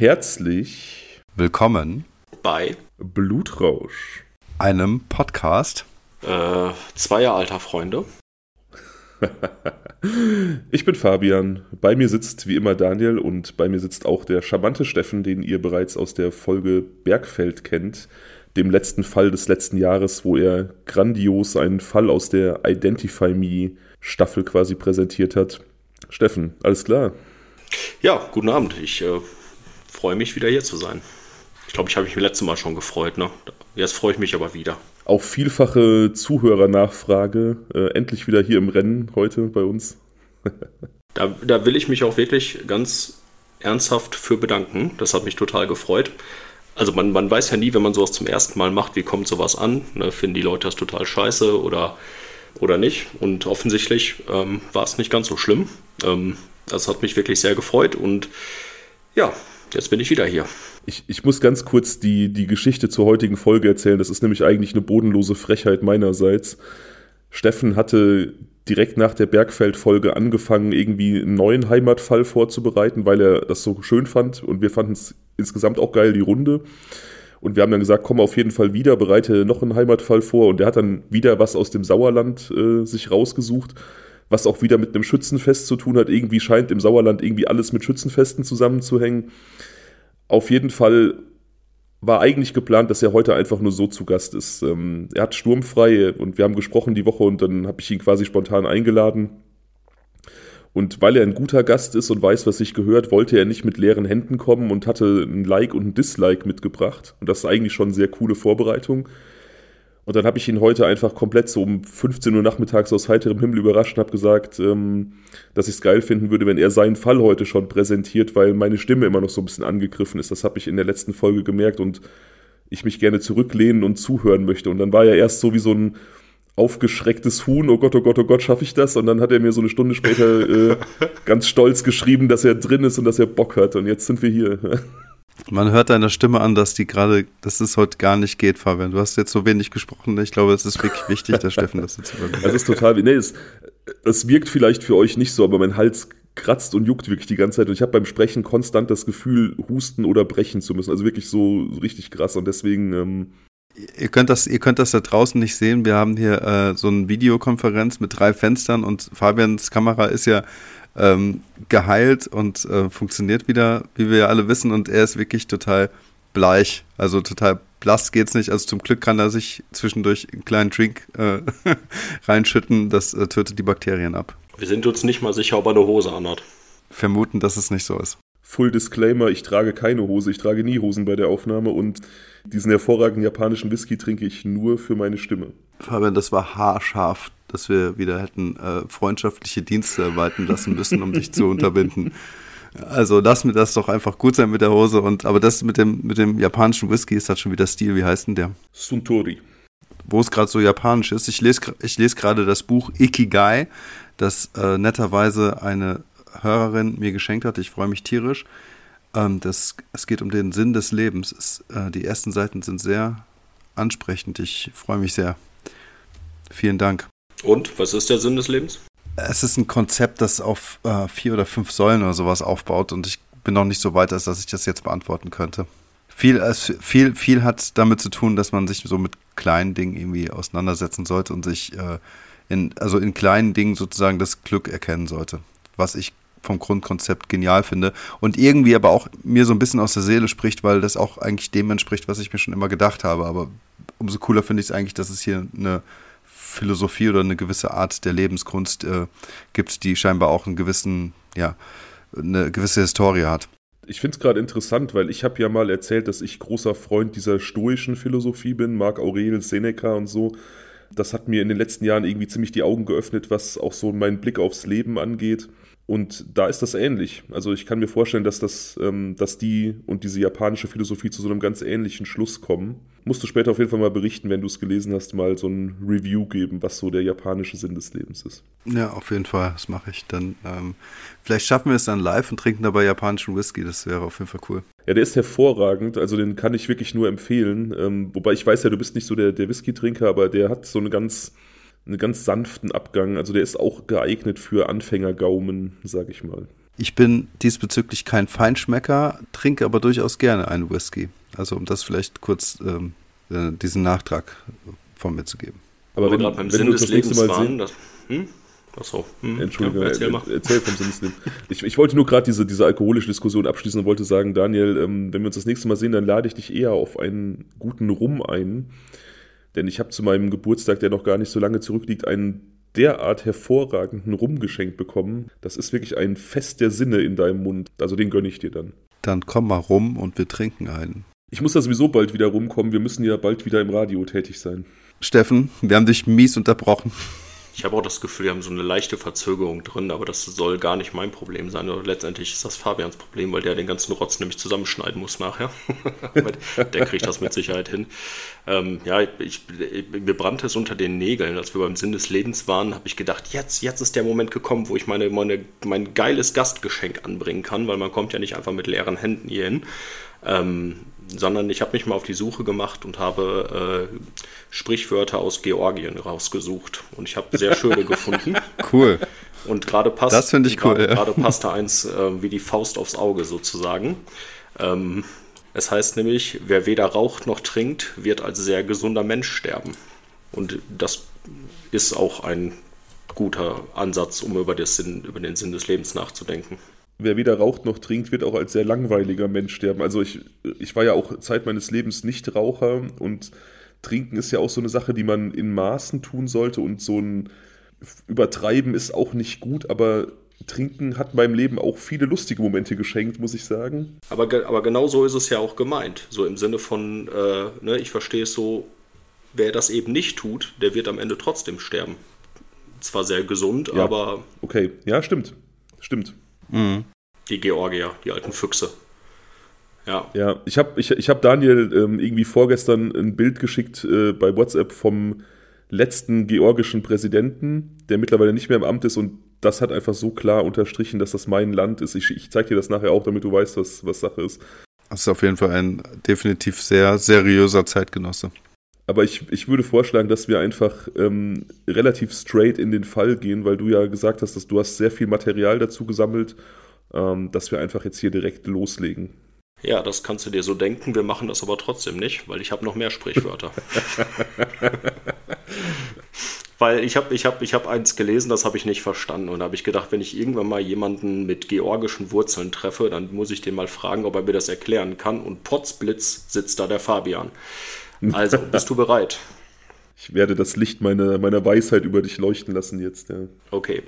Herzlich willkommen bei Blutrausch, einem Podcast äh, zweier alter Freunde. ich bin Fabian, bei mir sitzt wie immer Daniel und bei mir sitzt auch der charmante Steffen, den ihr bereits aus der Folge Bergfeld kennt, dem letzten Fall des letzten Jahres, wo er grandios einen Fall aus der Identify Me Staffel quasi präsentiert hat. Steffen, alles klar? Ja, guten Abend. Ich äh, freue mich wieder hier zu sein. Ich glaube, ich habe mich letztes Mal schon gefreut. Ne? Jetzt freue ich mich aber wieder. Auch vielfache Zuhörernachfrage. Äh, endlich wieder hier im Rennen heute bei uns. da, da will ich mich auch wirklich ganz ernsthaft für bedanken. Das hat mich total gefreut. Also man, man weiß ja nie, wenn man sowas zum ersten Mal macht, wie kommt sowas an. Ne? Finden die Leute das total scheiße oder, oder nicht? Und offensichtlich ähm, war es nicht ganz so schlimm. Ähm, das hat mich wirklich sehr gefreut und ja, jetzt bin ich wieder hier. Ich, ich muss ganz kurz die, die Geschichte zur heutigen Folge erzählen. Das ist nämlich eigentlich eine bodenlose Frechheit meinerseits. Steffen hatte direkt nach der Bergfeld-Folge angefangen, irgendwie einen neuen Heimatfall vorzubereiten, weil er das so schön fand und wir fanden es insgesamt auch geil, die Runde. Und wir haben dann gesagt, komm auf jeden Fall wieder, bereite noch einen Heimatfall vor. Und der hat dann wieder was aus dem Sauerland äh, sich rausgesucht was auch wieder mit einem Schützenfest zu tun hat. Irgendwie scheint im Sauerland irgendwie alles mit Schützenfesten zusammenzuhängen. Auf jeden Fall war eigentlich geplant, dass er heute einfach nur so zu Gast ist. Ähm, er hat sturmfrei und wir haben gesprochen die Woche und dann habe ich ihn quasi spontan eingeladen. Und weil er ein guter Gast ist und weiß, was sich gehört, wollte er nicht mit leeren Händen kommen und hatte ein Like und ein Dislike mitgebracht. Und das ist eigentlich schon eine sehr coole Vorbereitung. Und dann habe ich ihn heute einfach komplett so um 15 Uhr nachmittags aus heiterem Himmel überrascht und habe gesagt, ähm, dass ich es geil finden würde, wenn er seinen Fall heute schon präsentiert, weil meine Stimme immer noch so ein bisschen angegriffen ist. Das habe ich in der letzten Folge gemerkt und ich mich gerne zurücklehnen und zuhören möchte. Und dann war er erst so wie so ein aufgeschrecktes Huhn, oh Gott, oh Gott, oh Gott, schaffe ich das? Und dann hat er mir so eine Stunde später äh, ganz stolz geschrieben, dass er drin ist und dass er Bock hat. Und jetzt sind wir hier. Man hört deiner Stimme an, dass die gerade, dass es heute gar nicht geht, Fabian. Du hast jetzt so wenig gesprochen. Ich glaube, es ist wirklich wichtig, der Steffen das jetzt übernimmt. Das ist total, nee, es, es wirkt vielleicht für euch nicht so, aber mein Hals kratzt und juckt wirklich die ganze Zeit. Und ich habe beim Sprechen konstant das Gefühl, husten oder brechen zu müssen. Also wirklich so, so richtig krass. Und deswegen. Ähm Ihr könnt, das, ihr könnt das da draußen nicht sehen. Wir haben hier äh, so eine Videokonferenz mit drei Fenstern und Fabians Kamera ist ja ähm, geheilt und äh, funktioniert wieder, wie wir ja alle wissen. Und er ist wirklich total bleich, also total blass geht's nicht. Also zum Glück kann er sich zwischendurch einen kleinen Drink äh, reinschütten. Das äh, tötet die Bakterien ab. Wir sind uns nicht mal sicher, ob er eine Hose anhat. Vermuten, dass es nicht so ist. Full Disclaimer, ich trage keine Hose, ich trage nie Hosen bei der Aufnahme und diesen hervorragenden japanischen Whisky trinke ich nur für meine Stimme. Fabian, das war haarscharf dass wir wieder hätten äh, freundschaftliche Dienste walten lassen müssen, um dich zu unterbinden. Also lass mir das doch einfach gut sein mit der Hose. Und aber das mit dem, mit dem japanischen Whisky ist halt schon wieder Stil. Wie heißt denn der? Suntory. Wo es gerade so japanisch ist. Ich lese, ich lese gerade das Buch Ikigai, das äh, netterweise eine Hörerin mir geschenkt hat. Ich freue mich tierisch. Ähm, das, es geht um den Sinn des Lebens. Es, äh, die ersten Seiten sind sehr ansprechend. Ich freue mich sehr. Vielen Dank. Und was ist der Sinn des Lebens? Es ist ein Konzept, das auf äh, vier oder fünf Säulen oder sowas aufbaut und ich bin noch nicht so weit, als dass ich das jetzt beantworten könnte. Viel, viel, viel hat damit zu tun, dass man sich so mit kleinen Dingen irgendwie auseinandersetzen sollte und sich äh, in, also in kleinen Dingen sozusagen das Glück erkennen sollte. Was ich vom Grundkonzept genial finde und irgendwie aber auch mir so ein bisschen aus der Seele spricht, weil das auch eigentlich dem entspricht, was ich mir schon immer gedacht habe. Aber umso cooler finde ich es eigentlich, dass es hier eine Philosophie oder eine gewisse Art der Lebenskunst äh, gibt, die scheinbar auch einen gewissen, ja, eine gewisse Historie hat. Ich finde es gerade interessant, weil ich habe ja mal erzählt, dass ich großer Freund dieser stoischen Philosophie bin, Marc Aurel, Seneca und so. Das hat mir in den letzten Jahren irgendwie ziemlich die Augen geöffnet, was auch so meinen Blick aufs Leben angeht. Und da ist das ähnlich. Also ich kann mir vorstellen, dass das, ähm, dass die und diese japanische Philosophie zu so einem ganz ähnlichen Schluss kommen. Musst du später auf jeden Fall mal berichten, wenn du es gelesen hast, mal so ein Review geben, was so der japanische Sinn des Lebens ist. Ja, auf jeden Fall, das mache ich. Dann ähm, vielleicht schaffen wir es dann live und trinken dabei japanischen Whisky. Das wäre auf jeden Fall cool. Ja, der ist hervorragend. Also den kann ich wirklich nur empfehlen. Ähm, wobei ich weiß ja, du bist nicht so der, der Whisky-Trinker, aber der hat so eine ganz einen ganz sanften Abgang. Also der ist auch geeignet für Anfängergaumen, sag ich mal. Ich bin diesbezüglich kein Feinschmecker, trinke aber durchaus gerne einen Whisky. Also um das vielleicht kurz ähm, äh, diesen Nachtrag von mir zu geben. Aber wenn, beim wenn Sinn des Lebens waren, das, hm? Achso, hm, Entschuldigung, ja, erzähl, mal. erzähl vom Sinnesleben. Ich, ich wollte nur gerade diese, diese alkoholische Diskussion abschließen und wollte sagen, Daniel, ähm, wenn wir uns das nächste Mal sehen, dann lade ich dich eher auf einen guten Rum ein. Denn ich habe zu meinem Geburtstag, der noch gar nicht so lange zurückliegt, einen derart hervorragenden Rum geschenkt bekommen. Das ist wirklich ein Fest der Sinne in deinem Mund. Also den gönne ich dir dann. Dann komm mal rum und wir trinken einen. Ich muss da sowieso bald wieder rumkommen. Wir müssen ja bald wieder im Radio tätig sein. Steffen, wir haben dich mies unterbrochen. Ich habe auch das Gefühl, wir haben so eine leichte Verzögerung drin, aber das soll gar nicht mein Problem sein. Oder letztendlich ist das Fabians Problem, weil der den ganzen Rotz nämlich zusammenschneiden muss nachher. der kriegt das mit Sicherheit hin. Ähm, ja, ich, ich, mir brannte es unter den Nägeln. Als wir beim Sinn des Lebens waren, habe ich gedacht, jetzt, jetzt ist der Moment gekommen, wo ich meine, meine, mein geiles Gastgeschenk anbringen kann, weil man kommt ja nicht einfach mit leeren Händen hier hin. Ähm, sondern ich habe mich mal auf die Suche gemacht und habe äh, Sprichwörter aus Georgien rausgesucht. Und ich habe sehr schöne gefunden. Cool. Und gerade passt. Das finde ich cool. Gerade, ja. gerade passte eins äh, wie die Faust aufs Auge sozusagen. Ähm, es heißt nämlich, wer weder raucht noch trinkt, wird als sehr gesunder Mensch sterben. Und das ist auch ein guter Ansatz, um über, Sinn, über den Sinn des Lebens nachzudenken wer weder raucht noch trinkt, wird auch als sehr langweiliger Mensch sterben. Also ich, ich war ja auch Zeit meines Lebens nicht Raucher und Trinken ist ja auch so eine Sache, die man in Maßen tun sollte und so ein Übertreiben ist auch nicht gut, aber Trinken hat meinem Leben auch viele lustige Momente geschenkt, muss ich sagen. Aber, aber genau so ist es ja auch gemeint. So im Sinne von, äh, ne, ich verstehe es so, wer das eben nicht tut, der wird am Ende trotzdem sterben. Zwar sehr gesund, ja, aber. Okay, ja, stimmt. Stimmt. Mhm. Die Georgier, die alten Füchse. Ja. Ja, ich habe ich, ich hab Daniel ähm, irgendwie vorgestern ein Bild geschickt äh, bei WhatsApp vom letzten georgischen Präsidenten, der mittlerweile nicht mehr im Amt ist und das hat einfach so klar unterstrichen, dass das mein Land ist. Ich, ich zeige dir das nachher auch, damit du weißt, was, was Sache ist. Das ist auf jeden Fall ein definitiv sehr seriöser Zeitgenosse. Aber ich, ich würde vorschlagen, dass wir einfach ähm, relativ straight in den Fall gehen, weil du ja gesagt hast, dass du hast sehr viel Material dazu gesammelt, ähm, dass wir einfach jetzt hier direkt loslegen. Ja, das kannst du dir so denken. Wir machen das aber trotzdem nicht, weil ich habe noch mehr Sprichwörter. weil ich habe ich hab, ich hab eins gelesen, das habe ich nicht verstanden. Und da habe ich gedacht, wenn ich irgendwann mal jemanden mit georgischen Wurzeln treffe, dann muss ich den mal fragen, ob er mir das erklären kann. Und potzblitz sitzt da der Fabian. Also, bist du bereit? Ich werde das Licht meiner, meiner Weisheit über dich leuchten lassen jetzt. Ja. Okay,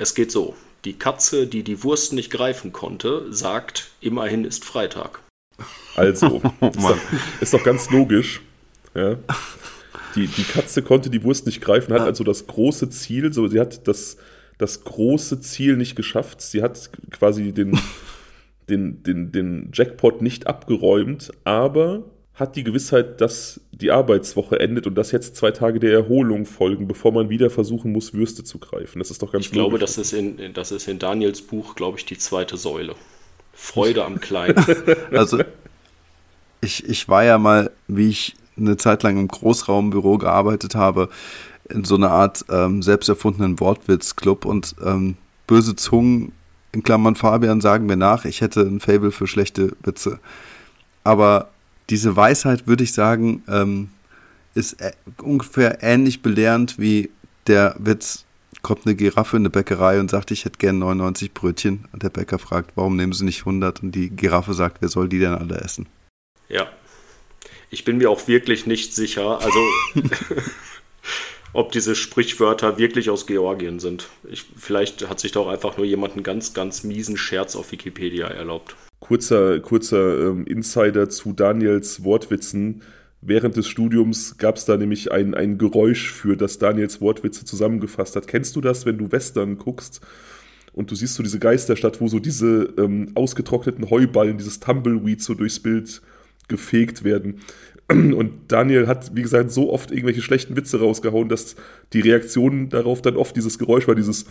es geht so. Die Katze, die die Wurst nicht greifen konnte, sagt, immerhin ist Freitag. Also, ist, doch, ist doch ganz logisch. Ja. Die, die Katze konnte die Wurst nicht greifen, hat also das große Ziel, so sie hat das, das große Ziel nicht geschafft. Sie hat quasi den, den, den, den Jackpot nicht abgeräumt, aber hat die Gewissheit, dass die Arbeitswoche endet und dass jetzt zwei Tage der Erholung folgen, bevor man wieder versuchen muss, Würste zu greifen. Das ist doch ganz Ich glaube, das ist, in, das ist in Daniels Buch, glaube ich, die zweite Säule. Freude am Kleinen. Also, ich, ich war ja mal, wie ich eine Zeit lang im Großraumbüro gearbeitet habe, in so einer Art ähm, selbst erfundenen Wortwitzclub und ähm, böse Zungen, in Klammern Fabian, sagen mir nach, ich hätte ein Fable für schlechte Witze. Aber diese Weisheit, würde ich sagen, ähm, ist äh, ungefähr ähnlich belehrend wie der Witz, kommt eine Giraffe in eine Bäckerei und sagt, ich hätte gern 99 Brötchen. Und der Bäcker fragt, warum nehmen Sie nicht 100? Und die Giraffe sagt, wer soll die denn alle essen? Ja. Ich bin mir auch wirklich nicht sicher, also ob diese Sprichwörter wirklich aus Georgien sind. Ich, vielleicht hat sich doch einfach nur jemand einen ganz, ganz miesen Scherz auf Wikipedia erlaubt. Kurzer, kurzer ähm, Insider zu Daniels Wortwitzen. Während des Studiums gab es da nämlich ein, ein Geräusch für, das Daniels Wortwitze zusammengefasst hat. Kennst du das, wenn du Western guckst und du siehst so diese Geisterstadt, wo so diese ähm, ausgetrockneten Heuballen, dieses Tumbleweed so durchs Bild gefegt werden? Und Daniel hat, wie gesagt, so oft irgendwelche schlechten Witze rausgehauen, dass die Reaktion darauf dann oft dieses Geräusch war, dieses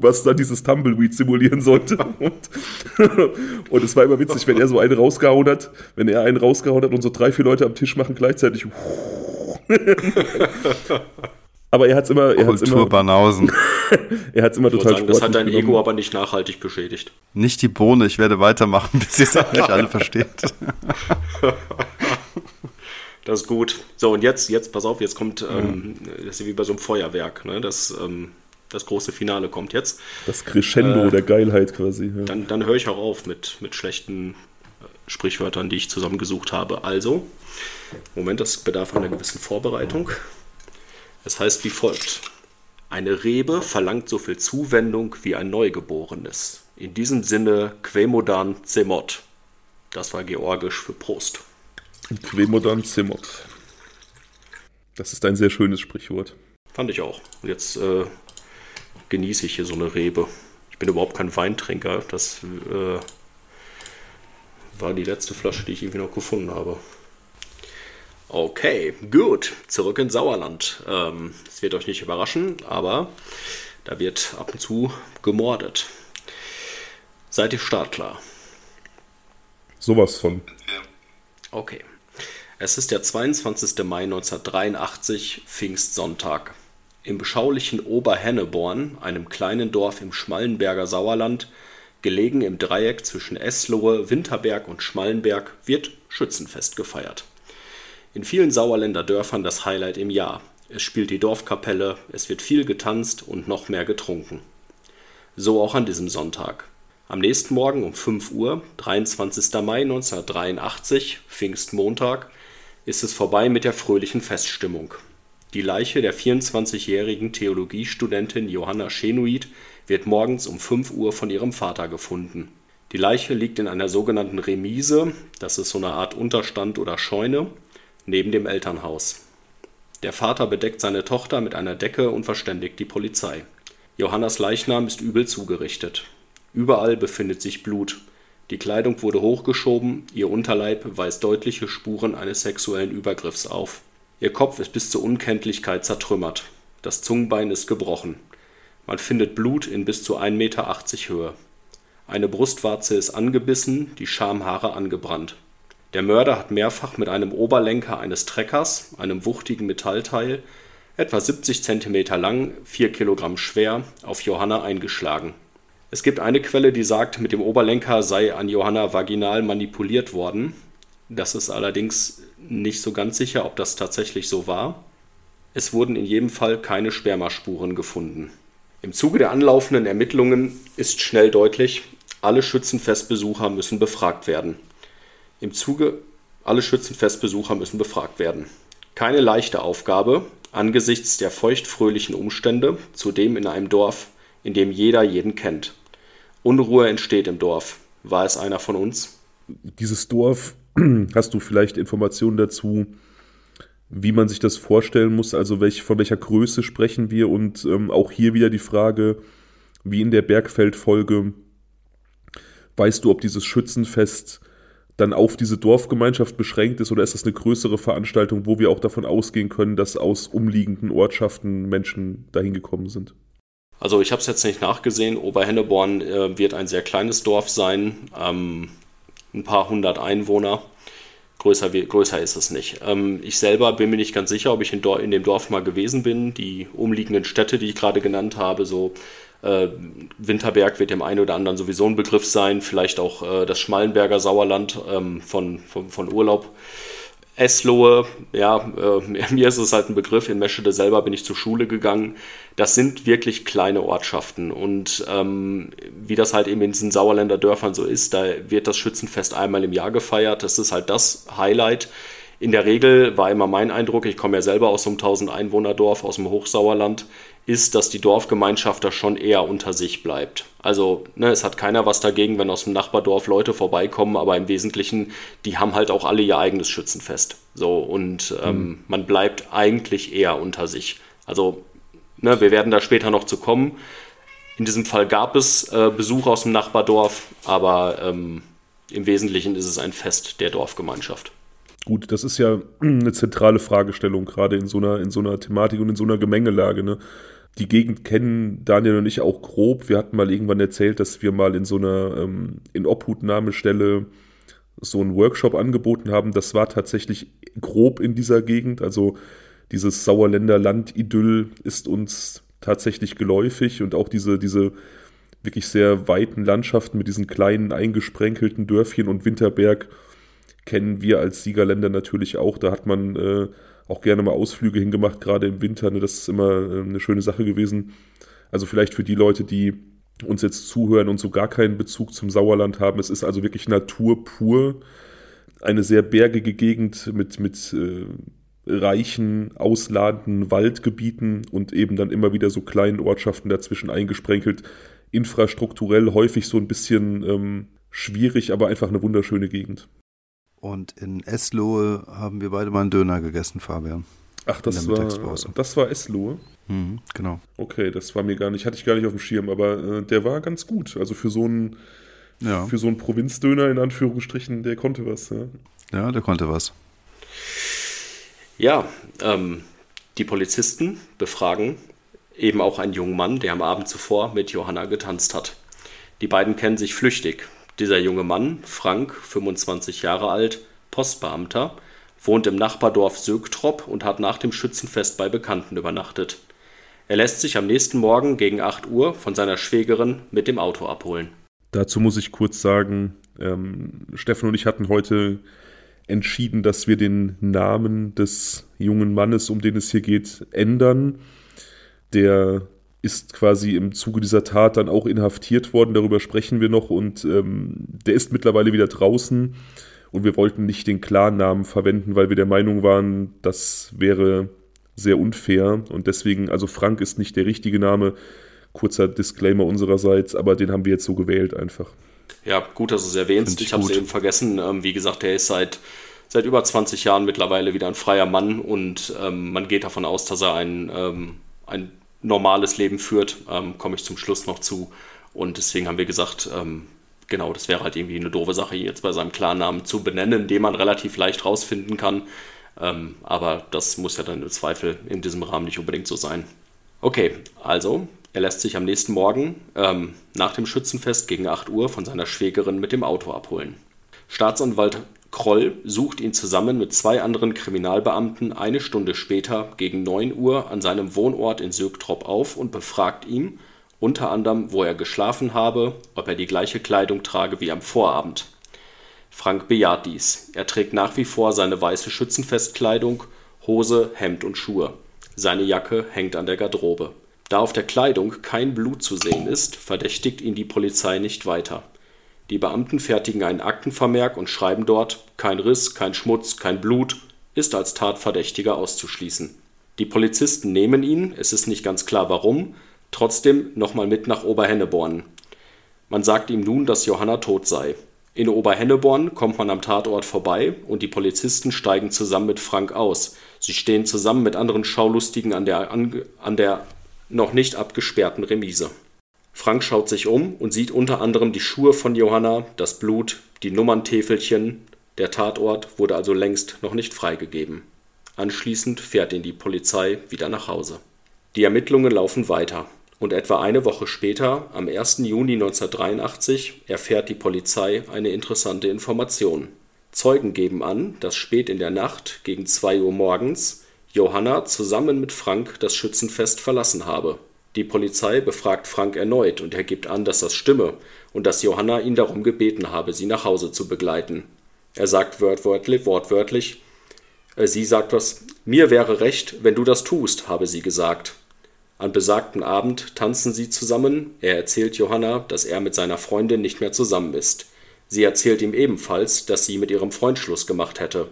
was dann dieses Tumbleweed simulieren sollte. Und, und es war immer witzig, wenn er so einen rausgehauen hat, wenn er einen rausgehauen hat und so drei, vier Leute am Tisch machen gleichzeitig. Aber er hat es immer, er hat's Kultur immer, Banausen. er hat's immer Ich wollte total sagen, das hat dein sportlich Ego genommen. aber nicht nachhaltig beschädigt. Nicht die Bohne, ich werde weitermachen, bis ihr es endlich alle versteht. Das ist gut. So, und jetzt, jetzt, pass auf, jetzt kommt, ähm, das ist wie bei so einem Feuerwerk, ne? Das, ähm, das große Finale kommt jetzt. Das Crescendo Äh, der Geilheit quasi. Ja. Dann, dann höre ich auch auf mit, mit schlechten äh, Sprichwörtern, die ich zusammengesucht habe. Also, Moment, das bedarf einer gewissen Vorbereitung. Es heißt wie folgt. Eine Rebe verlangt so viel Zuwendung wie ein Neugeborenes. In diesem Sinne, Quemodan Zemot. Das war georgisch für Prost. Quemodan Zimot. Das ist ein sehr schönes Sprichwort. Fand ich auch. Und jetzt äh, genieße ich hier so eine Rebe. Ich bin überhaupt kein Weintrinker. Das äh, war die letzte Flasche, die ich irgendwie noch gefunden habe. Okay, gut. Zurück ins Sauerland. Ähm, Es wird euch nicht überraschen, aber da wird ab und zu gemordet. Seid ihr startklar? Sowas von. Okay. Es ist der 22. Mai 1983, Pfingstsonntag. Im beschaulichen Oberhenneborn, einem kleinen Dorf im Schmallenberger Sauerland, gelegen im Dreieck zwischen Eslohe, Winterberg und Schmallenberg, wird Schützenfest gefeiert. In vielen Sauerländer Dörfern das Highlight im Jahr. Es spielt die Dorfkapelle, es wird viel getanzt und noch mehr getrunken. So auch an diesem Sonntag. Am nächsten Morgen um 5 Uhr, 23. Mai 1983, Pfingstmontag, ist es vorbei mit der fröhlichen Feststimmung. Die Leiche der 24-jährigen Theologiestudentin Johanna Schenuit wird morgens um 5 Uhr von ihrem Vater gefunden. Die Leiche liegt in einer sogenannten Remise, das ist so eine Art Unterstand oder Scheune, neben dem Elternhaus. Der Vater bedeckt seine Tochter mit einer Decke und verständigt die Polizei. Johannas Leichnam ist übel zugerichtet. Überall befindet sich Blut. Die Kleidung wurde hochgeschoben, ihr Unterleib weist deutliche Spuren eines sexuellen Übergriffs auf. Ihr Kopf ist bis zur Unkenntlichkeit zertrümmert. Das Zungenbein ist gebrochen. Man findet Blut in bis zu 1,80 Meter Höhe. Eine Brustwarze ist angebissen, die Schamhaare angebrannt. Der Mörder hat mehrfach mit einem Oberlenker eines Treckers, einem wuchtigen Metallteil, etwa 70 Zentimeter lang, 4 Kilogramm schwer, auf Johanna eingeschlagen. Es gibt eine Quelle, die sagt, mit dem Oberlenker sei an Johanna vaginal manipuliert worden. Das ist allerdings nicht so ganz sicher, ob das tatsächlich so war. Es wurden in jedem Fall keine Spermaspuren gefunden. Im Zuge der anlaufenden Ermittlungen ist schnell deutlich, alle Schützenfestbesucher müssen befragt werden. Im Zuge alle Schützenfestbesucher müssen befragt werden. Keine leichte Aufgabe angesichts der feuchtfröhlichen Umstände, zudem in einem Dorf, in dem jeder jeden kennt. Unruhe entsteht im Dorf. War es einer von uns? Dieses Dorf, hast du vielleicht Informationen dazu, wie man sich das vorstellen muss? Also welch, von welcher Größe sprechen wir? Und ähm, auch hier wieder die Frage, wie in der Bergfeld-Folge, weißt du, ob dieses Schützenfest dann auf diese Dorfgemeinschaft beschränkt ist oder ist das eine größere Veranstaltung, wo wir auch davon ausgehen können, dass aus umliegenden Ortschaften Menschen dahin gekommen sind? Also ich habe es jetzt nicht nachgesehen. Oberhenneborn äh, wird ein sehr kleines Dorf sein, ähm, ein paar hundert Einwohner. Größer, größer ist es nicht. Ähm, ich selber bin mir nicht ganz sicher, ob ich in, in dem Dorf mal gewesen bin. Die umliegenden Städte, die ich gerade genannt habe, so äh, Winterberg wird dem einen oder anderen sowieso ein Begriff sein. Vielleicht auch äh, das Schmallenberger Sauerland ähm, von, von, von Urlaub. Eslohe, ja, äh, mir ist es halt ein Begriff. In Meschede selber bin ich zur Schule gegangen. Das sind wirklich kleine Ortschaften. Und ähm, wie das halt eben in diesen Sauerländer Dörfern so ist, da wird das Schützenfest einmal im Jahr gefeiert. Das ist halt das Highlight. In der Regel war immer mein Eindruck, ich komme ja selber aus so einem 1000 Einwohner-Dorf aus dem Hochsauerland, ist, dass die Dorfgemeinschaft da schon eher unter sich bleibt. Also ne, es hat keiner was dagegen, wenn aus dem Nachbardorf Leute vorbeikommen, aber im Wesentlichen, die haben halt auch alle ihr eigenes Schützenfest. So und ähm, man bleibt eigentlich eher unter sich. Also ne, wir werden da später noch zu kommen. In diesem Fall gab es äh, Besuch aus dem Nachbardorf, aber ähm, im Wesentlichen ist es ein Fest der Dorfgemeinschaft. Gut, das ist ja eine zentrale Fragestellung, gerade in so einer, in so einer Thematik und in so einer Gemengelage. Ne? Die Gegend kennen Daniel und ich auch grob. Wir hatten mal irgendwann erzählt, dass wir mal in so einer ähm, in Obhutnahmestelle so einen Workshop angeboten haben. Das war tatsächlich grob in dieser Gegend. Also dieses Sauerländer Landidyll ist uns tatsächlich geläufig und auch diese, diese wirklich sehr weiten Landschaften mit diesen kleinen eingesprenkelten Dörfchen und Winterberg kennen wir als Siegerländer natürlich auch. Da hat man äh, auch gerne mal Ausflüge hingemacht, gerade im Winter. Ne? Das ist immer äh, eine schöne Sache gewesen. Also vielleicht für die Leute, die uns jetzt zuhören und so gar keinen Bezug zum Sauerland haben. Es ist also wirklich Natur pur. Eine sehr bergige Gegend mit, mit äh, reichen, ausladenden Waldgebieten und eben dann immer wieder so kleinen Ortschaften dazwischen eingesprenkelt. Infrastrukturell häufig so ein bisschen ähm, schwierig, aber einfach eine wunderschöne Gegend. Und in Eslohe haben wir beide mal einen Döner gegessen, Fabian. Ach, das war, das war Eslohe? Mhm, genau. Okay, das war mir gar nicht, hatte ich gar nicht auf dem Schirm, aber äh, der war ganz gut. Also für so einen, ja. für so einen Provinzdöner in Anführungsstrichen, der konnte was. Ja, ja der konnte was. Ja, ähm, die Polizisten befragen eben auch einen jungen Mann, der am Abend zuvor mit Johanna getanzt hat. Die beiden kennen sich flüchtig. Dieser junge Mann, Frank, 25 Jahre alt, Postbeamter, wohnt im Nachbardorf Sögtrop und hat nach dem Schützenfest bei Bekannten übernachtet. Er lässt sich am nächsten Morgen gegen 8 Uhr von seiner Schwägerin mit dem Auto abholen. Dazu muss ich kurz sagen, ähm, Steffen und ich hatten heute entschieden, dass wir den Namen des jungen Mannes, um den es hier geht, ändern. Der ist quasi im Zuge dieser Tat dann auch inhaftiert worden, darüber sprechen wir noch und ähm, der ist mittlerweile wieder draußen und wir wollten nicht den Klarnamen verwenden, weil wir der Meinung waren, das wäre sehr unfair und deswegen, also Frank ist nicht der richtige Name, kurzer Disclaimer unsererseits, aber den haben wir jetzt so gewählt einfach. Ja, gut, dass du es erwähnst. Ich, ich habe es eben vergessen. Ähm, wie gesagt, er ist seit, seit über 20 Jahren mittlerweile wieder ein freier Mann und ähm, man geht davon aus, dass er ein, ähm, ein normales Leben führt, ähm, komme ich zum Schluss noch zu. Und deswegen haben wir gesagt, ähm, genau, das wäre halt irgendwie eine doofe Sache, ihn jetzt bei seinem Klarnamen zu benennen, den man relativ leicht rausfinden kann. Ähm, aber das muss ja dann im Zweifel in diesem Rahmen nicht unbedingt so sein. Okay, also er lässt sich am nächsten Morgen ähm, nach dem Schützenfest gegen 8 Uhr von seiner Schwägerin mit dem Auto abholen. Staatsanwalt Kroll sucht ihn zusammen mit zwei anderen Kriminalbeamten eine Stunde später gegen 9 Uhr an seinem Wohnort in Sögtrop auf und befragt ihn, unter anderem, wo er geschlafen habe, ob er die gleiche Kleidung trage wie am Vorabend. Frank bejaht dies. Er trägt nach wie vor seine weiße Schützenfestkleidung, Hose, Hemd und Schuhe. Seine Jacke hängt an der Garderobe. Da auf der Kleidung kein Blut zu sehen ist, verdächtigt ihn die Polizei nicht weiter. Die Beamten fertigen einen Aktenvermerk und schreiben dort: Kein Riss, kein Schmutz, kein Blut, ist als Tatverdächtiger auszuschließen. Die Polizisten nehmen ihn, es ist nicht ganz klar warum, trotzdem nochmal mit nach Oberhenneborn. Man sagt ihm nun, dass Johanna tot sei. In Oberhenneborn kommt man am Tatort vorbei und die Polizisten steigen zusammen mit Frank aus. Sie stehen zusammen mit anderen Schaulustigen an der, an, an der noch nicht abgesperrten Remise. Frank schaut sich um und sieht unter anderem die Schuhe von Johanna, das Blut, die Nummerntäfelchen. Der Tatort wurde also längst noch nicht freigegeben. Anschließend fährt ihn die Polizei wieder nach Hause. Die Ermittlungen laufen weiter und etwa eine Woche später, am 1. Juni 1983, erfährt die Polizei eine interessante Information. Zeugen geben an, dass spät in der Nacht gegen 2 Uhr morgens Johanna zusammen mit Frank das Schützenfest verlassen habe die Polizei befragt Frank erneut und er gibt an, dass das stimme und dass Johanna ihn darum gebeten habe, sie nach Hause zu begleiten. Er sagt wortwörtlich, äh, sie sagt was, mir wäre recht, wenn du das tust, habe sie gesagt. An besagten Abend tanzen sie zusammen, er erzählt Johanna, dass er mit seiner Freundin nicht mehr zusammen ist. Sie erzählt ihm ebenfalls, dass sie mit ihrem Freund Schluss gemacht hätte.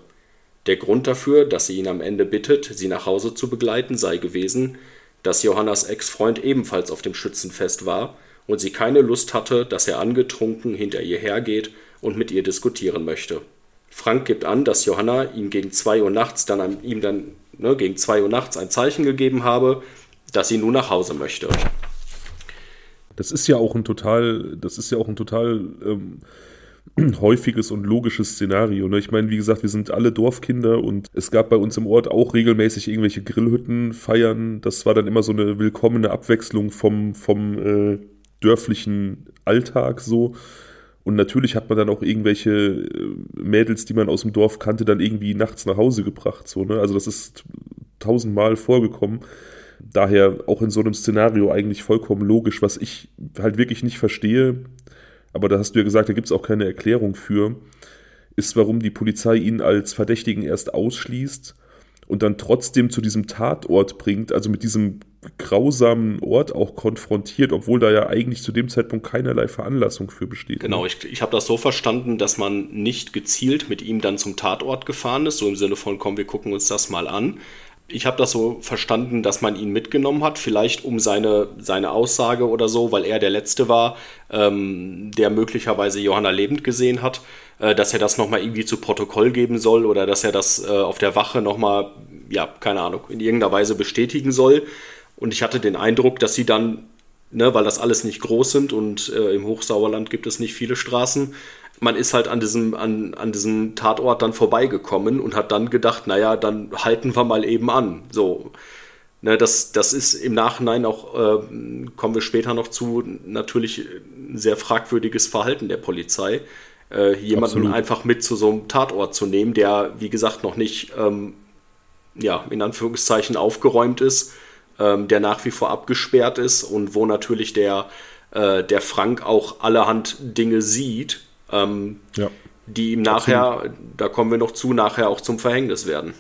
Der Grund dafür, dass sie ihn am Ende bittet, sie nach Hause zu begleiten, sei gewesen, dass Johannas Ex-Freund ebenfalls auf dem Schützenfest war und sie keine Lust hatte, dass er angetrunken hinter ihr hergeht und mit ihr diskutieren möchte. Frank gibt an, dass Johanna ihm gegen 2 Uhr nachts dann an, ihm dann ne, gegen 2 Uhr nachts ein Zeichen gegeben habe, dass sie nun nach Hause möchte. Das ist ja auch ein total, das ist ja auch ein total ähm, häufiges und logisches Szenario. Ne? Ich meine, wie gesagt, wir sind alle Dorfkinder und es gab bei uns im Ort auch regelmäßig irgendwelche Grillhütten feiern. Das war dann immer so eine willkommene Abwechslung vom, vom äh, dörflichen Alltag so. Und natürlich hat man dann auch irgendwelche äh, Mädels, die man aus dem Dorf kannte, dann irgendwie nachts nach Hause gebracht. So, ne? Also das ist tausendmal vorgekommen. Daher auch in so einem Szenario eigentlich vollkommen logisch, was ich halt wirklich nicht verstehe, aber da hast du ja gesagt, da gibt es auch keine Erklärung für, ist, warum die Polizei ihn als Verdächtigen erst ausschließt und dann trotzdem zu diesem Tatort bringt, also mit diesem grausamen Ort auch konfrontiert, obwohl da ja eigentlich zu dem Zeitpunkt keinerlei Veranlassung für besteht. Genau, ich, ich habe das so verstanden, dass man nicht gezielt mit ihm dann zum Tatort gefahren ist, so im Sinne von, komm, wir gucken uns das mal an, ich habe das so verstanden, dass man ihn mitgenommen hat, vielleicht um seine, seine Aussage oder so, weil er der Letzte war, ähm, der möglicherweise Johanna lebend gesehen hat, äh, dass er das nochmal irgendwie zu Protokoll geben soll oder dass er das äh, auf der Wache nochmal, ja, keine Ahnung, in irgendeiner Weise bestätigen soll. Und ich hatte den Eindruck, dass sie dann, ne, weil das alles nicht groß sind und äh, im Hochsauerland gibt es nicht viele Straßen, man ist halt an diesem, an, an diesem Tatort dann vorbeigekommen und hat dann gedacht, naja, dann halten wir mal eben an. So. Ne, das, das ist im Nachhinein auch, äh, kommen wir später noch zu, natürlich ein sehr fragwürdiges Verhalten der Polizei. Äh, jemanden Absolut. einfach mit zu so einem Tatort zu nehmen, der, wie gesagt, noch nicht, ähm, ja, in Anführungszeichen aufgeräumt ist, ähm, der nach wie vor abgesperrt ist und wo natürlich der, äh, der Frank auch allerhand Dinge sieht, ähm, ja. die ihm nachher, Absolut. da kommen wir noch zu, nachher auch zum Verhängnis werden.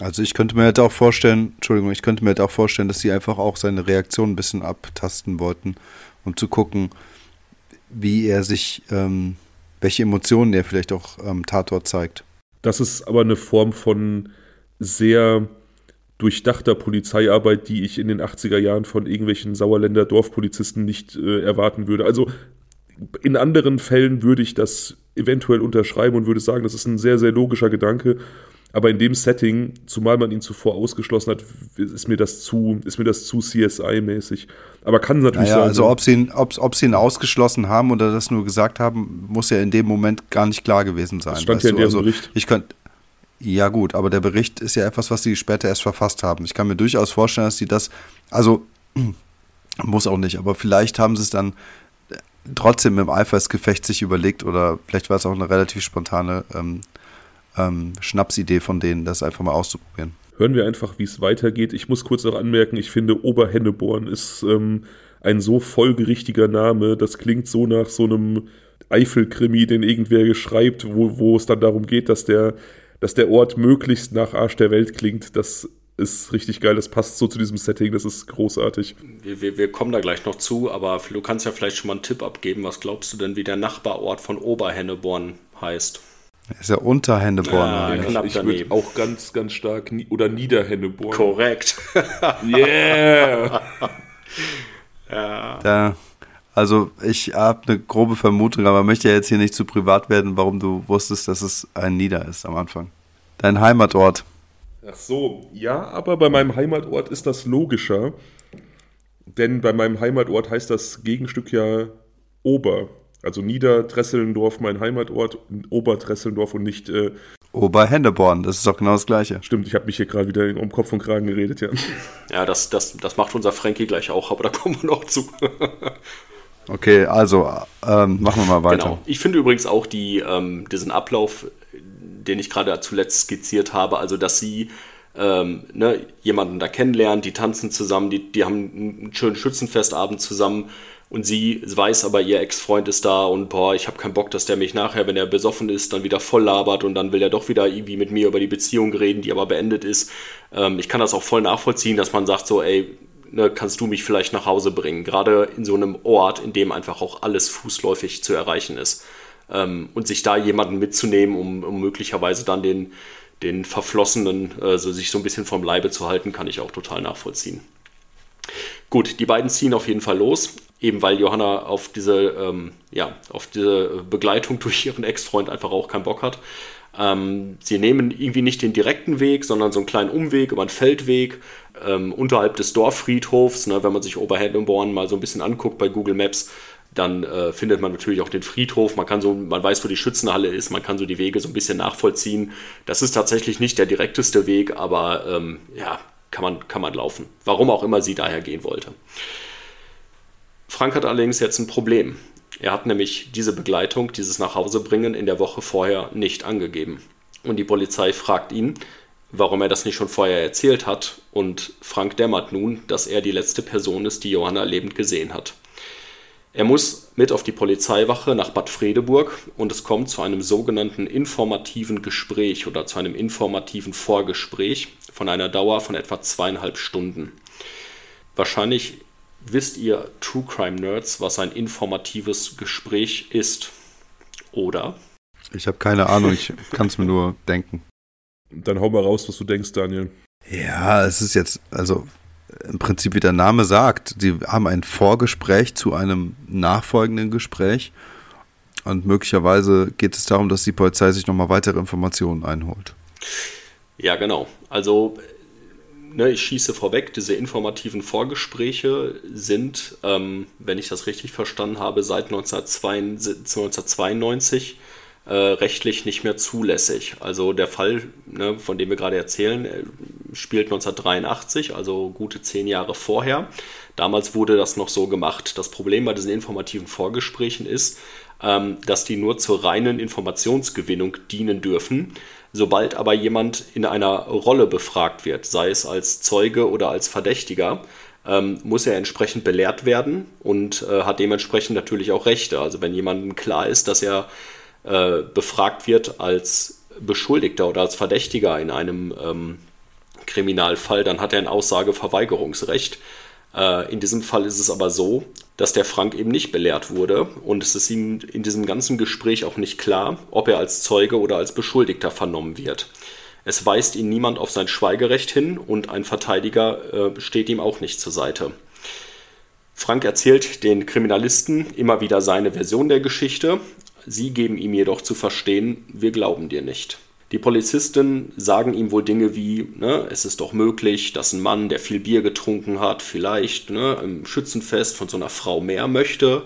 Also ich könnte mir halt auch vorstellen, Entschuldigung, ich könnte mir halt auch vorstellen, dass sie einfach auch seine Reaktion ein bisschen abtasten wollten, um zu gucken, wie er sich, ähm, welche Emotionen er vielleicht auch am ähm, Tatort zeigt. Das ist aber eine Form von sehr durchdachter Polizeiarbeit, die ich in den 80er Jahren von irgendwelchen Sauerländer Dorfpolizisten nicht äh, erwarten würde. Also in anderen Fällen würde ich das eventuell unterschreiben und würde sagen, das ist ein sehr, sehr logischer Gedanke. Aber in dem Setting, zumal man ihn zuvor ausgeschlossen hat, ist mir das zu, ist mir das zu CSI-mäßig. Aber kann natürlich naja, sein. Also ob sie, ihn, ob, ob sie ihn ausgeschlossen haben oder das nur gesagt haben, muss ja in dem Moment gar nicht klar gewesen sein. Das stand ja in deren also, Bericht. Ich könnte ja, gut, aber der Bericht ist ja etwas, was sie später erst verfasst haben. Ich kann mir durchaus vorstellen, dass sie das, also muss auch nicht, aber vielleicht haben sie es dann trotzdem im Eifersgefecht sich überlegt oder vielleicht war es auch eine relativ spontane ähm, ähm, Schnapsidee von denen, das einfach mal auszuprobieren. Hören wir einfach, wie es weitergeht. Ich muss kurz noch anmerken, ich finde Oberhenneborn ist ähm, ein so folgerichtiger Name. Das klingt so nach so einem Eifelkrimi, den irgendwer schreibt, wo, wo es dann darum geht, dass der, dass der Ort möglichst nach Arsch der Welt klingt. Das ist richtig geil. Das passt so zu diesem Setting. Das ist großartig. Wir, wir, wir, kommen da gleich noch zu, aber du kannst ja vielleicht schon mal einen Tipp abgeben. Was glaubst du denn, wie der Nachbarort von Oberhenneborn heißt? Ist ja Unterhenneborn. Ah, ja, ich würde auch ganz, ganz stark oder Niederhenneborn. Korrekt. yeah. ja. Da, also ich habe eine grobe Vermutung, aber möchte ja jetzt hier nicht zu privat werden, warum du wusstest, dass es ein Nieder ist am Anfang. Dein Heimatort. Ach so, ja, aber bei meinem Heimatort ist das logischer. Denn bei meinem Heimatort heißt das Gegenstück ja Ober. Also Niederdresselndorf mein Heimatort, Oberdresselndorf und nicht äh, Oberhendeborn, das ist doch genau das Gleiche. Stimmt, ich habe mich hier gerade wieder um Kopf und Kragen geredet, ja. Ja, das, das, das macht unser Frankie gleich auch, aber da kommen wir noch zu. okay, also ähm, machen wir mal weiter. Genau. Ich finde übrigens auch die, ähm, diesen Ablauf den ich gerade zuletzt skizziert habe, also dass sie ähm, ne, jemanden da kennenlernen, die tanzen zusammen, die, die haben einen schönen Schützenfestabend zusammen und sie weiß aber, ihr Ex-Freund ist da und boah, ich habe keinen Bock, dass der mich nachher, wenn er besoffen ist, dann wieder voll labert und dann will er doch wieder irgendwie mit mir über die Beziehung reden, die aber beendet ist. Ähm, ich kann das auch voll nachvollziehen, dass man sagt so, ey, ne, kannst du mich vielleicht nach Hause bringen? Gerade in so einem Ort, in dem einfach auch alles fußläufig zu erreichen ist ähm, und sich da jemanden mitzunehmen, um, um möglicherweise dann den, den Verflossenen äh, so sich so ein bisschen vom Leibe zu halten, kann ich auch total nachvollziehen. Gut, die beiden ziehen auf jeden Fall los, eben weil Johanna auf diese, ähm, ja, auf diese Begleitung durch ihren Ex-Freund einfach auch keinen Bock hat. Ähm, sie nehmen irgendwie nicht den direkten Weg, sondern so einen kleinen Umweg über einen Feldweg ähm, unterhalb des Dorffriedhofs. Ne, wenn man sich Oberheddenborn mal so ein bisschen anguckt bei Google Maps, dann äh, findet man natürlich auch den Friedhof. Man kann so, man weiß, wo die Schützenhalle ist. Man kann so die Wege so ein bisschen nachvollziehen. Das ist tatsächlich nicht der direkteste Weg, aber ähm, ja, kann man, kann man laufen. Warum auch immer sie daher gehen wollte. Frank hat allerdings jetzt ein Problem. Er hat nämlich diese Begleitung, dieses Nachhausebringen in der Woche vorher nicht angegeben. Und die Polizei fragt ihn, warum er das nicht schon vorher erzählt hat. Und Frank dämmert nun, dass er die letzte Person ist, die Johanna lebend gesehen hat. Er muss mit auf die Polizeiwache nach Bad Fredeburg und es kommt zu einem sogenannten informativen Gespräch oder zu einem informativen Vorgespräch von einer Dauer von etwa zweieinhalb Stunden. Wahrscheinlich wisst ihr True Crime Nerds, was ein informatives Gespräch ist, oder? Ich habe keine Ahnung, ich kann es mir nur denken. Dann hau mal raus, was du denkst, Daniel. Ja, es ist jetzt, also im Prinzip wie der Name sagt, sie haben ein Vorgespräch zu einem nachfolgenden Gespräch und möglicherweise geht es darum, dass die Polizei sich nochmal weitere Informationen einholt. Ja, genau. Also ne, ich schieße vorweg, diese informativen Vorgespräche sind, ähm, wenn ich das richtig verstanden habe, seit 1992 äh, rechtlich nicht mehr zulässig. Also der Fall, ne, von dem wir gerade erzählen, äh, spielt 1983, also gute zehn Jahre vorher. Damals wurde das noch so gemacht. Das Problem bei diesen informativen Vorgesprächen ist, ähm, dass die nur zur reinen Informationsgewinnung dienen dürfen. Sobald aber jemand in einer Rolle befragt wird, sei es als Zeuge oder als Verdächtiger, ähm, muss er entsprechend belehrt werden und äh, hat dementsprechend natürlich auch Rechte. Also wenn jemandem klar ist, dass er äh, befragt wird als Beschuldigter oder als Verdächtiger in einem ähm, Kriminalfall, dann hat er ein Aussageverweigerungsrecht. Äh, in diesem Fall ist es aber so, dass der Frank eben nicht belehrt wurde und es ist ihm in diesem ganzen Gespräch auch nicht klar, ob er als Zeuge oder als Beschuldigter vernommen wird. Es weist ihn niemand auf sein Schweigerecht hin und ein Verteidiger äh, steht ihm auch nicht zur Seite. Frank erzählt den Kriminalisten immer wieder seine Version der Geschichte Sie geben ihm jedoch zu verstehen, wir glauben dir nicht. Die Polizisten sagen ihm wohl Dinge wie, ne, es ist doch möglich, dass ein Mann, der viel Bier getrunken hat, vielleicht ne, im Schützenfest von so einer Frau mehr möchte.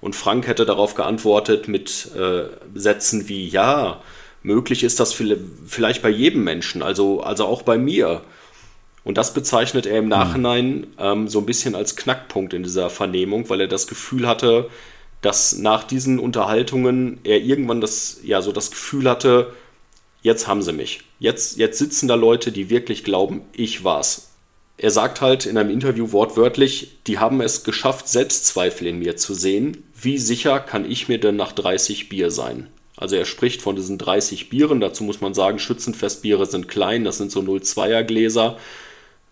Und Frank hätte darauf geantwortet mit äh, Sätzen wie, ja, möglich ist das vielleicht bei jedem Menschen, also, also auch bei mir. Und das bezeichnet er im hm. Nachhinein ähm, so ein bisschen als Knackpunkt in dieser Vernehmung, weil er das Gefühl hatte, dass nach diesen Unterhaltungen er irgendwann das, ja, so das Gefühl hatte, jetzt haben sie mich. Jetzt, jetzt sitzen da Leute, die wirklich glauben, ich war's. Er sagt halt in einem Interview wortwörtlich, die haben es geschafft, Selbstzweifel in mir zu sehen. Wie sicher kann ich mir denn nach 30 Bier sein? Also er spricht von diesen 30 Bieren. Dazu muss man sagen, Schützenfestbiere sind klein, das sind so 0,2er Gläser.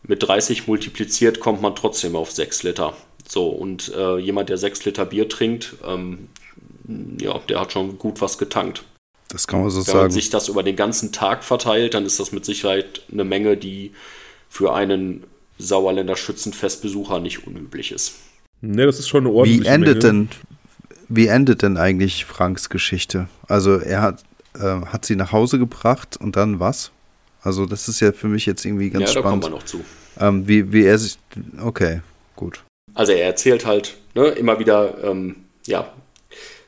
Mit 30 multipliziert kommt man trotzdem auf 6 Liter. So, und äh, jemand, der sechs Liter Bier trinkt, ähm, ja, der hat schon gut was getankt. Das kann man so Wenn sagen. Wenn man sich das über den ganzen Tag verteilt, dann ist das mit Sicherheit eine Menge, die für einen Sauerländer Schützenfestbesucher nicht unüblich ist. Ne, das ist schon eine ordentliche Wie endet Menge. denn, wie endet denn eigentlich Franks Geschichte? Also er hat, äh, hat sie nach Hause gebracht und dann was? Also das ist ja für mich jetzt irgendwie ganz ja, spannend. Da kommen wir noch zu. Ähm, wie, wie er sich, okay, gut. Also er erzählt halt ne, immer wieder, ähm, ja,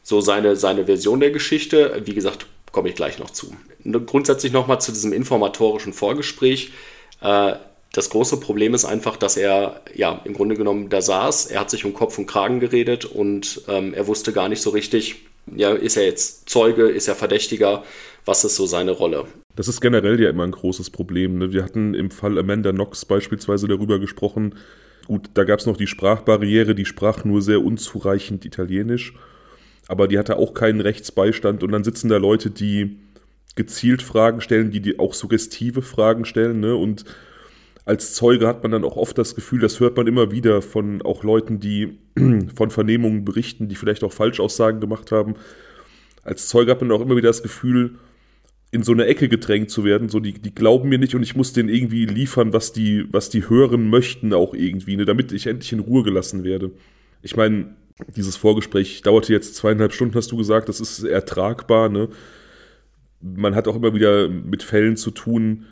so seine, seine Version der Geschichte. Wie gesagt, komme ich gleich noch zu. Grundsätzlich nochmal zu diesem informatorischen Vorgespräch. Äh, das große Problem ist einfach, dass er ja im Grunde genommen da saß. Er hat sich um Kopf und Kragen geredet und ähm, er wusste gar nicht so richtig, ja, ist er jetzt Zeuge, ist er Verdächtiger, was ist so seine Rolle? Das ist generell ja immer ein großes Problem. Ne? Wir hatten im Fall Amanda Knox beispielsweise darüber gesprochen, Gut, da gab es noch die Sprachbarriere, die sprach nur sehr unzureichend Italienisch, aber die hatte auch keinen Rechtsbeistand und dann sitzen da Leute, die gezielt Fragen stellen, die, die auch suggestive Fragen stellen, ne? Und als Zeuge hat man dann auch oft das Gefühl, das hört man immer wieder von auch Leuten, die von Vernehmungen berichten, die vielleicht auch Falschaussagen gemacht haben. Als Zeuge hat man auch immer wieder das Gefühl, in so eine Ecke gedrängt zu werden. So, die, die glauben mir nicht und ich muss denen irgendwie liefern, was die, was die hören möchten, auch irgendwie, ne, damit ich endlich in Ruhe gelassen werde. Ich meine, dieses Vorgespräch dauerte jetzt zweieinhalb Stunden, hast du gesagt, das ist ertragbar, ne? Man hat auch immer wieder mit Fällen zu tun,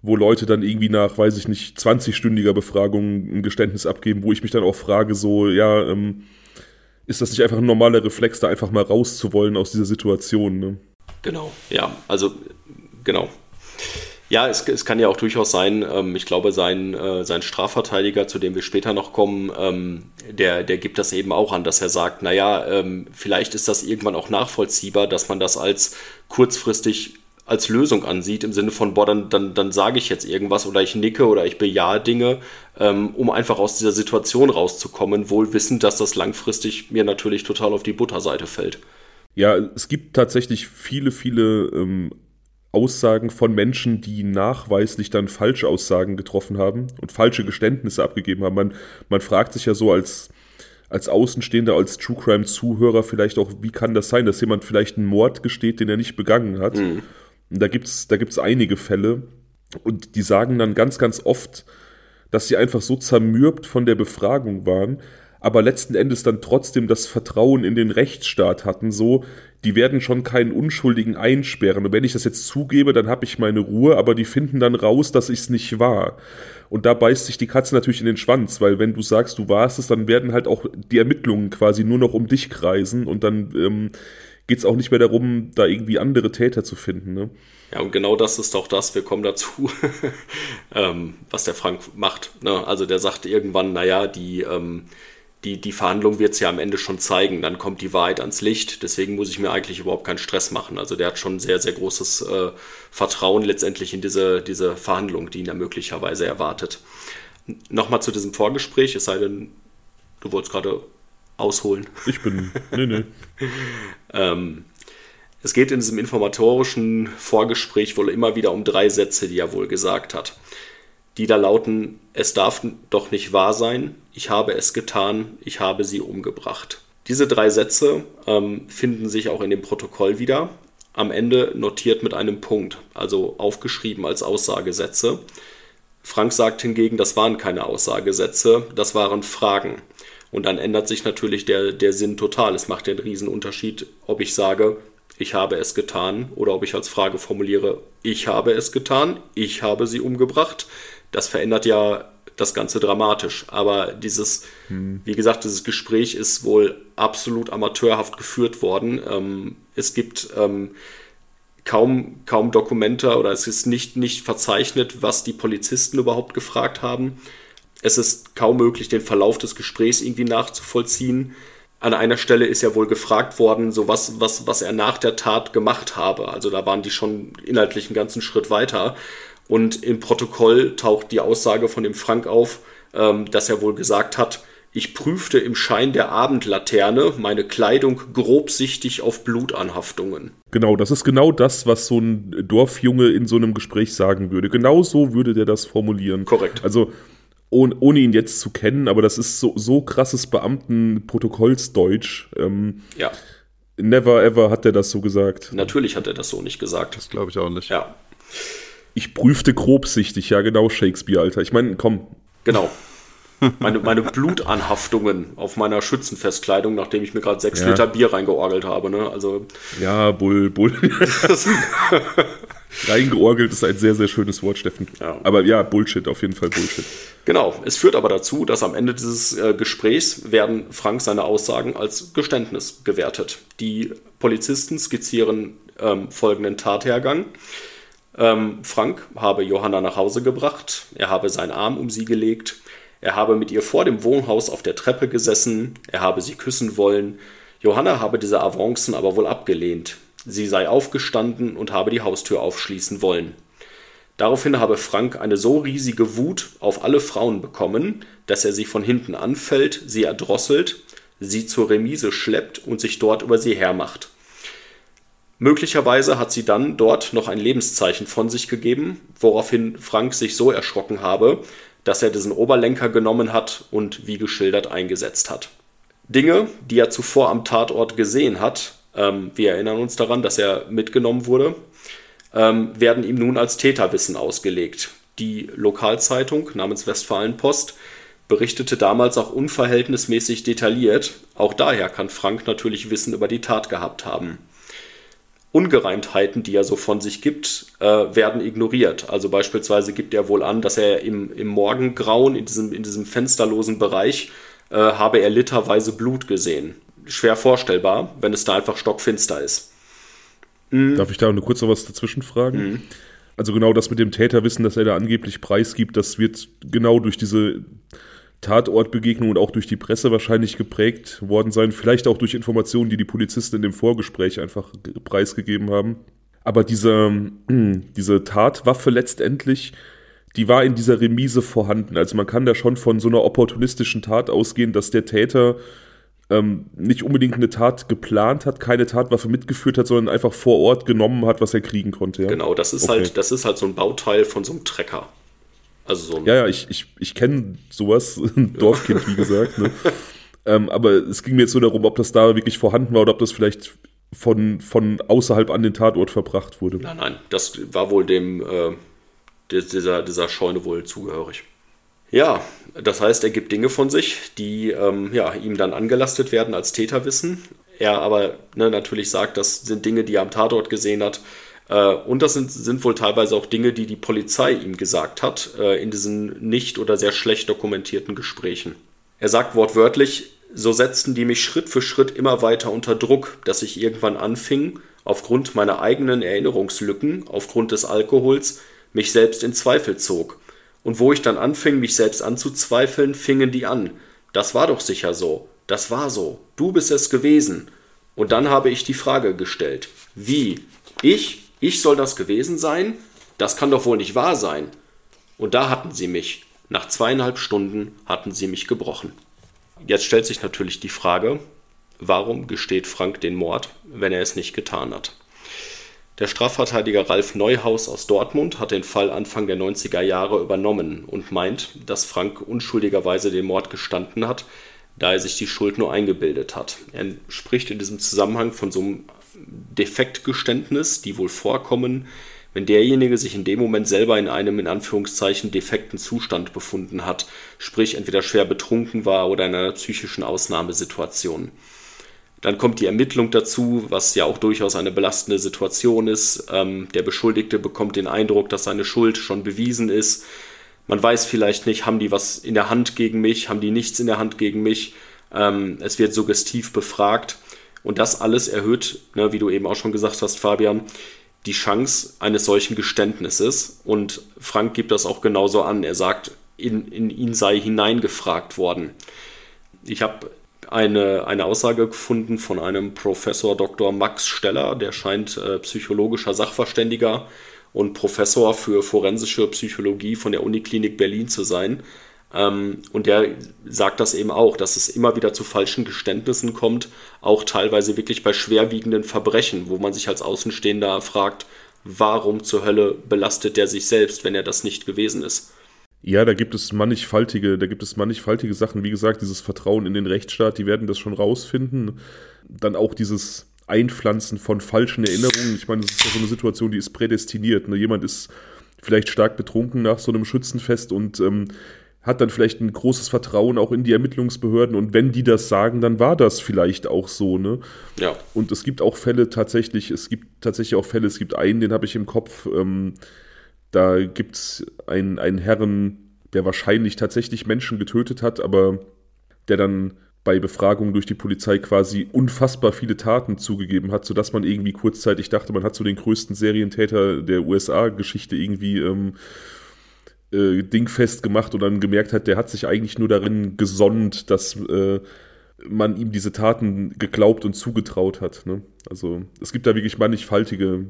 wo Leute dann irgendwie nach, weiß ich nicht, 20-stündiger Befragung ein Geständnis abgeben, wo ich mich dann auch frage, so, ja, ähm, ist das nicht einfach ein normaler Reflex, da einfach mal rauszuwollen aus dieser Situation, ne? Genau, ja, also genau. Ja, es, es kann ja auch durchaus sein, ähm, ich glaube, sein, äh, sein Strafverteidiger, zu dem wir später noch kommen, ähm, der, der gibt das eben auch an, dass er sagt, naja, ähm, vielleicht ist das irgendwann auch nachvollziehbar, dass man das als kurzfristig als Lösung ansieht, im Sinne von, boah, dann, dann, dann sage ich jetzt irgendwas oder ich nicke oder ich bejahe Dinge, ähm, um einfach aus dieser Situation rauszukommen, wohl wissend, dass das langfristig mir natürlich total auf die Butterseite fällt. Ja, es gibt tatsächlich viele, viele ähm, Aussagen von Menschen, die nachweislich dann falsche Aussagen getroffen haben und falsche Geständnisse abgegeben haben. Man, man fragt sich ja so als, als Außenstehender, als True Crime-Zuhörer vielleicht auch, wie kann das sein, dass jemand vielleicht einen Mord gesteht, den er nicht begangen hat. Mhm. Und da gibt's da gibt's einige Fälle und die sagen dann ganz, ganz oft, dass sie einfach so zermürbt von der Befragung waren, aber letzten Endes dann trotzdem das Vertrauen in den Rechtsstaat hatten, so, die werden schon keinen Unschuldigen einsperren. Und wenn ich das jetzt zugebe, dann habe ich meine Ruhe, aber die finden dann raus, dass ich es nicht war. Und da beißt sich die Katze natürlich in den Schwanz, weil wenn du sagst, du warst es, dann werden halt auch die Ermittlungen quasi nur noch um dich kreisen und dann ähm, geht es auch nicht mehr darum, da irgendwie andere Täter zu finden. Ne? Ja, und genau das ist auch das, wir kommen dazu, ähm, was der Frank macht. Ne? Also der sagt irgendwann, naja, die, ähm, die, die Verhandlung wird es ja am Ende schon zeigen, dann kommt die Wahrheit ans Licht, deswegen muss ich mir eigentlich überhaupt keinen Stress machen. Also der hat schon sehr, sehr großes äh, Vertrauen letztendlich in diese, diese Verhandlung, die ihn ja möglicherweise erwartet. Nochmal zu diesem Vorgespräch, es sei denn, du wolltest gerade ausholen. Ich bin. Nee, nee. ähm, es geht in diesem informatorischen Vorgespräch wohl immer wieder um drei Sätze, die er wohl gesagt hat. Die da lauten: Es darf doch nicht wahr sein, ich habe es getan, ich habe sie umgebracht. Diese drei Sätze ähm, finden sich auch in dem Protokoll wieder. Am Ende notiert mit einem Punkt, also aufgeschrieben als Aussagesätze. Frank sagt hingegen, das waren keine Aussagesätze, das waren Fragen. Und dann ändert sich natürlich der, der Sinn total. Es macht den Riesenunterschied, ob ich sage, ich habe es getan oder ob ich als Frage formuliere, ich habe es getan, ich habe sie umgebracht. Das verändert ja das Ganze dramatisch. Aber dieses, hm. wie gesagt, dieses Gespräch ist wohl absolut amateurhaft geführt worden. Ähm, es gibt ähm, kaum, kaum Dokumente oder es ist nicht, nicht verzeichnet, was die Polizisten überhaupt gefragt haben. Es ist kaum möglich, den Verlauf des Gesprächs irgendwie nachzuvollziehen. An einer Stelle ist ja wohl gefragt worden, so was, was, was er nach der Tat gemacht habe. Also da waren die schon inhaltlich einen ganzen Schritt weiter. Und im Protokoll taucht die Aussage von dem Frank auf, ähm, dass er wohl gesagt hat, ich prüfte im Schein der Abendlaterne meine Kleidung grobsichtig auf Blutanhaftungen. Genau, das ist genau das, was so ein Dorfjunge in so einem Gespräch sagen würde. Genau so würde der das formulieren. Korrekt. Also ohne, ohne ihn jetzt zu kennen, aber das ist so, so krasses Beamtenprotokollsdeutsch. Ähm, ja. Never ever hat er das so gesagt. Natürlich hat er das so nicht gesagt. Das glaube ich auch nicht. Ja. Ich prüfte grobsichtig, ja genau, Shakespeare, Alter. Ich meine, komm. Genau. Meine, meine Blutanhaftungen auf meiner Schützenfestkleidung, nachdem ich mir gerade sechs ja. Liter Bier reingeorgelt habe. Ne? Also, ja, Bull, Bull. Reingeorgelt ist ein sehr, sehr schönes Wort, Steffen. Ja. Aber ja, Bullshit, auf jeden Fall Bullshit. Genau, es führt aber dazu, dass am Ende dieses äh, Gesprächs werden Frank seine Aussagen als Geständnis gewertet. Die Polizisten skizzieren ähm, folgenden Tathergang. Ähm, Frank habe Johanna nach Hause gebracht, er habe seinen Arm um sie gelegt, er habe mit ihr vor dem Wohnhaus auf der Treppe gesessen, er habe sie küssen wollen. Johanna habe diese Avancen aber wohl abgelehnt. Sie sei aufgestanden und habe die Haustür aufschließen wollen. Daraufhin habe Frank eine so riesige Wut auf alle Frauen bekommen, dass er sie von hinten anfällt, sie erdrosselt, sie zur Remise schleppt und sich dort über sie hermacht. Möglicherweise hat sie dann dort noch ein Lebenszeichen von sich gegeben, woraufhin Frank sich so erschrocken habe, dass er diesen Oberlenker genommen hat und wie geschildert eingesetzt hat. Dinge, die er zuvor am Tatort gesehen hat, ähm, wir erinnern uns daran, dass er mitgenommen wurde, ähm, werden ihm nun als Täterwissen ausgelegt. Die Lokalzeitung namens Westfalenpost berichtete damals auch unverhältnismäßig detailliert. Auch daher kann Frank natürlich Wissen über die Tat gehabt haben. Ungereimtheiten, die er so von sich gibt, äh, werden ignoriert. Also beispielsweise gibt er wohl an, dass er im, im Morgengrauen, in diesem, in diesem fensterlosen Bereich, äh, habe er literweise Blut gesehen schwer vorstellbar, wenn es da einfach stockfinster ist. Mhm. Darf ich da nur kurz noch was dazwischen fragen? Mhm. Also genau das mit dem Täterwissen, dass er da angeblich preisgibt, das wird genau durch diese Tatortbegegnung und auch durch die Presse wahrscheinlich geprägt worden sein. Vielleicht auch durch Informationen, die die Polizisten in dem Vorgespräch einfach preisgegeben haben. Aber diese, diese Tatwaffe letztendlich, die war in dieser Remise vorhanden. Also man kann da schon von so einer opportunistischen Tat ausgehen, dass der Täter ähm, nicht unbedingt eine Tat geplant hat, keine Tatwaffe mitgeführt hat, sondern einfach vor Ort genommen hat, was er kriegen konnte. Ja? Genau, das ist okay. halt, das ist halt so ein Bauteil von so einem Trecker. Also so ja, ja, ich, ich, ich kenne sowas, ein Dorfkind, wie gesagt. Ne? ähm, aber es ging mir jetzt nur darum, ob das da wirklich vorhanden war oder ob das vielleicht von, von außerhalb an den Tatort verbracht wurde. Nein, nein, das war wohl dem, äh, dieser, dieser Scheune wohl zugehörig. Ja, das heißt, er gibt Dinge von sich, die ähm, ja, ihm dann angelastet werden als Täterwissen. Er aber ne, natürlich sagt, das sind Dinge, die er am Tatort gesehen hat. Äh, und das sind, sind wohl teilweise auch Dinge, die die Polizei ihm gesagt hat äh, in diesen nicht oder sehr schlecht dokumentierten Gesprächen. Er sagt wortwörtlich, so setzten die mich Schritt für Schritt immer weiter unter Druck, dass ich irgendwann anfing, aufgrund meiner eigenen Erinnerungslücken, aufgrund des Alkohols, mich selbst in Zweifel zog. Und wo ich dann anfing, mich selbst anzuzweifeln, fingen die an. Das war doch sicher so. Das war so. Du bist es gewesen. Und dann habe ich die Frage gestellt. Wie? Ich? Ich soll das gewesen sein? Das kann doch wohl nicht wahr sein. Und da hatten sie mich. Nach zweieinhalb Stunden hatten sie mich gebrochen. Jetzt stellt sich natürlich die Frage, warum gesteht Frank den Mord, wenn er es nicht getan hat? Der Strafverteidiger Ralf Neuhaus aus Dortmund hat den Fall Anfang der 90er Jahre übernommen und meint, dass Frank unschuldigerweise den Mord gestanden hat, da er sich die Schuld nur eingebildet hat. Er spricht in diesem Zusammenhang von so einem Defektgeständnis, die wohl vorkommen, wenn derjenige sich in dem Moment selber in einem in Anführungszeichen defekten Zustand befunden hat, sprich entweder schwer betrunken war oder in einer psychischen Ausnahmesituation. Dann kommt die Ermittlung dazu, was ja auch durchaus eine belastende Situation ist. Ähm, der Beschuldigte bekommt den Eindruck, dass seine Schuld schon bewiesen ist. Man weiß vielleicht nicht, haben die was in der Hand gegen mich, haben die nichts in der Hand gegen mich. Ähm, es wird suggestiv befragt. Und das alles erhöht, ne, wie du eben auch schon gesagt hast, Fabian, die Chance eines solchen Geständnisses. Und Frank gibt das auch genauso an. Er sagt, in, in ihn sei hineingefragt worden. Ich habe eine, eine Aussage gefunden von einem Professor Dr. Max Steller, der scheint äh, psychologischer Sachverständiger und Professor für forensische Psychologie von der Uniklinik Berlin zu sein. Ähm, und der sagt das eben auch, dass es immer wieder zu falschen Geständnissen kommt, auch teilweise wirklich bei schwerwiegenden Verbrechen, wo man sich als Außenstehender fragt, warum zur Hölle belastet der sich selbst, wenn er das nicht gewesen ist. Ja, da gibt es mannigfaltige, da gibt es mannigfaltige Sachen. Wie gesagt, dieses Vertrauen in den Rechtsstaat, die werden das schon rausfinden. Dann auch dieses Einpflanzen von falschen Erinnerungen. Ich meine, das ist ja so eine Situation, die ist prädestiniert. Ne? Jemand ist vielleicht stark betrunken nach so einem Schützenfest und ähm, hat dann vielleicht ein großes Vertrauen auch in die Ermittlungsbehörden und wenn die das sagen, dann war das vielleicht auch so, ne? Ja. Und es gibt auch Fälle tatsächlich, es gibt tatsächlich auch Fälle, es gibt einen, den habe ich im Kopf, ähm, da gibt es einen, einen Herren, der wahrscheinlich tatsächlich Menschen getötet hat, aber der dann bei Befragung durch die Polizei quasi unfassbar viele Taten zugegeben hat, sodass man irgendwie kurzzeitig dachte, man hat so den größten Serientäter der USA-Geschichte irgendwie ähm, äh, dingfest gemacht und dann gemerkt hat, der hat sich eigentlich nur darin gesonnt, dass äh, man ihm diese Taten geglaubt und zugetraut hat. Ne? Also es gibt da wirklich mannigfaltige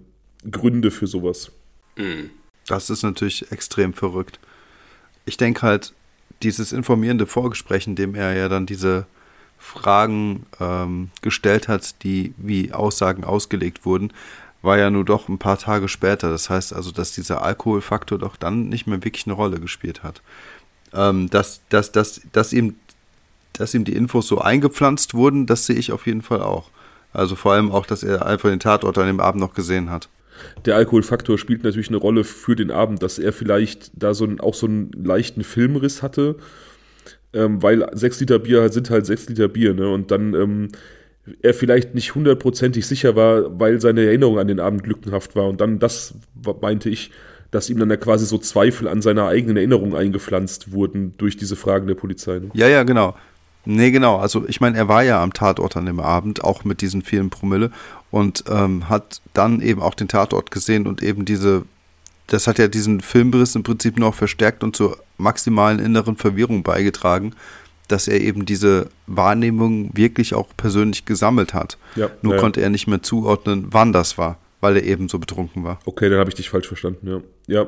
Gründe für sowas. Mhm. Das ist natürlich extrem verrückt. Ich denke halt, dieses informierende Vorgespräch, in dem er ja dann diese Fragen ähm, gestellt hat, die wie Aussagen ausgelegt wurden, war ja nur doch ein paar Tage später. Das heißt also, dass dieser Alkoholfaktor doch dann nicht mehr wirklich eine Rolle gespielt hat. Ähm, dass, dass, dass, dass, ihm, dass ihm die Infos so eingepflanzt wurden, das sehe ich auf jeden Fall auch. Also vor allem auch, dass er einfach den Tatort an dem Abend noch gesehen hat. Der Alkoholfaktor spielt natürlich eine Rolle für den Abend, dass er vielleicht da so ein, auch so einen leichten Filmriss hatte, ähm, weil sechs Liter Bier sind halt sechs Liter Bier, ne? Und dann ähm, er vielleicht nicht hundertprozentig sicher war, weil seine Erinnerung an den Abend lückenhaft war. Und dann, das meinte ich, dass ihm dann ja quasi so Zweifel an seiner eigenen Erinnerung eingepflanzt wurden durch diese Fragen der Polizei. Ne? Ja, ja, genau. Nee, genau. Also ich meine, er war ja am Tatort an dem Abend, auch mit diesen vielen Promille und ähm, hat dann eben auch den Tatort gesehen und eben diese, das hat ja diesen Filmriss im Prinzip noch verstärkt und zur maximalen inneren Verwirrung beigetragen, dass er eben diese Wahrnehmung wirklich auch persönlich gesammelt hat. Ja, Nur ja. konnte er nicht mehr zuordnen, wann das war. weil er eben so betrunken war. Okay, dann habe ich dich falsch verstanden, ja. Ja.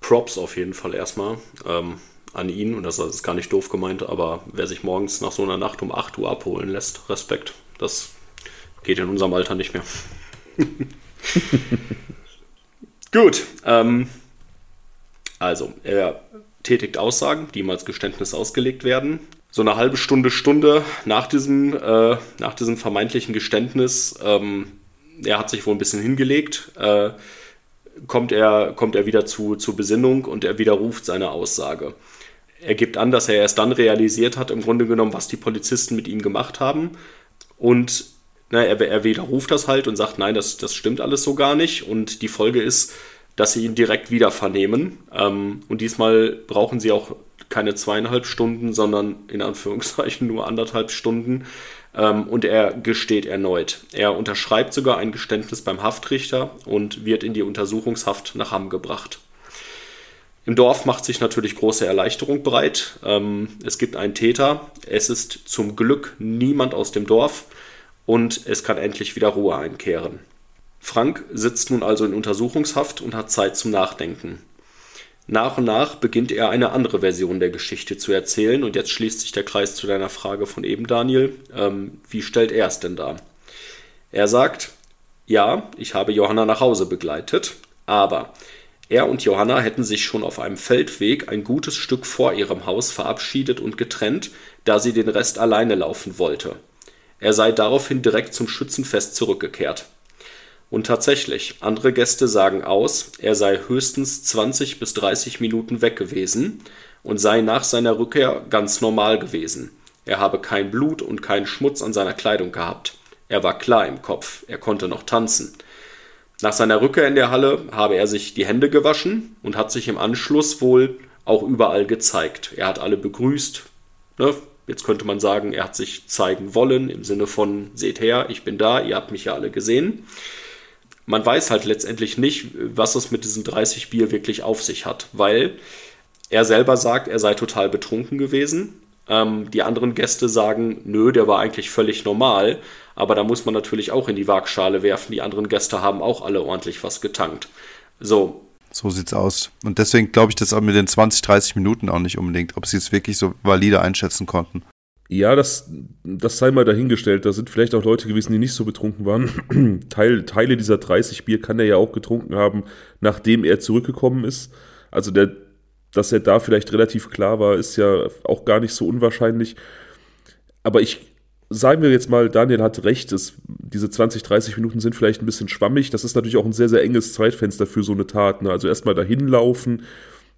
Props auf jeden Fall erstmal ähm, an ihn und das ist gar nicht doof gemeint, aber wer sich morgens nach so einer Nacht um 8 Uhr abholen lässt, Respekt. Das geht in unserem Alter nicht mehr. Gut, ähm, also er tätigt Aussagen, die ihm als Geständnis ausgelegt werden. So eine halbe Stunde, Stunde nach diesem, äh, nach diesem vermeintlichen Geständnis, ähm, er hat sich wohl ein bisschen hingelegt, äh, kommt, er, kommt er wieder zu, zu Besinnung und er widerruft seine Aussage. Er gibt an, dass er erst dann realisiert hat, im Grunde genommen, was die Polizisten mit ihm gemacht haben. Und na, er, er widerruft das halt und sagt, nein, das, das stimmt alles so gar nicht. Und die Folge ist, dass sie ihn direkt wieder vernehmen. Ähm, und diesmal brauchen sie auch keine zweieinhalb Stunden, sondern in Anführungszeichen nur anderthalb Stunden. Ähm, und er gesteht erneut. Er unterschreibt sogar ein Geständnis beim Haftrichter und wird in die Untersuchungshaft nach Hamm gebracht. Im Dorf macht sich natürlich große Erleichterung breit. Ähm, es gibt einen Täter. Es ist zum Glück niemand aus dem Dorf und es kann endlich wieder Ruhe einkehren. Frank sitzt nun also in Untersuchungshaft und hat Zeit zum Nachdenken. Nach und nach beginnt er eine andere Version der Geschichte zu erzählen und jetzt schließt sich der Kreis zu deiner Frage von eben, Daniel. Ähm, wie stellt er es denn dar? Er sagt, ja, ich habe Johanna nach Hause begleitet, aber er und Johanna hätten sich schon auf einem Feldweg ein gutes Stück vor ihrem Haus verabschiedet und getrennt, da sie den Rest alleine laufen wollte. Er sei daraufhin direkt zum Schützenfest zurückgekehrt. Und tatsächlich, andere Gäste sagen aus, er sei höchstens 20 bis 30 Minuten weg gewesen und sei nach seiner Rückkehr ganz normal gewesen. Er habe kein Blut und keinen Schmutz an seiner Kleidung gehabt. Er war klar im Kopf, er konnte noch tanzen. Nach seiner Rückkehr in der Halle habe er sich die Hände gewaschen und hat sich im Anschluss wohl auch überall gezeigt. Er hat alle begrüßt. Ne? Jetzt könnte man sagen, er hat sich zeigen wollen im Sinne von, seht her, ich bin da, ihr habt mich ja alle gesehen man weiß halt letztendlich nicht, was es mit diesen 30 Bier wirklich auf sich hat, weil er selber sagt, er sei total betrunken gewesen. Ähm, die anderen Gäste sagen, nö, der war eigentlich völlig normal. Aber da muss man natürlich auch in die Waagschale werfen. Die anderen Gäste haben auch alle ordentlich was getankt. So. So sieht's aus. Und deswegen glaube ich das auch mit den 20, 30 Minuten auch nicht unbedingt, ob sie es wirklich so valide einschätzen konnten. Ja, das, das sei mal dahingestellt. Da sind vielleicht auch Leute gewesen, die nicht so betrunken waren. Teil, Teile dieser 30 Bier kann er ja auch getrunken haben, nachdem er zurückgekommen ist. Also, der, dass er da vielleicht relativ klar war, ist ja auch gar nicht so unwahrscheinlich. Aber ich sagen wir jetzt mal, Daniel hat recht, es, diese 20, 30 Minuten sind vielleicht ein bisschen schwammig. Das ist natürlich auch ein sehr, sehr enges Zeitfenster für so eine Tat. Ne? Also erstmal dahin laufen,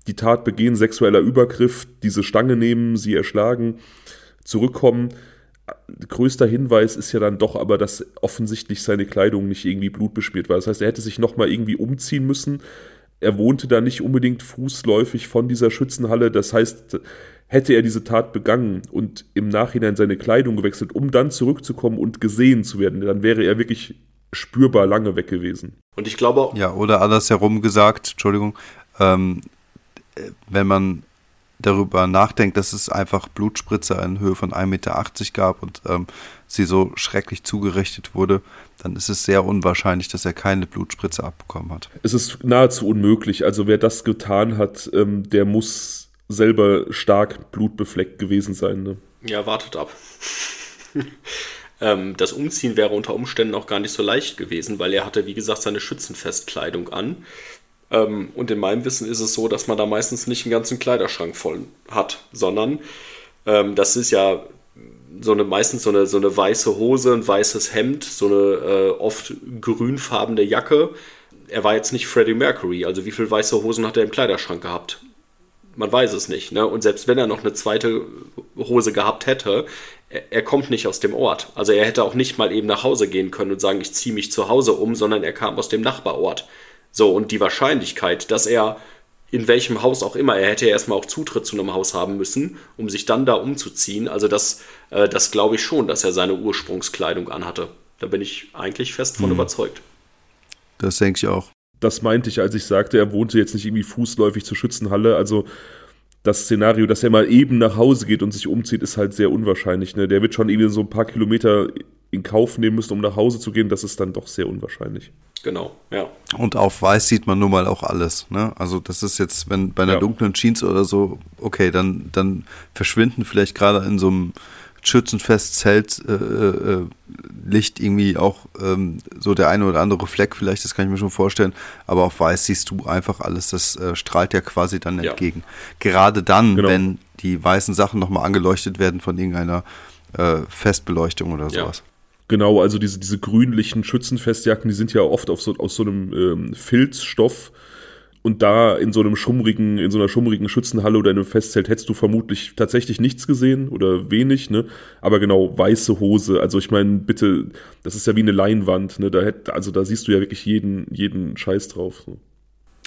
die Tat begehen, sexueller Übergriff, diese Stange nehmen, sie erschlagen zurückkommen. Größter Hinweis ist ja dann doch aber, dass offensichtlich seine Kleidung nicht irgendwie blutbeschmiert war. Das heißt, er hätte sich nochmal irgendwie umziehen müssen. Er wohnte da nicht unbedingt fußläufig von dieser Schützenhalle. Das heißt, hätte er diese Tat begangen und im Nachhinein seine Kleidung gewechselt, um dann zurückzukommen und gesehen zu werden, dann wäre er wirklich spürbar lange weg gewesen. Und ich glaube. Ja, oder andersherum gesagt, Entschuldigung, ähm, wenn man darüber nachdenkt, dass es einfach Blutspritzer in Höhe von 1,80 Meter gab und ähm, sie so schrecklich zugerichtet wurde, dann ist es sehr unwahrscheinlich, dass er keine Blutspritze abbekommen hat. Es ist nahezu unmöglich. Also wer das getan hat, ähm, der muss selber stark blutbefleckt gewesen sein. Ne? Ja, wartet ab. ähm, das Umziehen wäre unter Umständen auch gar nicht so leicht gewesen, weil er hatte, wie gesagt, seine Schützenfestkleidung an. Ähm, und in meinem Wissen ist es so, dass man da meistens nicht einen ganzen Kleiderschrank voll hat, sondern ähm, das ist ja so eine meistens so eine, so eine weiße Hose, ein weißes Hemd, so eine äh, oft grünfarbene Jacke. Er war jetzt nicht Freddie Mercury, also wie viele weiße Hosen hat er im Kleiderschrank gehabt? Man weiß es nicht, ne? Und selbst wenn er noch eine zweite Hose gehabt hätte, er, er kommt nicht aus dem Ort. Also er hätte auch nicht mal eben nach Hause gehen können und sagen, ich ziehe mich zu Hause um, sondern er kam aus dem Nachbarort. So, und die Wahrscheinlichkeit, dass er in welchem Haus auch immer, er hätte ja erstmal auch Zutritt zu einem Haus haben müssen, um sich dann da umzuziehen. Also das, äh, das glaube ich schon, dass er seine Ursprungskleidung anhatte. Da bin ich eigentlich fest von hm. überzeugt. Das denke ich auch. Das meinte ich, als ich sagte, er wohnte jetzt nicht irgendwie fußläufig zur Schützenhalle. Also das Szenario, dass er mal eben nach Hause geht und sich umzieht, ist halt sehr unwahrscheinlich. Ne? Der wird schon irgendwie so ein paar Kilometer in Kauf nehmen müssen, um nach Hause zu gehen, das ist dann doch sehr unwahrscheinlich. Genau, ja. Und auf weiß sieht man nun mal auch alles. Ne? Also das ist jetzt, wenn bei einer ja. dunklen Jeans oder so, okay, dann, dann verschwinden vielleicht gerade in so einem Schützenfestzelt äh, äh, Licht irgendwie auch ähm, so der eine oder andere Fleck vielleicht, das kann ich mir schon vorstellen. Aber auf weiß siehst du einfach alles, das äh, strahlt ja quasi dann ja. entgegen. Gerade dann, genau. wenn die weißen Sachen nochmal angeleuchtet werden von irgendeiner äh, Festbeleuchtung oder sowas. Ja. Genau, also diese, diese grünlichen Schützenfestjacken, die sind ja oft auf so, aus so einem ähm, Filzstoff. Und da in so einem schummrigen, in so einer schummrigen Schützenhalle oder in einem Festzelt hättest du vermutlich tatsächlich nichts gesehen oder wenig, ne? Aber genau, weiße Hose. Also ich meine, bitte, das ist ja wie eine Leinwand, ne? Da hätte, also da siehst du ja wirklich jeden, jeden Scheiß drauf. So.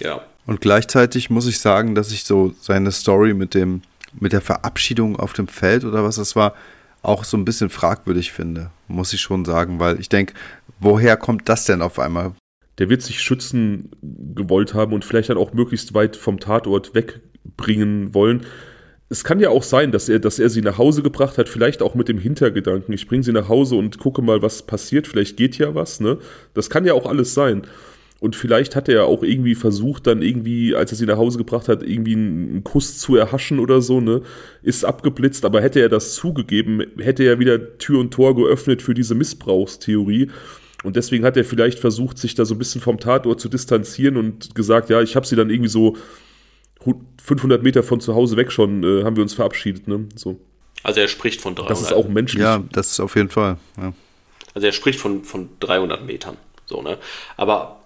Ja. Und gleichzeitig muss ich sagen, dass ich so seine Story mit dem, mit der Verabschiedung auf dem Feld oder was das war, auch so ein bisschen fragwürdig finde, muss ich schon sagen, weil ich denke, woher kommt das denn auf einmal? Der wird sich schützen gewollt haben und vielleicht dann auch möglichst weit vom Tatort wegbringen wollen. Es kann ja auch sein, dass er, dass er sie nach Hause gebracht hat, vielleicht auch mit dem Hintergedanken, ich bringe sie nach Hause und gucke mal, was passiert, vielleicht geht ja was, ne? Das kann ja auch alles sein. Und vielleicht hat er ja auch irgendwie versucht, dann irgendwie, als er sie nach Hause gebracht hat, irgendwie einen Kuss zu erhaschen oder so, ne? Ist abgeblitzt, aber hätte er das zugegeben, hätte er wieder Tür und Tor geöffnet für diese Missbrauchstheorie. Und deswegen hat er vielleicht versucht, sich da so ein bisschen vom Tatort zu distanzieren und gesagt, ja, ich habe sie dann irgendwie so 500 Meter von zu Hause weg schon, äh, haben wir uns verabschiedet, ne? So. Also er spricht von 300. Das ist auch menschlich. Ja, das ist auf jeden Fall. Ja. Also er spricht von, von 300 Metern. So, ne? Aber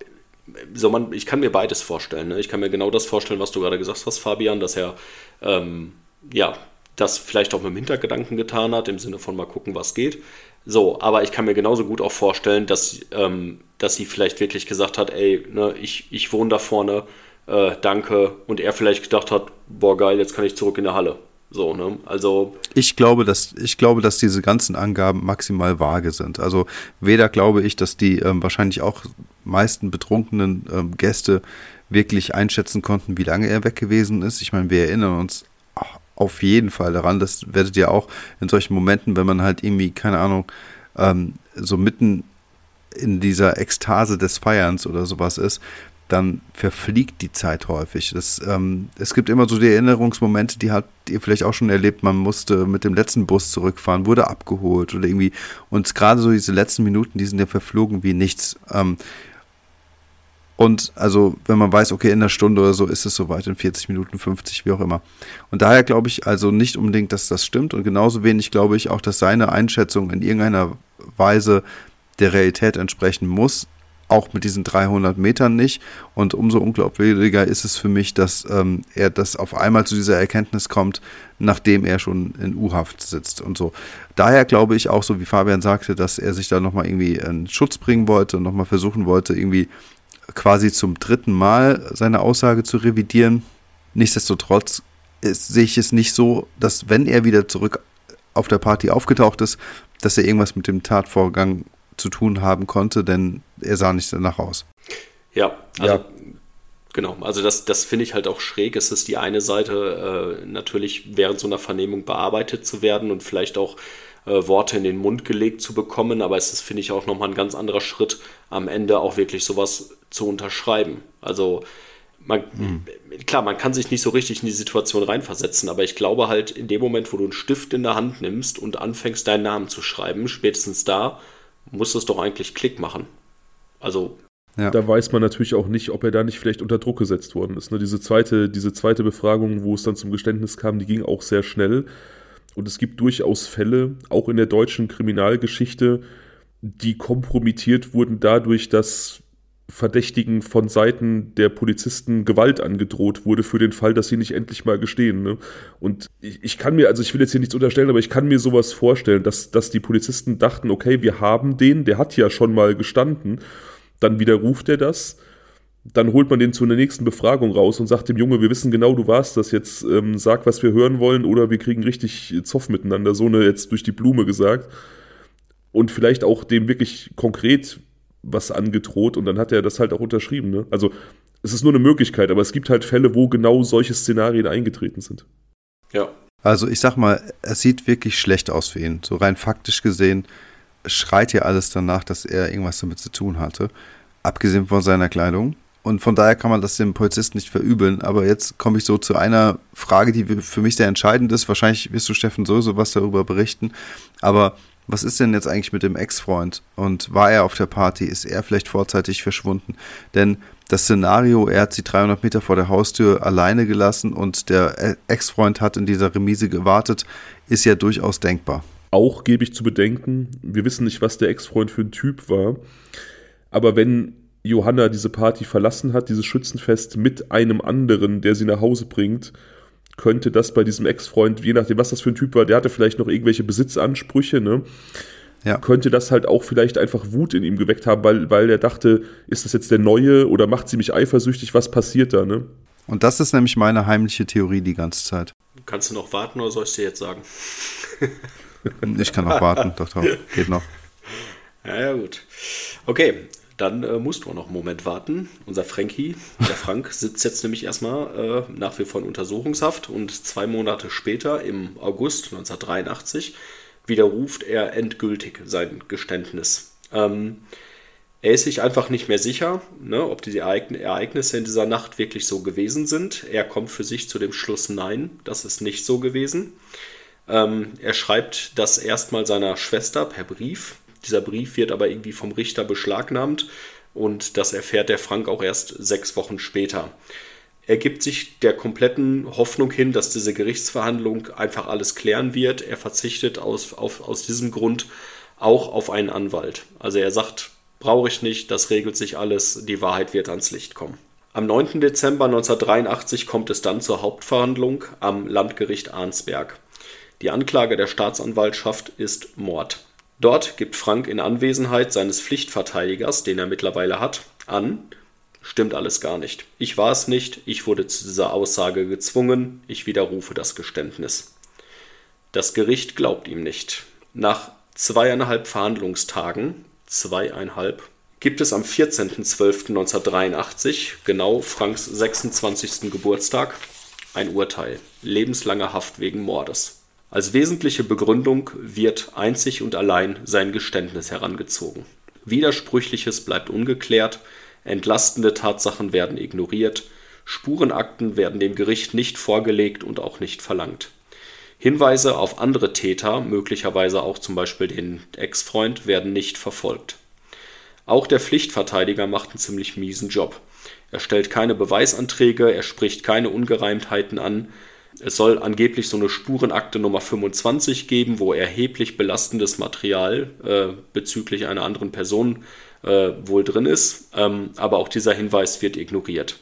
so man, ich kann mir beides vorstellen. Ne? Ich kann mir genau das vorstellen, was du gerade gesagt hast, Fabian, dass er ähm, ja das vielleicht auch mit dem Hintergedanken getan hat, im Sinne von mal gucken, was geht. So, aber ich kann mir genauso gut auch vorstellen, dass, ähm, dass sie vielleicht wirklich gesagt hat, ey, ne, ich, ich wohne da vorne, äh, danke. Und er vielleicht gedacht hat, boah geil, jetzt kann ich zurück in der Halle. So, ne? Also. Ich glaube, dass, ich glaube, dass diese ganzen Angaben maximal vage sind. Also weder glaube ich, dass die ähm, wahrscheinlich auch meisten betrunkenen ähm, Gäste wirklich einschätzen konnten, wie lange er weg gewesen ist. Ich meine, wir erinnern uns auf jeden Fall daran. Das werdet ihr auch in solchen Momenten, wenn man halt irgendwie, keine Ahnung, ähm, so mitten in dieser Ekstase des Feierns oder sowas ist, dann verfliegt die Zeit häufig. Das, ähm, es gibt immer so die Erinnerungsmomente, die habt ihr vielleicht auch schon erlebt. Man musste mit dem letzten Bus zurückfahren, wurde abgeholt oder irgendwie. Und gerade so diese letzten Minuten, die sind ja verflogen wie nichts. Ähm, und also, wenn man weiß, okay, in einer Stunde oder so ist es soweit, in 40 Minuten, 50, wie auch immer. Und daher glaube ich also nicht unbedingt, dass das stimmt. Und genauso wenig glaube ich auch, dass seine Einschätzung in irgendeiner Weise der Realität entsprechen muss auch mit diesen 300 Metern nicht. Und umso unglaubwürdiger ist es für mich, dass ähm, er das auf einmal zu dieser Erkenntnis kommt, nachdem er schon in U-Haft sitzt und so. Daher glaube ich auch, so wie Fabian sagte, dass er sich da nochmal irgendwie in Schutz bringen wollte und nochmal versuchen wollte, irgendwie quasi zum dritten Mal seine Aussage zu revidieren. Nichtsdestotrotz ist, sehe ich es nicht so, dass wenn er wieder zurück auf der Party aufgetaucht ist, dass er irgendwas mit dem Tatvorgang zu tun haben konnte, denn er sah nicht danach aus. Ja, also ja. genau. Also das, das finde ich halt auch schräg. Es ist die eine Seite, äh, natürlich während so einer Vernehmung bearbeitet zu werden und vielleicht auch äh, Worte in den Mund gelegt zu bekommen, aber es ist, finde ich, auch nochmal ein ganz anderer Schritt, am Ende auch wirklich sowas zu unterschreiben. Also man, mhm. klar, man kann sich nicht so richtig in die Situation reinversetzen, aber ich glaube halt, in dem Moment, wo du einen Stift in der Hand nimmst und anfängst, deinen Namen zu schreiben, spätestens da muss es doch eigentlich Klick machen. Also. Ja. Da weiß man natürlich auch nicht, ob er da nicht vielleicht unter Druck gesetzt worden ist. Ne? Diese, zweite, diese zweite Befragung, wo es dann zum Geständnis kam, die ging auch sehr schnell. Und es gibt durchaus Fälle, auch in der deutschen Kriminalgeschichte, die kompromittiert wurden dadurch, dass Verdächtigen von Seiten der Polizisten Gewalt angedroht wurde für den Fall, dass sie nicht endlich mal gestehen. Ne? Und ich, ich, kann mir, also ich will jetzt hier nichts unterstellen, aber ich kann mir sowas vorstellen, dass, dass die Polizisten dachten, okay, wir haben den, der hat ja schon mal gestanden, dann widerruft er das, dann holt man den zu einer nächsten Befragung raus und sagt dem Junge, wir wissen genau, du warst das, jetzt ähm, sag, was wir hören wollen, oder wir kriegen richtig Zoff miteinander, so eine jetzt durch die Blume gesagt. Und vielleicht auch dem wirklich konkret was angedroht und dann hat er das halt auch unterschrieben. Ne? Also es ist nur eine Möglichkeit, aber es gibt halt Fälle, wo genau solche Szenarien eingetreten sind. Ja. Also ich sag mal, es sieht wirklich schlecht aus für ihn. So rein faktisch gesehen schreit ja alles danach, dass er irgendwas damit zu tun hatte. Abgesehen von seiner Kleidung. Und von daher kann man das dem Polizisten nicht verübeln. Aber jetzt komme ich so zu einer Frage, die für mich sehr entscheidend ist. Wahrscheinlich wirst du, Steffen, sowieso was darüber berichten. Aber was ist denn jetzt eigentlich mit dem Ex-Freund? Und war er auf der Party? Ist er vielleicht vorzeitig verschwunden? Denn das Szenario, er hat sie 300 Meter vor der Haustür alleine gelassen und der Ex-Freund hat in dieser Remise gewartet, ist ja durchaus denkbar. Auch gebe ich zu bedenken, wir wissen nicht, was der Ex-Freund für ein Typ war. Aber wenn Johanna diese Party verlassen hat, dieses Schützenfest mit einem anderen, der sie nach Hause bringt, könnte das bei diesem Ex-Freund, je nachdem, was das für ein Typ war, der hatte vielleicht noch irgendwelche Besitzansprüche, ne? Ja. Könnte das halt auch vielleicht einfach Wut in ihm geweckt haben, weil, weil er dachte, ist das jetzt der Neue oder macht sie mich eifersüchtig, was passiert da, ne? Und das ist nämlich meine heimliche Theorie die ganze Zeit. Kannst du noch warten oder soll ich dir jetzt sagen? ich kann noch warten, doch, doch, geht noch. Ja, ja, gut. Okay, dann äh, musst du auch noch einen Moment warten. Unser Frankie, der Frank, sitzt jetzt nämlich erstmal äh, nach wie vor in Untersuchungshaft und zwei Monate später, im August 1983, widerruft er endgültig sein Geständnis. Ähm, er ist sich einfach nicht mehr sicher, ne, ob die Ereignisse in dieser Nacht wirklich so gewesen sind. Er kommt für sich zu dem Schluss, nein, das ist nicht so gewesen. Ähm, er schreibt das erstmal seiner Schwester per Brief, dieser Brief wird aber irgendwie vom Richter beschlagnahmt und das erfährt der Frank auch erst sechs Wochen später. Er gibt sich der kompletten Hoffnung hin, dass diese Gerichtsverhandlung einfach alles klären wird. Er verzichtet aus, auf, aus diesem Grund auch auf einen Anwalt. Also er sagt, brauche ich nicht, das regelt sich alles, die Wahrheit wird ans Licht kommen. Am 9. Dezember 1983 kommt es dann zur Hauptverhandlung am Landgericht Arnsberg. Die Anklage der Staatsanwaltschaft ist Mord. Dort gibt Frank in Anwesenheit seines Pflichtverteidigers, den er mittlerweile hat, an, stimmt alles gar nicht. Ich war es nicht, ich wurde zu dieser Aussage gezwungen, ich widerrufe das Geständnis. Das Gericht glaubt ihm nicht. Nach zweieinhalb Verhandlungstagen, zweieinhalb, gibt es am 14.12.1983, genau Franks 26. Geburtstag, ein Urteil. Lebenslange Haft wegen Mordes. Als wesentliche Begründung wird einzig und allein sein Geständnis herangezogen. Widersprüchliches bleibt ungeklärt, entlastende Tatsachen werden ignoriert, Spurenakten werden dem Gericht nicht vorgelegt und auch nicht verlangt. Hinweise auf andere Täter, möglicherweise auch zum Beispiel den Ex-Freund, werden nicht verfolgt. Auch der Pflichtverteidiger macht einen ziemlich miesen Job. Er stellt keine Beweisanträge, er spricht keine Ungereimtheiten an, es soll angeblich so eine Spurenakte Nummer 25 geben, wo erheblich belastendes Material äh, bezüglich einer anderen Person äh, wohl drin ist, ähm, aber auch dieser Hinweis wird ignoriert.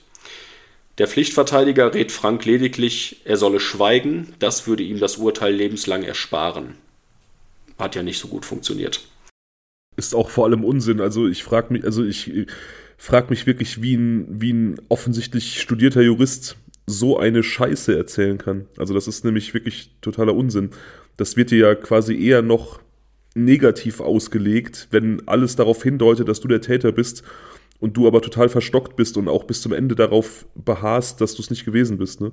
Der Pflichtverteidiger rät Frank lediglich, er solle schweigen, das würde ihm das Urteil lebenslang ersparen. Hat ja nicht so gut funktioniert. Ist auch vor allem Unsinn. Also ich frage mich, also ich frage mich wirklich, wie ein, wie ein offensichtlich studierter Jurist so eine Scheiße erzählen kann. Also das ist nämlich wirklich totaler Unsinn. Das wird dir ja quasi eher noch negativ ausgelegt, wenn alles darauf hindeutet, dass du der Täter bist und du aber total verstockt bist und auch bis zum Ende darauf beharrst, dass du es nicht gewesen bist. Ne?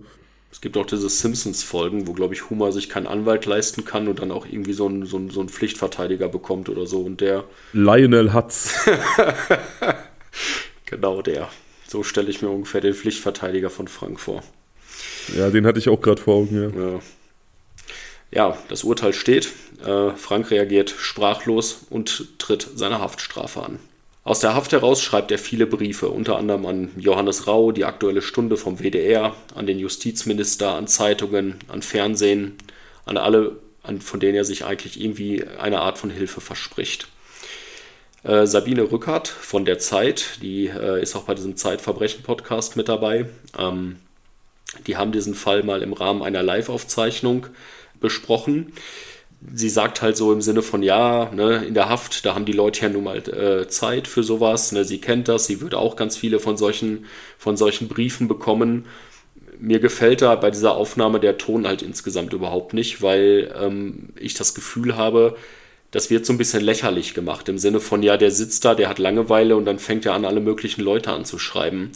Es gibt auch diese Simpsons-Folgen, wo, glaube ich, Homer sich keinen Anwalt leisten kann und dann auch irgendwie so einen, so, einen, so einen Pflichtverteidiger bekommt oder so. Und der. Lionel Hutz. genau der. So stelle ich mir ungefähr den Pflichtverteidiger von Frank vor. Ja, den hatte ich auch gerade vor Augen, ja. ja. ja. das Urteil steht. Äh, Frank reagiert sprachlos und tritt seine Haftstrafe an. Aus der Haft heraus schreibt er viele Briefe, unter anderem an Johannes Rau, die Aktuelle Stunde vom WDR, an den Justizminister, an Zeitungen, an Fernsehen, an alle, an, von denen er sich eigentlich irgendwie eine Art von Hilfe verspricht. Äh, Sabine Rückert von der Zeit, die äh, ist auch bei diesem Zeitverbrechen-Podcast mit dabei. Ähm, die haben diesen Fall mal im Rahmen einer Live-Aufzeichnung besprochen. Sie sagt halt so im Sinne von, ja, ne, in der Haft, da haben die Leute ja nun mal äh, Zeit für sowas. Ne, sie kennt das, sie würde auch ganz viele von solchen, von solchen Briefen bekommen. Mir gefällt da bei dieser Aufnahme der Ton halt insgesamt überhaupt nicht, weil ähm, ich das Gefühl habe, das wird so ein bisschen lächerlich gemacht, im Sinne von, ja, der sitzt da, der hat Langeweile und dann fängt er an, alle möglichen Leute anzuschreiben.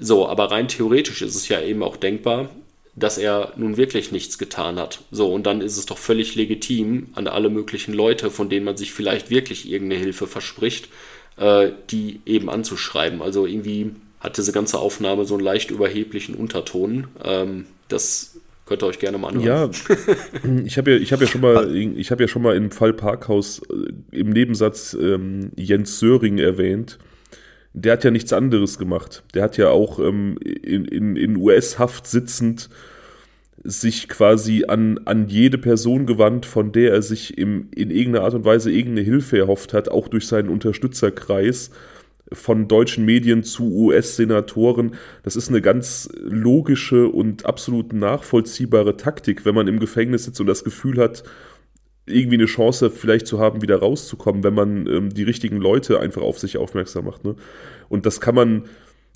So, aber rein theoretisch ist es ja eben auch denkbar, dass er nun wirklich nichts getan hat. So, und dann ist es doch völlig legitim, an alle möglichen Leute, von denen man sich vielleicht wirklich irgendeine Hilfe verspricht, äh, die eben anzuschreiben. Also irgendwie hat diese ganze Aufnahme so einen leicht überheblichen Unterton. Ähm, das könnt ihr euch gerne mal anhören. Ja, ich habe ja, hab ja, schon mal, ich hab ja schon mal im Fall Parkhaus äh, im Nebensatz ähm, Jens Söring erwähnt der hat ja nichts anderes gemacht. Der hat ja auch ähm, in, in, in US-Haft sitzend sich quasi an, an jede Person gewandt, von der er sich im, in irgendeiner Art und Weise irgendeine Hilfe erhofft hat, auch durch seinen Unterstützerkreis von deutschen Medien zu US-Senatoren. Das ist eine ganz logische und absolut nachvollziehbare Taktik, wenn man im Gefängnis sitzt und das Gefühl hat, irgendwie eine Chance vielleicht zu haben, wieder rauszukommen, wenn man ähm, die richtigen Leute einfach auf sich aufmerksam macht. Ne? Und das kann man,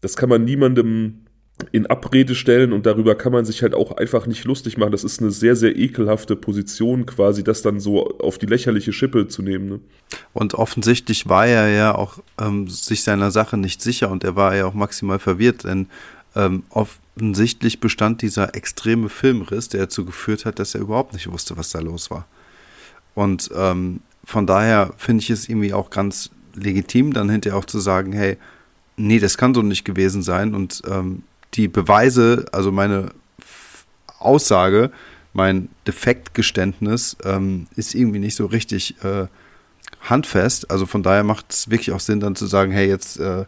das kann man niemandem in Abrede stellen und darüber kann man sich halt auch einfach nicht lustig machen. Das ist eine sehr, sehr ekelhafte Position quasi, das dann so auf die lächerliche Schippe zu nehmen. Ne? Und offensichtlich war er ja auch ähm, sich seiner Sache nicht sicher und er war ja auch maximal verwirrt, denn ähm, offensichtlich bestand dieser extreme Filmriss, der dazu geführt hat, dass er überhaupt nicht wusste, was da los war. Und ähm, von daher finde ich es irgendwie auch ganz legitim, dann hinterher auch zu sagen, hey, nee, das kann so nicht gewesen sein. Und ähm, die Beweise, also meine Aussage, mein Defektgeständnis ähm, ist irgendwie nicht so richtig äh, handfest. Also von daher macht es wirklich auch Sinn, dann zu sagen, hey, jetzt äh,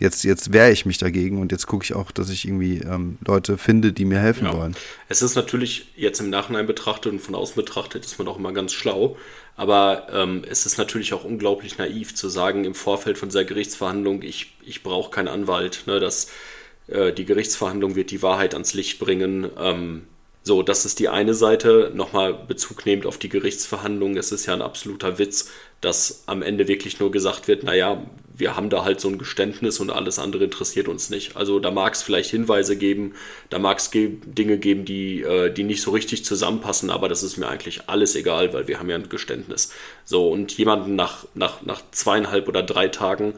jetzt, jetzt wehre ich mich dagegen und jetzt gucke ich auch, dass ich irgendwie ähm, Leute finde, die mir helfen ja. wollen. Es ist natürlich jetzt im Nachhinein betrachtet und von außen betrachtet ist man auch immer ganz schlau, aber ähm, es ist natürlich auch unglaublich naiv zu sagen im Vorfeld von dieser Gerichtsverhandlung, ich, ich brauche keinen Anwalt, ne, dass äh, die Gerichtsverhandlung wird die Wahrheit ans Licht bringen. Ähm, so, das ist die eine Seite. Nochmal Bezug nehmend auf die Gerichtsverhandlungen. Es ist ja ein absoluter Witz, dass am Ende wirklich nur gesagt wird, naja, wir haben da halt so ein Geständnis und alles andere interessiert uns nicht. Also da mag es vielleicht Hinweise geben, da mag es ge Dinge geben, die, äh, die nicht so richtig zusammenpassen, aber das ist mir eigentlich alles egal, weil wir haben ja ein Geständnis. So, und jemanden nach, nach, nach zweieinhalb oder drei Tagen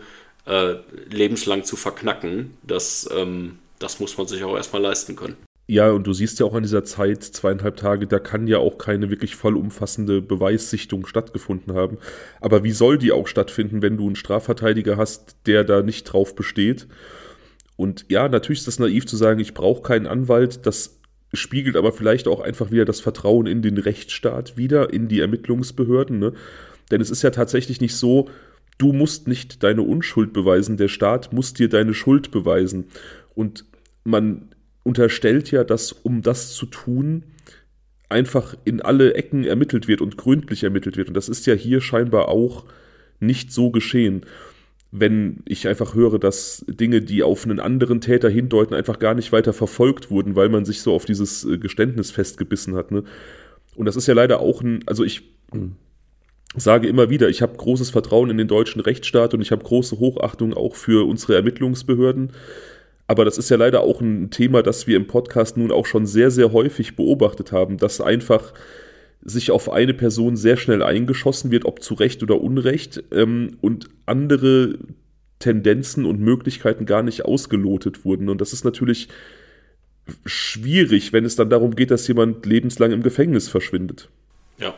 äh, lebenslang zu verknacken, das, ähm, das muss man sich auch erstmal leisten können. Ja, und du siehst ja auch an dieser Zeit, zweieinhalb Tage, da kann ja auch keine wirklich vollumfassende Beweissichtung stattgefunden haben. Aber wie soll die auch stattfinden, wenn du einen Strafverteidiger hast, der da nicht drauf besteht? Und ja, natürlich ist das naiv zu sagen, ich brauche keinen Anwalt. Das spiegelt aber vielleicht auch einfach wieder das Vertrauen in den Rechtsstaat wieder, in die Ermittlungsbehörden. Ne? Denn es ist ja tatsächlich nicht so, du musst nicht deine Unschuld beweisen, der Staat muss dir deine Schuld beweisen. Und man unterstellt ja, dass um das zu tun, einfach in alle Ecken ermittelt wird und gründlich ermittelt wird. Und das ist ja hier scheinbar auch nicht so geschehen. Wenn ich einfach höre, dass Dinge, die auf einen anderen Täter hindeuten, einfach gar nicht weiter verfolgt wurden, weil man sich so auf dieses äh, Geständnis festgebissen hat. Ne? Und das ist ja leider auch ein, also ich hm, sage immer wieder, ich habe großes Vertrauen in den deutschen Rechtsstaat und ich habe große Hochachtung auch für unsere Ermittlungsbehörden. Aber das ist ja leider auch ein Thema, das wir im Podcast nun auch schon sehr, sehr häufig beobachtet haben, dass einfach sich auf eine Person sehr schnell eingeschossen wird, ob zu Recht oder Unrecht, ähm, und andere Tendenzen und Möglichkeiten gar nicht ausgelotet wurden. Und das ist natürlich schwierig, wenn es dann darum geht, dass jemand lebenslang im Gefängnis verschwindet. Ja.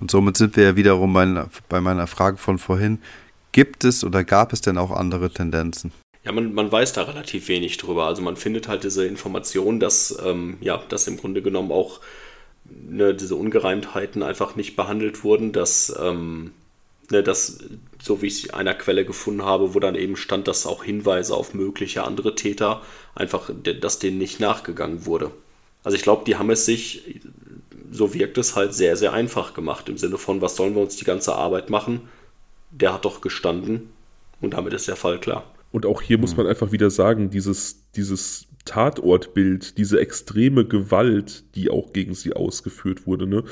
Und somit sind wir ja wiederum bei, bei meiner Frage von vorhin. Gibt es oder gab es denn auch andere Tendenzen? Ja, man, man weiß da relativ wenig drüber. Also man findet halt diese Information, dass, ähm, ja, dass im Grunde genommen auch ne, diese Ungereimtheiten einfach nicht behandelt wurden, dass, ähm, ne, dass, so wie ich einer Quelle gefunden habe, wo dann eben stand, dass auch Hinweise auf mögliche andere Täter einfach, dass denen nicht nachgegangen wurde. Also ich glaube, die haben es sich, so wirkt es halt sehr, sehr einfach gemacht, im Sinne von, was sollen wir uns die ganze Arbeit machen? Der hat doch gestanden und damit ist der Fall klar. Und auch hier mhm. muss hm. man einfach wieder sagen, dieses, dieses Tatortbild, diese extreme Gewalt, die auch gegen sie ausgeführt wurde, ne?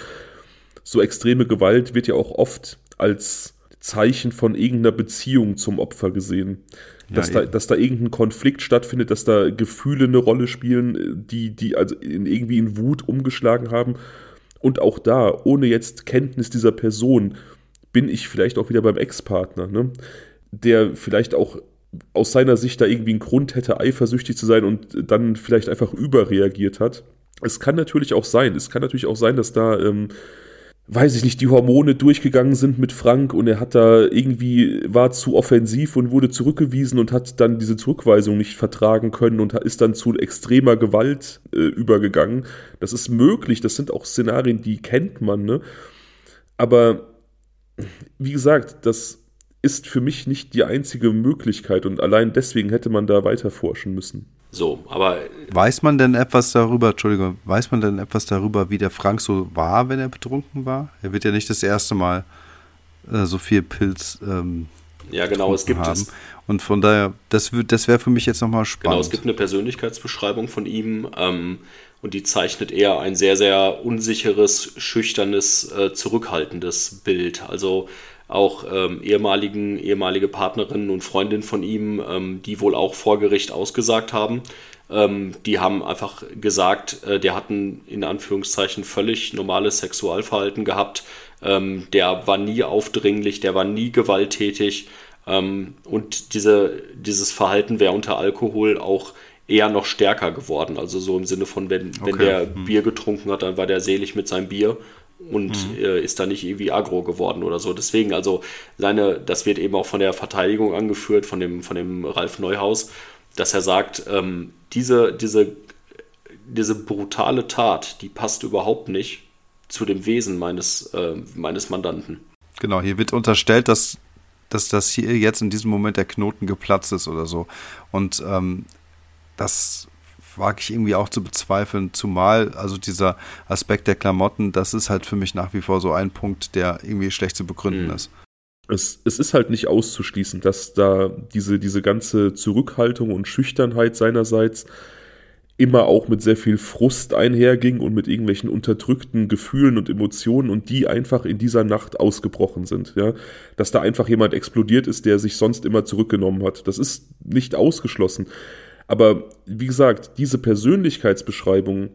So extreme Gewalt wird ja auch oft als Zeichen von irgendeiner Beziehung zum Opfer gesehen. Dass, ja, da, dass da irgendein Konflikt stattfindet, dass da Gefühle eine Rolle spielen, die, die also in, irgendwie in Wut umgeschlagen haben. Und auch da, ohne jetzt Kenntnis dieser Person, bin ich vielleicht auch wieder beim Ex-Partner, ne? der vielleicht auch aus seiner Sicht da irgendwie einen Grund hätte, eifersüchtig zu sein und dann vielleicht einfach überreagiert hat. Es kann natürlich auch sein, es kann natürlich auch sein, dass da ähm, weiß ich nicht, die Hormone durchgegangen sind mit Frank und er hat da irgendwie, war zu offensiv und wurde zurückgewiesen und hat dann diese Zurückweisung nicht vertragen können und ist dann zu extremer Gewalt äh, übergegangen. Das ist möglich, das sind auch Szenarien, die kennt man, ne? Aber wie gesagt, das ist für mich nicht die einzige Möglichkeit und allein deswegen hätte man da weiter forschen müssen. So, aber. Weiß man denn etwas darüber, Entschuldigung, weiß man denn etwas darüber, wie der Frank so war, wenn er betrunken war? Er wird ja nicht das erste Mal äh, so viel Pilz. Ähm, ja, genau, es gibt haben. es. Und von daher, das, das wäre für mich jetzt nochmal spannend. Genau, es gibt eine Persönlichkeitsbeschreibung von ihm ähm, und die zeichnet eher ein sehr, sehr unsicheres, schüchternes, äh, zurückhaltendes Bild. Also auch ähm, ehemaligen, ehemalige Partnerinnen und Freundinnen von ihm, ähm, die wohl auch vor Gericht ausgesagt haben. Ähm, die haben einfach gesagt, äh, der hat ein in Anführungszeichen völlig normales Sexualverhalten gehabt. Ähm, der war nie aufdringlich, der war nie gewalttätig. Ähm, und diese, dieses Verhalten wäre unter Alkohol auch eher noch stärker geworden. Also so im Sinne von, wenn, okay. wenn der hm. Bier getrunken hat, dann war der selig mit seinem Bier und mhm. äh, ist da nicht irgendwie aggro geworden oder so. Deswegen, also seine, das wird eben auch von der Verteidigung angeführt, von dem, von dem Ralf Neuhaus, dass er sagt, ähm, diese, diese, diese brutale Tat, die passt überhaupt nicht zu dem Wesen meines, äh, meines Mandanten. Genau, hier wird unterstellt, dass, dass das hier jetzt in diesem Moment der Knoten geplatzt ist oder so. Und ähm, das wage ich irgendwie auch zu bezweifeln, zumal also dieser Aspekt der Klamotten, das ist halt für mich nach wie vor so ein Punkt, der irgendwie schlecht zu begründen mhm. ist. Es, es, ist halt nicht auszuschließen, dass da diese, diese ganze Zurückhaltung und Schüchternheit seinerseits immer auch mit sehr viel Frust einherging und mit irgendwelchen unterdrückten Gefühlen und Emotionen und die einfach in dieser Nacht ausgebrochen sind. Ja? Dass da einfach jemand explodiert ist, der sich sonst immer zurückgenommen hat. Das ist nicht ausgeschlossen. Aber wie gesagt, diese Persönlichkeitsbeschreibung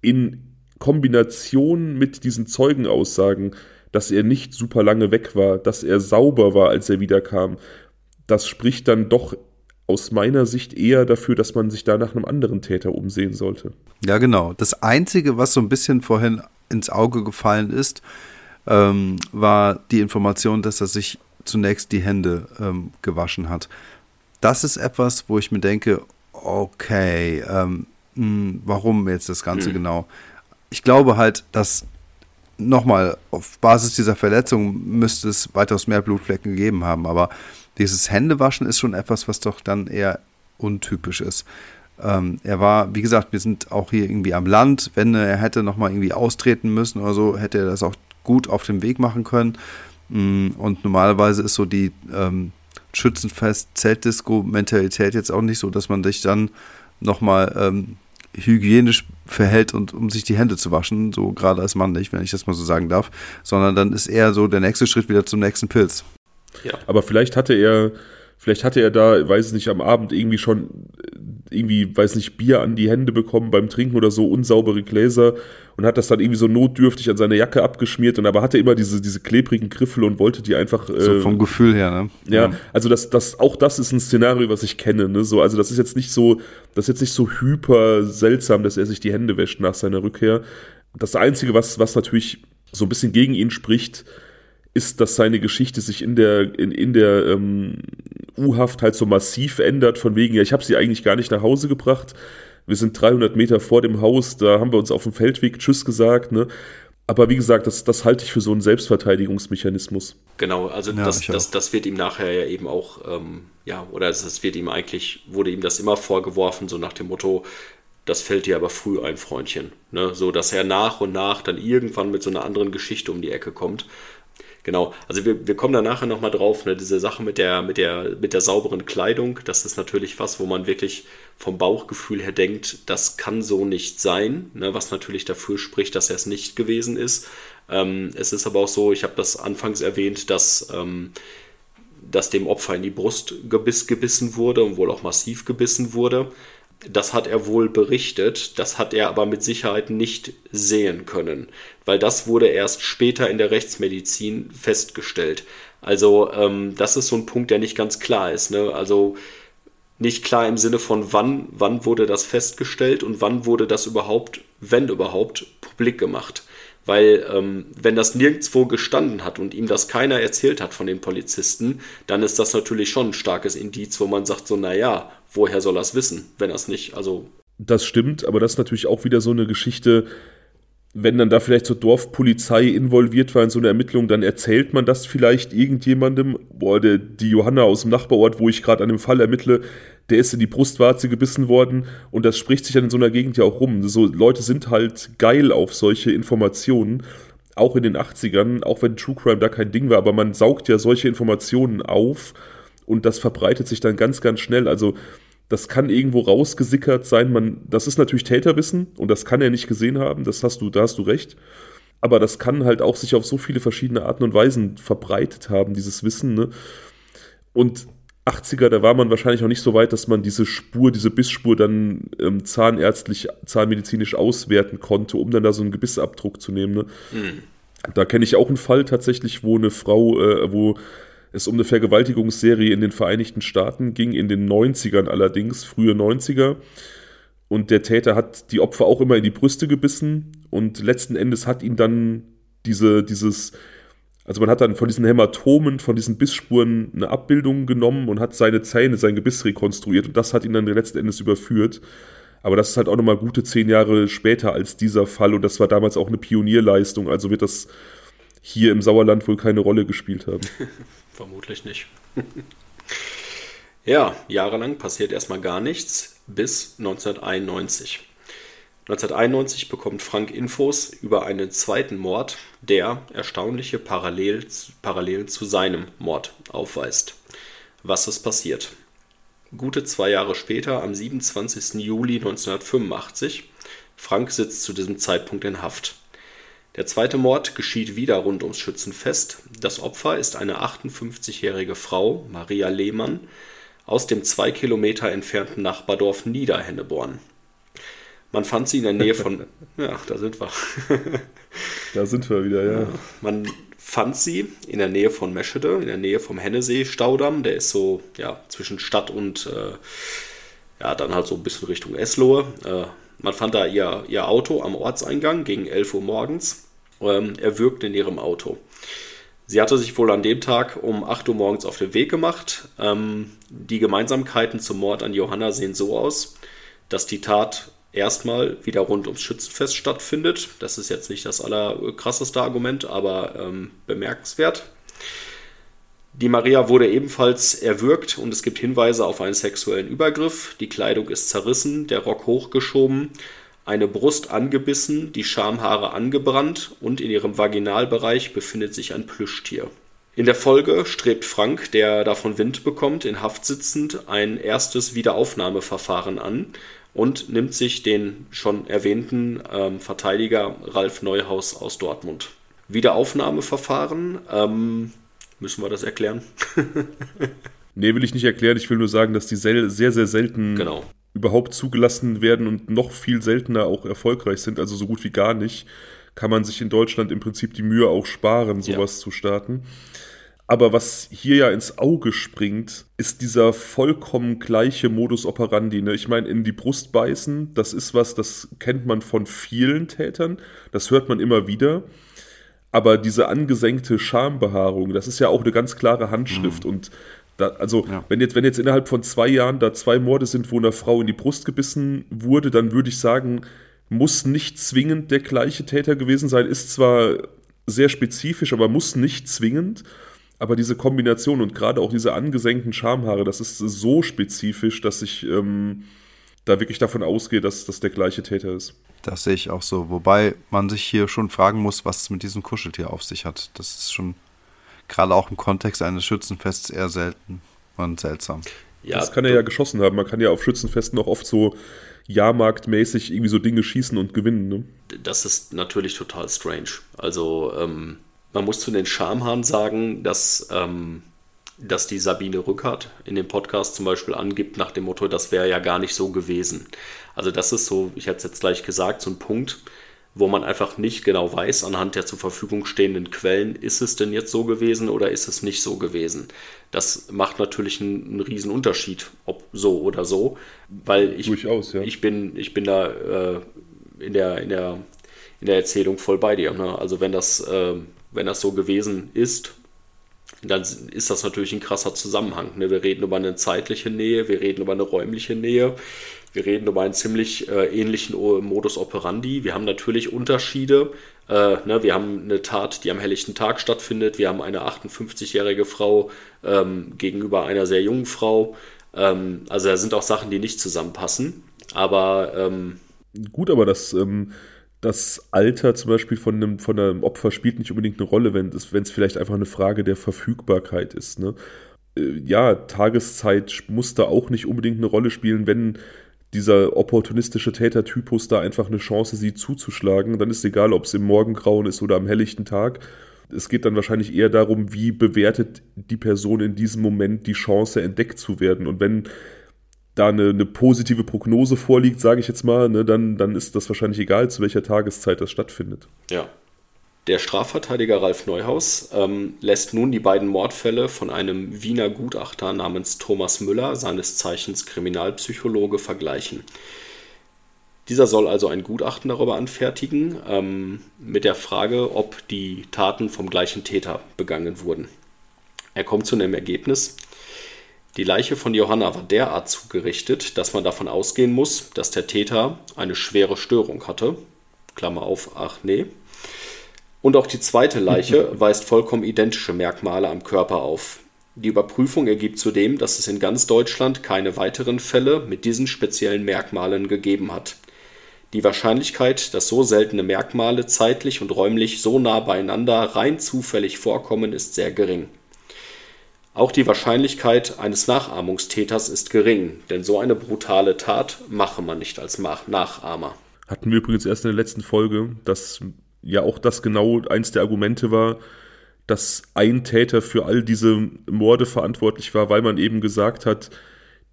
in Kombination mit diesen Zeugenaussagen, dass er nicht super lange weg war, dass er sauber war, als er wiederkam, das spricht dann doch aus meiner Sicht eher dafür, dass man sich da nach einem anderen Täter umsehen sollte. Ja, genau. Das Einzige, was so ein bisschen vorhin ins Auge gefallen ist, ähm, war die Information, dass er sich zunächst die Hände ähm, gewaschen hat. Das ist etwas, wo ich mir denke, okay, ähm, mh, hm, warum jetzt das Ganze mhm. genau? Ich glaube halt, dass nochmal auf Basis dieser Verletzung müsste es weitaus mehr Blutflecken gegeben haben, aber dieses Händewaschen ist schon etwas, was doch dann eher untypisch ist. Ähm, er war, wie gesagt, wir sind auch hier irgendwie am Land. Wenn er hätte nochmal irgendwie austreten müssen oder so, hätte er das auch gut auf dem Weg machen können. Mm, und normalerweise ist so die ähm, Schützenfest, Zeltdisco-Mentalität jetzt auch nicht so, dass man sich dann nochmal ähm, hygienisch verhält und um sich die Hände zu waschen, so gerade als Mann nicht, wenn ich das mal so sagen darf, sondern dann ist eher so der nächste Schritt wieder zum nächsten Pilz. Ja. Aber vielleicht hatte er, vielleicht hatte er da, weiß ich nicht, am Abend irgendwie schon irgendwie, weiß nicht, Bier an die Hände bekommen beim Trinken oder so, unsaubere Gläser und hat das dann irgendwie so notdürftig an seine Jacke abgeschmiert und aber hatte immer diese, diese klebrigen Griffel und wollte die einfach. Äh, so vom Gefühl her, ne? Ja, ja, also das, das, auch das ist ein Szenario, was ich kenne, ne? So, also das ist jetzt nicht so, das ist jetzt nicht so hyper seltsam, dass er sich die Hände wäscht nach seiner Rückkehr. Das Einzige, was, was natürlich so ein bisschen gegen ihn spricht, ist, dass seine Geschichte sich in der, in, in der ähm, U-Haft halt so massiv ändert, von wegen, ja, ich habe sie eigentlich gar nicht nach Hause gebracht. Wir sind 300 Meter vor dem Haus, da haben wir uns auf dem Feldweg Tschüss gesagt, ne? Aber wie gesagt, das, das halte ich für so einen Selbstverteidigungsmechanismus. Genau, also ja, das, das, das wird ihm nachher ja eben auch, ähm, ja, oder das wird ihm eigentlich, wurde ihm das immer vorgeworfen, so nach dem Motto, das fällt dir aber früh ein, Freundchen. Ne? So, dass er nach und nach dann irgendwann mit so einer anderen Geschichte um die Ecke kommt. Genau, also wir, wir kommen da nachher nochmal drauf, ne, diese Sache mit der, mit, der, mit der sauberen Kleidung, das ist natürlich was, wo man wirklich vom Bauchgefühl her denkt, das kann so nicht sein, ne, was natürlich dafür spricht, dass er es nicht gewesen ist. Ähm, es ist aber auch so, ich habe das anfangs erwähnt, dass, ähm, dass dem Opfer in die Brust gebiss, gebissen wurde und wohl auch massiv gebissen wurde. Das hat er wohl berichtet, das hat er aber mit Sicherheit nicht sehen können, weil das wurde erst später in der Rechtsmedizin festgestellt. Also ähm, das ist so ein Punkt, der nicht ganz klar ist. Ne? Also nicht klar im Sinne von wann, wann wurde das festgestellt und wann wurde das überhaupt, wenn überhaupt, publik gemacht. Weil ähm, wenn das nirgendwo gestanden hat und ihm das keiner erzählt hat von den Polizisten, dann ist das natürlich schon ein starkes Indiz, wo man sagt so, naja, woher soll er es wissen, wenn er es nicht, also... Das stimmt, aber das ist natürlich auch wieder so eine Geschichte, wenn dann da vielleicht so Dorfpolizei involviert war in so eine Ermittlung, dann erzählt man das vielleicht irgendjemandem. Boah, der, die Johanna aus dem Nachbarort, wo ich gerade an dem Fall ermittle, der ist in die Brustwarze gebissen worden und das spricht sich dann in so einer Gegend ja auch rum. So Leute sind halt geil auf solche Informationen, auch in den 80ern, auch wenn True Crime da kein Ding war, aber man saugt ja solche Informationen auf und das verbreitet sich dann ganz, ganz schnell. Also das kann irgendwo rausgesickert sein. Man, das ist natürlich Täterwissen und das kann er nicht gesehen haben. Das hast du, da hast du recht. Aber das kann halt auch sich auf so viele verschiedene Arten und Weisen verbreitet haben, dieses Wissen. Ne? Und 80er, da war man wahrscheinlich noch nicht so weit, dass man diese Spur, diese Bissspur dann ähm, zahnärztlich, zahnmedizinisch auswerten konnte, um dann da so einen Gebissabdruck zu nehmen. Ne? Mhm. Da kenne ich auch einen Fall tatsächlich, wo eine Frau, äh, wo es um eine Vergewaltigungsserie in den Vereinigten Staaten ging, in den 90ern allerdings, frühe 90er. Und der Täter hat die Opfer auch immer in die Brüste gebissen und letzten Endes hat ihn dann diese, dieses, also man hat dann von diesen Hämatomen, von diesen Bissspuren eine Abbildung genommen und hat seine Zähne, sein Gebiss rekonstruiert und das hat ihn dann letzten Endes überführt. Aber das ist halt auch nochmal gute zehn Jahre später als dieser Fall und das war damals auch eine Pionierleistung, also wird das hier im Sauerland wohl keine Rolle gespielt haben. Vermutlich nicht. ja, jahrelang passiert erstmal gar nichts bis 1991. 1991 bekommt Frank Infos über einen zweiten Mord, der erstaunliche Parallel, Parallelen zu seinem Mord aufweist. Was ist passiert? Gute zwei Jahre später, am 27. Juli 1985, Frank sitzt zu diesem Zeitpunkt in Haft. Der zweite Mord geschieht wieder rund ums Schützenfest. Das Opfer ist eine 58-jährige Frau, Maria Lehmann, aus dem zwei Kilometer entfernten Nachbardorf Niederhenneborn. Man fand sie in der Nähe von. Ja, da sind wir. da sind wir wieder, ja. Man fand sie in der Nähe von Meschede, in der Nähe vom Hennesee-Staudamm. Der ist so ja, zwischen Stadt und äh, ja, dann halt so ein bisschen Richtung Eslohe. Äh, man fand da ihr, ihr Auto am Ortseingang gegen 11 Uhr morgens ähm, erwürgt in ihrem Auto. Sie hatte sich wohl an dem Tag um 8 Uhr morgens auf den Weg gemacht. Ähm, die Gemeinsamkeiten zum Mord an Johanna sehen so aus, dass die Tat erstmal wieder rund ums Schützenfest stattfindet. Das ist jetzt nicht das allerkrasseste Argument, aber ähm, bemerkenswert. Die Maria wurde ebenfalls erwürgt und es gibt Hinweise auf einen sexuellen Übergriff. Die Kleidung ist zerrissen, der Rock hochgeschoben eine Brust angebissen, die Schamhaare angebrannt und in ihrem Vaginalbereich befindet sich ein Plüschtier. In der Folge strebt Frank, der davon Wind bekommt, in Haft sitzend ein erstes Wiederaufnahmeverfahren an und nimmt sich den schon erwähnten ähm, Verteidiger Ralf Neuhaus aus Dortmund. Wiederaufnahmeverfahren, ähm, müssen wir das erklären? nee, will ich nicht erklären. Ich will nur sagen, dass die sehr, sehr, sehr selten genau überhaupt zugelassen werden und noch viel seltener auch erfolgreich sind, also so gut wie gar nicht, kann man sich in Deutschland im Prinzip die Mühe auch sparen, sowas ja. zu starten. Aber was hier ja ins Auge springt, ist dieser vollkommen gleiche Modus operandi. Ne? Ich meine, in die Brust beißen, das ist was, das kennt man von vielen Tätern, das hört man immer wieder. Aber diese angesenkte Schambehaarung, das ist ja auch eine ganz klare Handschrift. Mhm. Und da, also, ja. wenn, jetzt, wenn jetzt innerhalb von zwei Jahren da zwei Morde sind, wo eine Frau in die Brust gebissen wurde, dann würde ich sagen, muss nicht zwingend der gleiche Täter gewesen sein. Ist zwar sehr spezifisch, aber muss nicht zwingend. Aber diese Kombination und gerade auch diese angesenkten Schamhaare, das ist so spezifisch, dass ich ähm, da wirklich davon ausgehe, dass das der gleiche Täter ist. Das sehe ich auch so. Wobei man sich hier schon fragen muss, was es mit diesem Kuscheltier auf sich hat. Das ist schon gerade auch im Kontext eines Schützenfests eher selten und seltsam. Ja, das kann er ja geschossen haben. Man kann ja auf Schützenfesten auch oft so Jahrmarktmäßig irgendwie so Dinge schießen und gewinnen. Ne? Das ist natürlich total strange. Also ähm, man muss zu den Schamhahn sagen, dass, ähm, dass die Sabine Rückert in dem Podcast zum Beispiel angibt nach dem Motto, das wäre ja gar nicht so gewesen. Also das ist so, ich hätte es jetzt gleich gesagt, so ein Punkt, wo man einfach nicht genau weiß, anhand der zur Verfügung stehenden Quellen, ist es denn jetzt so gewesen oder ist es nicht so gewesen. Das macht natürlich einen, einen riesen Unterschied, ob so oder so, weil ich, Durchaus, ja. ich, bin, ich bin da äh, in, der, in, der, in der Erzählung voll bei dir. Ne? Also wenn das, äh, wenn das so gewesen ist, dann ist das natürlich ein krasser Zusammenhang. Ne? Wir reden über eine zeitliche Nähe, wir reden über eine räumliche Nähe, wir reden über einen ziemlich äh, ähnlichen Modus operandi. Wir haben natürlich Unterschiede. Äh, ne, wir haben eine Tat, die am helllichten Tag stattfindet. Wir haben eine 58-jährige Frau ähm, gegenüber einer sehr jungen Frau. Ähm, also da sind auch Sachen, die nicht zusammenpassen. Aber ähm, gut, aber das, ähm, das Alter zum Beispiel von einem, von einem Opfer spielt nicht unbedingt eine Rolle, wenn es vielleicht einfach eine Frage der Verfügbarkeit ist. Ne? Äh, ja, Tageszeit muss da auch nicht unbedingt eine Rolle spielen, wenn dieser opportunistische Tätertypus da einfach eine Chance sieht zuzuschlagen, dann ist egal, ob es im Morgengrauen ist oder am helllichten Tag. Es geht dann wahrscheinlich eher darum, wie bewertet die Person in diesem Moment die Chance, entdeckt zu werden. Und wenn da eine, eine positive Prognose vorliegt, sage ich jetzt mal, ne, dann, dann ist das wahrscheinlich egal, zu welcher Tageszeit das stattfindet. Ja, der Strafverteidiger Ralf Neuhaus ähm, lässt nun die beiden Mordfälle von einem Wiener Gutachter namens Thomas Müller, seines Zeichens Kriminalpsychologe, vergleichen. Dieser soll also ein Gutachten darüber anfertigen, ähm, mit der Frage, ob die Taten vom gleichen Täter begangen wurden. Er kommt zu einem Ergebnis. Die Leiche von Johanna war derart zugerichtet, dass man davon ausgehen muss, dass der Täter eine schwere Störung hatte. Klammer auf, ach nee. Und auch die zweite Leiche weist vollkommen identische Merkmale am Körper auf. Die Überprüfung ergibt zudem, dass es in ganz Deutschland keine weiteren Fälle mit diesen speziellen Merkmalen gegeben hat. Die Wahrscheinlichkeit, dass so seltene Merkmale zeitlich und räumlich so nah beieinander rein zufällig vorkommen, ist sehr gering. Auch die Wahrscheinlichkeit eines Nachahmungstäters ist gering, denn so eine brutale Tat mache man nicht als Nachahmer. Hatten wir übrigens erst in der letzten Folge, dass ja auch das genau eins der Argumente war, dass ein Täter für all diese Morde verantwortlich war, weil man eben gesagt hat,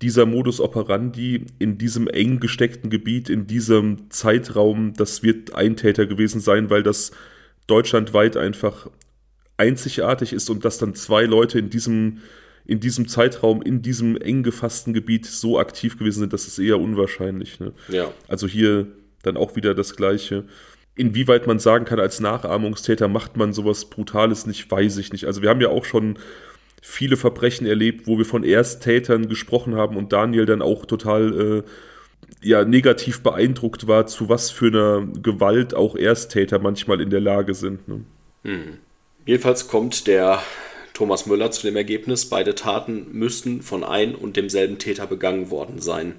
dieser Modus operandi in diesem eng gesteckten Gebiet, in diesem Zeitraum, das wird ein Täter gewesen sein, weil das deutschlandweit einfach einzigartig ist und dass dann zwei Leute in diesem, in diesem Zeitraum, in diesem eng gefassten Gebiet so aktiv gewesen sind, das ist eher unwahrscheinlich. Ne? Ja. Also hier dann auch wieder das Gleiche. Inwieweit man sagen kann, als Nachahmungstäter macht man sowas Brutales nicht, weiß ich nicht. Also wir haben ja auch schon viele Verbrechen erlebt, wo wir von Ersttätern gesprochen haben und Daniel dann auch total äh, ja, negativ beeindruckt war, zu was für einer Gewalt auch Ersttäter manchmal in der Lage sind. Ne? Hm. Jedenfalls kommt der Thomas Müller zu dem Ergebnis, beide Taten müssten von ein und demselben Täter begangen worden sein.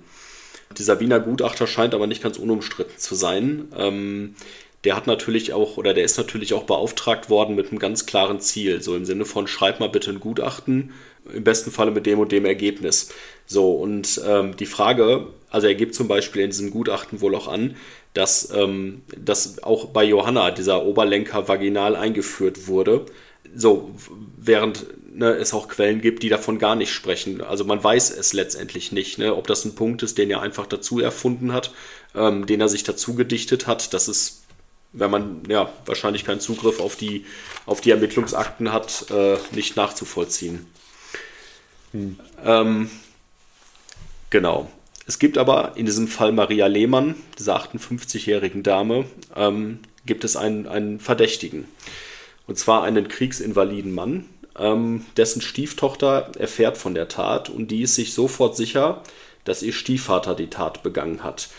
Dieser Wiener Gutachter scheint aber nicht ganz unumstritten zu sein. Ähm, der hat natürlich auch, oder der ist natürlich auch beauftragt worden mit einem ganz klaren Ziel. So im Sinne von, schreib mal bitte ein Gutachten, im besten Falle mit dem und dem Ergebnis. So, und ähm, die Frage, also er gibt zum Beispiel in diesem Gutachten wohl auch an, dass, ähm, dass auch bei Johanna dieser Oberlenker vaginal eingeführt wurde. So, während ne, es auch Quellen gibt, die davon gar nicht sprechen. Also man weiß es letztendlich nicht, ne, ob das ein Punkt ist, den er einfach dazu erfunden hat, ähm, den er sich dazu gedichtet hat. Das ist wenn man ja wahrscheinlich keinen Zugriff auf die, auf die Ermittlungsakten hat, äh, nicht nachzuvollziehen. Hm. Ähm, genau. Es gibt aber in diesem Fall Maria Lehmann, dieser 58-jährigen Dame, ähm, gibt es einen, einen Verdächtigen. Und zwar einen kriegsinvaliden Mann, ähm, dessen Stieftochter erfährt von der Tat und die ist sich sofort sicher, dass ihr Stiefvater die Tat begangen hat.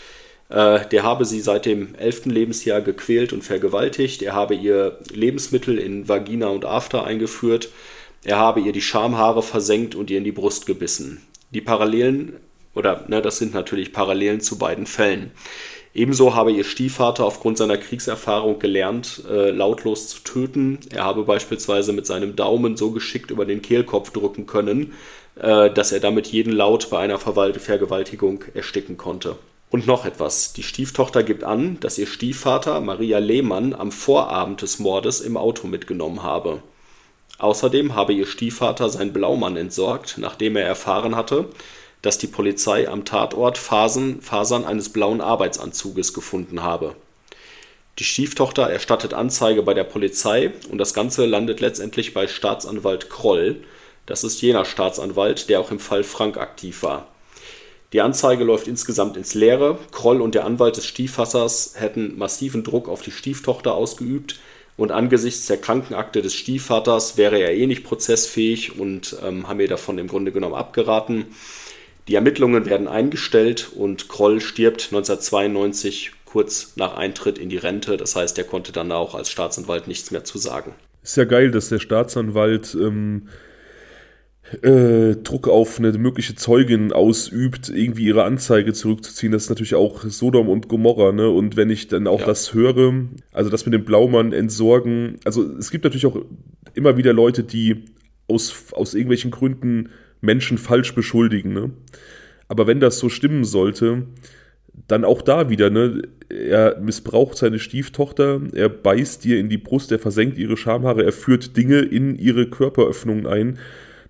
Äh, der habe sie seit dem elften Lebensjahr gequält und vergewaltigt. Er habe ihr Lebensmittel in Vagina und After eingeführt. Er habe ihr die Schamhaare versenkt und ihr in die Brust gebissen. Die Parallelen, oder ne, das sind natürlich Parallelen zu beiden Fällen. Ebenso habe ihr Stiefvater aufgrund seiner Kriegserfahrung gelernt, äh, lautlos zu töten. Er habe beispielsweise mit seinem Daumen so geschickt über den Kehlkopf drücken können, äh, dass er damit jeden Laut bei einer Vergewaltigung ersticken konnte. Und noch etwas. Die Stieftochter gibt an, dass ihr Stiefvater Maria Lehmann am Vorabend des Mordes im Auto mitgenommen habe. Außerdem habe ihr Stiefvater sein Blaumann entsorgt, nachdem er erfahren hatte, dass die Polizei am Tatort Fasern, Fasern eines blauen Arbeitsanzuges gefunden habe. Die Stieftochter erstattet Anzeige bei der Polizei und das Ganze landet letztendlich bei Staatsanwalt Kroll. Das ist jener Staatsanwalt, der auch im Fall Frank aktiv war. Die Anzeige läuft insgesamt ins Leere. Kroll und der Anwalt des Stiefvassers hätten massiven Druck auf die Stieftochter ausgeübt und angesichts der Krankenakte des Stiefvaters wäre er eh nicht prozessfähig und ähm, haben ihr davon im Grunde genommen abgeraten. Die Ermittlungen werden eingestellt und Kroll stirbt 1992 kurz nach Eintritt in die Rente. Das heißt, er konnte dann auch als Staatsanwalt nichts mehr zu sagen. Ist ja geil, dass der Staatsanwalt ähm, äh, Druck auf eine mögliche Zeugin ausübt, irgendwie ihre Anzeige zurückzuziehen. Das ist natürlich auch Sodom und Gomorra, ne? Und wenn ich dann auch ja. das höre, also das mit dem Blaumann entsorgen, also es gibt natürlich auch immer wieder Leute, die aus, aus irgendwelchen Gründen Menschen falsch beschuldigen, ne? Aber wenn das so stimmen sollte, dann auch da wieder, ne? Er missbraucht seine Stieftochter, er beißt ihr in die Brust, er versenkt ihre Schamhaare, er führt Dinge in ihre Körperöffnungen ein.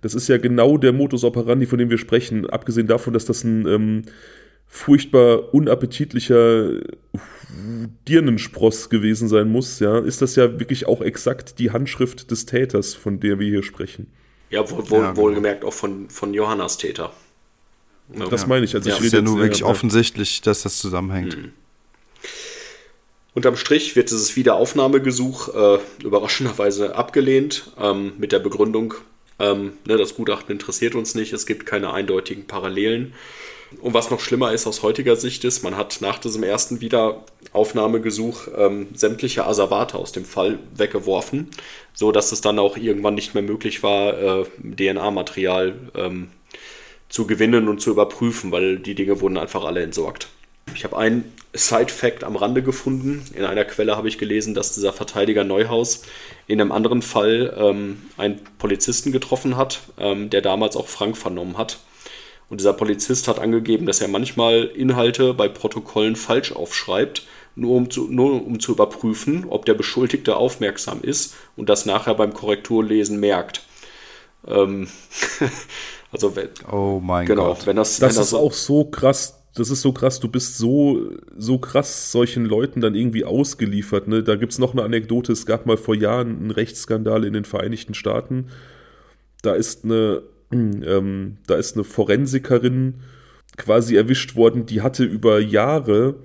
Das ist ja genau der Modus operandi, von dem wir sprechen. Abgesehen davon, dass das ein ähm, furchtbar unappetitlicher Dirnenspross gewesen sein muss, ja, ist das ja wirklich auch exakt die Handschrift des Täters, von der wir hier sprechen. Ja, wohl, wohl, ja, genau. wohlgemerkt auch von, von Johannas Täter. Das meine ich. Also ja. ich ist ja nur wirklich offensichtlich, dass das zusammenhängt. Mhm. Unterm Strich wird dieses Wiederaufnahmegesuch äh, überraschenderweise abgelehnt, ähm, mit der Begründung, ähm, ne, das Gutachten interessiert uns nicht, es gibt keine eindeutigen Parallelen. Und was noch schlimmer ist aus heutiger Sicht ist, man hat nach diesem ersten Wiederaufnahmegesuch ähm, sämtliche Asservate aus dem Fall weggeworfen, so dass es dann auch irgendwann nicht mehr möglich war, äh, DNA-Material ähm, zu gewinnen und zu überprüfen, weil die Dinge wurden einfach alle entsorgt. Ich habe einen Side-Fact am Rande gefunden. In einer Quelle habe ich gelesen, dass dieser Verteidiger Neuhaus in einem anderen Fall ähm, einen Polizisten getroffen hat, ähm, der damals auch Frank vernommen hat. Und dieser Polizist hat angegeben, dass er manchmal Inhalte bei Protokollen falsch aufschreibt, nur um zu, nur um zu überprüfen, ob der Beschuldigte aufmerksam ist und das nachher beim Korrekturlesen merkt. Ähm Also wenn, oh mein genau, Gott. Wenn das, das wenn ist auch so krass. Das ist so krass, du bist so, so krass solchen Leuten dann irgendwie ausgeliefert. Ne? Da gibt es noch eine Anekdote, es gab mal vor Jahren einen Rechtsskandal in den Vereinigten Staaten. Da ist eine, ähm, da ist eine Forensikerin quasi erwischt worden, die hatte über Jahre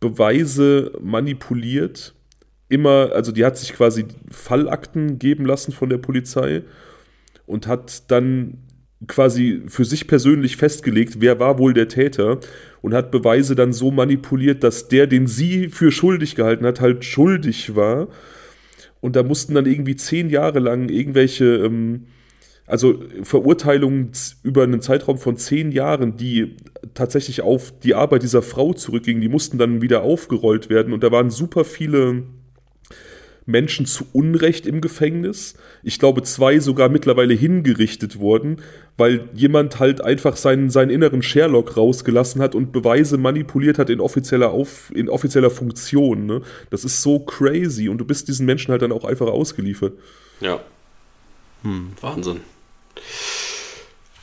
Beweise manipuliert. Immer, also die hat sich quasi Fallakten geben lassen von der Polizei und hat dann quasi für sich persönlich festgelegt, wer war wohl der Täter und hat Beweise dann so manipuliert, dass der, den sie für schuldig gehalten hat, halt schuldig war. Und da mussten dann irgendwie zehn Jahre lang irgendwelche, ähm, also Verurteilungen über einen Zeitraum von zehn Jahren, die tatsächlich auf die Arbeit dieser Frau zurückgingen, die mussten dann wieder aufgerollt werden. Und da waren super viele Menschen zu Unrecht im Gefängnis. Ich glaube, zwei sogar mittlerweile hingerichtet wurden, weil jemand halt einfach seinen, seinen inneren Sherlock rausgelassen hat und Beweise manipuliert hat in offizieller, Auf, in offizieller Funktion. Ne? Das ist so crazy und du bist diesen Menschen halt dann auch einfach ausgeliefert. Ja. Hm. Wahnsinn.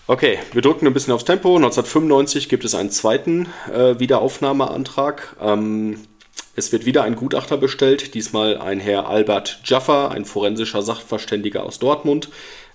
Okay, wir drücken ein bisschen aufs Tempo. 1995 gibt es einen zweiten äh, Wiederaufnahmeantrag. Ähm, es wird wieder ein Gutachter bestellt, diesmal ein Herr Albert Jaffa, ein forensischer Sachverständiger aus Dortmund.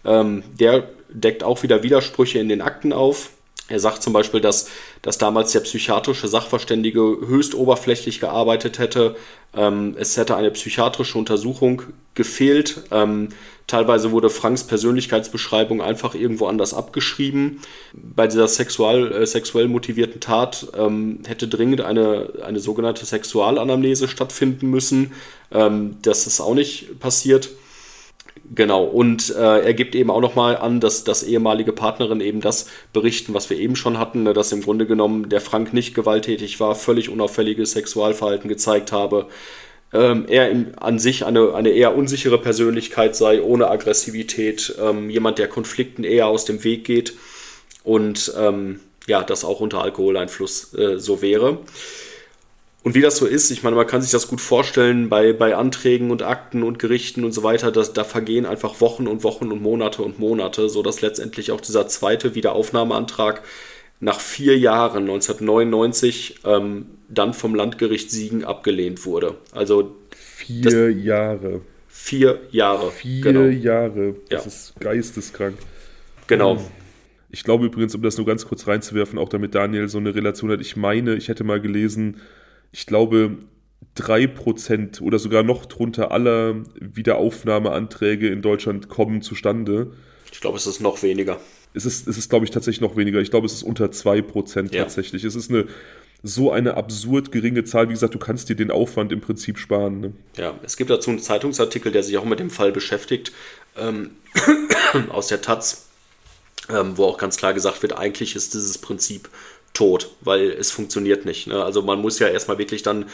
Ähm, der deckt auch wieder Widersprüche in den Akten auf. Er sagt zum Beispiel, dass, dass damals der psychiatrische Sachverständige höchst oberflächlich gearbeitet hätte. Ähm, es hätte eine psychiatrische Untersuchung gefehlt. Ähm, teilweise wurde Franks Persönlichkeitsbeschreibung einfach irgendwo anders abgeschrieben. Bei dieser sexual, äh, sexuell motivierten Tat ähm, hätte dringend eine, eine sogenannte Sexualanamnese stattfinden müssen. Ähm, das ist auch nicht passiert. Genau, und äh, er gibt eben auch nochmal an, dass, dass ehemalige Partnerin eben das berichten, was wir eben schon hatten, ne, dass im Grunde genommen der Frank nicht gewalttätig war, völlig unauffälliges Sexualverhalten gezeigt habe, ähm, er in, an sich eine, eine eher unsichere Persönlichkeit sei, ohne Aggressivität, ähm, jemand, der Konflikten eher aus dem Weg geht und ähm, ja, das auch unter Alkoholeinfluss äh, so wäre. Und wie das so ist, ich meine, man kann sich das gut vorstellen bei, bei Anträgen und Akten und Gerichten und so weiter, dass, da vergehen einfach Wochen und Wochen und Monate und Monate, sodass letztendlich auch dieser zweite Wiederaufnahmeantrag nach vier Jahren, 1999, ähm, dann vom Landgericht Siegen abgelehnt wurde. Also vier Jahre. Vier Jahre. Vier genau. Jahre. Das ja. ist geisteskrank. Genau. Ähm, ich glaube übrigens, um das nur ganz kurz reinzuwerfen, auch damit Daniel so eine Relation hat, ich meine, ich hätte mal gelesen, ich glaube, 3% oder sogar noch drunter aller Wiederaufnahmeanträge in Deutschland kommen zustande. Ich glaube, es ist noch weniger. Es ist, es ist glaube ich, tatsächlich noch weniger. Ich glaube, es ist unter 2% ja. tatsächlich. Es ist eine so eine absurd geringe Zahl. Wie gesagt, du kannst dir den Aufwand im Prinzip sparen. Ne? Ja, es gibt dazu einen Zeitungsartikel, der sich auch mit dem Fall beschäftigt, ähm, aus der Taz, ähm, wo auch ganz klar gesagt wird, eigentlich ist dieses Prinzip tot, weil es funktioniert nicht. Ne? Also man muss ja erstmal wirklich dann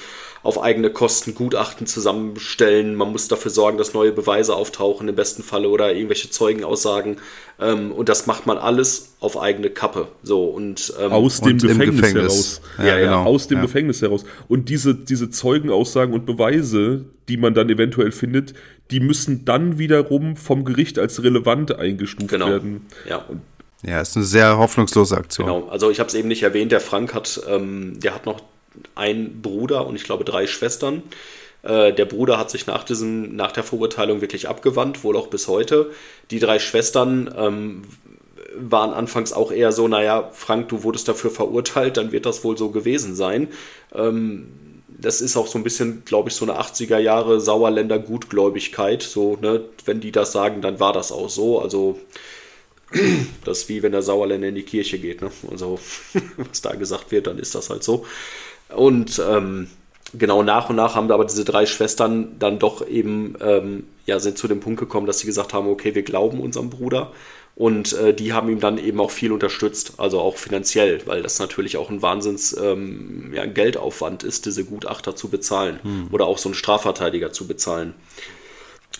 auf eigene Kosten Gutachten zusammenstellen. Man muss dafür sorgen, dass neue Beweise auftauchen im besten Falle oder irgendwelche Zeugenaussagen. Ähm, und das macht man alles auf eigene Kappe. So und ähm, aus dem und Gefängnis, Gefängnis, heraus. Ja, ja, genau. Aus dem ja. Gefängnis heraus. Und diese, diese Zeugenaussagen und Beweise, die man dann eventuell findet, die müssen dann wiederum vom Gericht als relevant eingestuft genau. werden. Ja. Und ja, ist eine sehr hoffnungslose Aktion. Genau, also ich habe es eben nicht erwähnt, der Frank hat, ähm, der hat noch einen Bruder und ich glaube drei Schwestern. Äh, der Bruder hat sich nach, diesem, nach der Verurteilung wirklich abgewandt, wohl auch bis heute. Die drei Schwestern ähm, waren anfangs auch eher so, naja, Frank, du wurdest dafür verurteilt, dann wird das wohl so gewesen sein. Ähm, das ist auch so ein bisschen, glaube ich, so eine 80er Jahre Sauerländer Gutgläubigkeit. So, ne, wenn die das sagen, dann war das auch so. Also das ist wie wenn der Sauerländer in die Kirche geht. Ne? Also, was da gesagt wird, dann ist das halt so. Und ähm, genau nach und nach haben aber diese drei Schwestern dann doch eben, ähm, ja, sind zu dem Punkt gekommen, dass sie gesagt haben, okay, wir glauben unserem Bruder. Und äh, die haben ihm dann eben auch viel unterstützt, also auch finanziell, weil das natürlich auch ein Wahnsinns ähm, ja, Geldaufwand ist, diese Gutachter zu bezahlen hm. oder auch so einen Strafverteidiger zu bezahlen.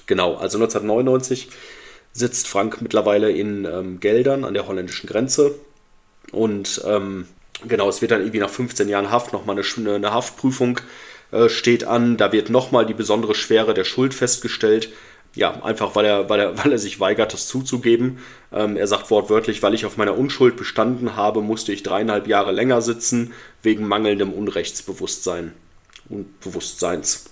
Genau, also 1999 sitzt Frank mittlerweile in ähm, Geldern an der holländischen Grenze. Und ähm, genau, es wird dann irgendwie nach 15 Jahren Haft nochmal eine, eine Haftprüfung äh, steht an. Da wird nochmal die besondere Schwere der Schuld festgestellt. Ja, einfach weil er, weil er, weil er sich weigert, das zuzugeben. Ähm, er sagt wortwörtlich, weil ich auf meiner Unschuld bestanden habe, musste ich dreieinhalb Jahre länger sitzen, wegen mangelndem Unrechtsbewusstsein und Bewusstseins.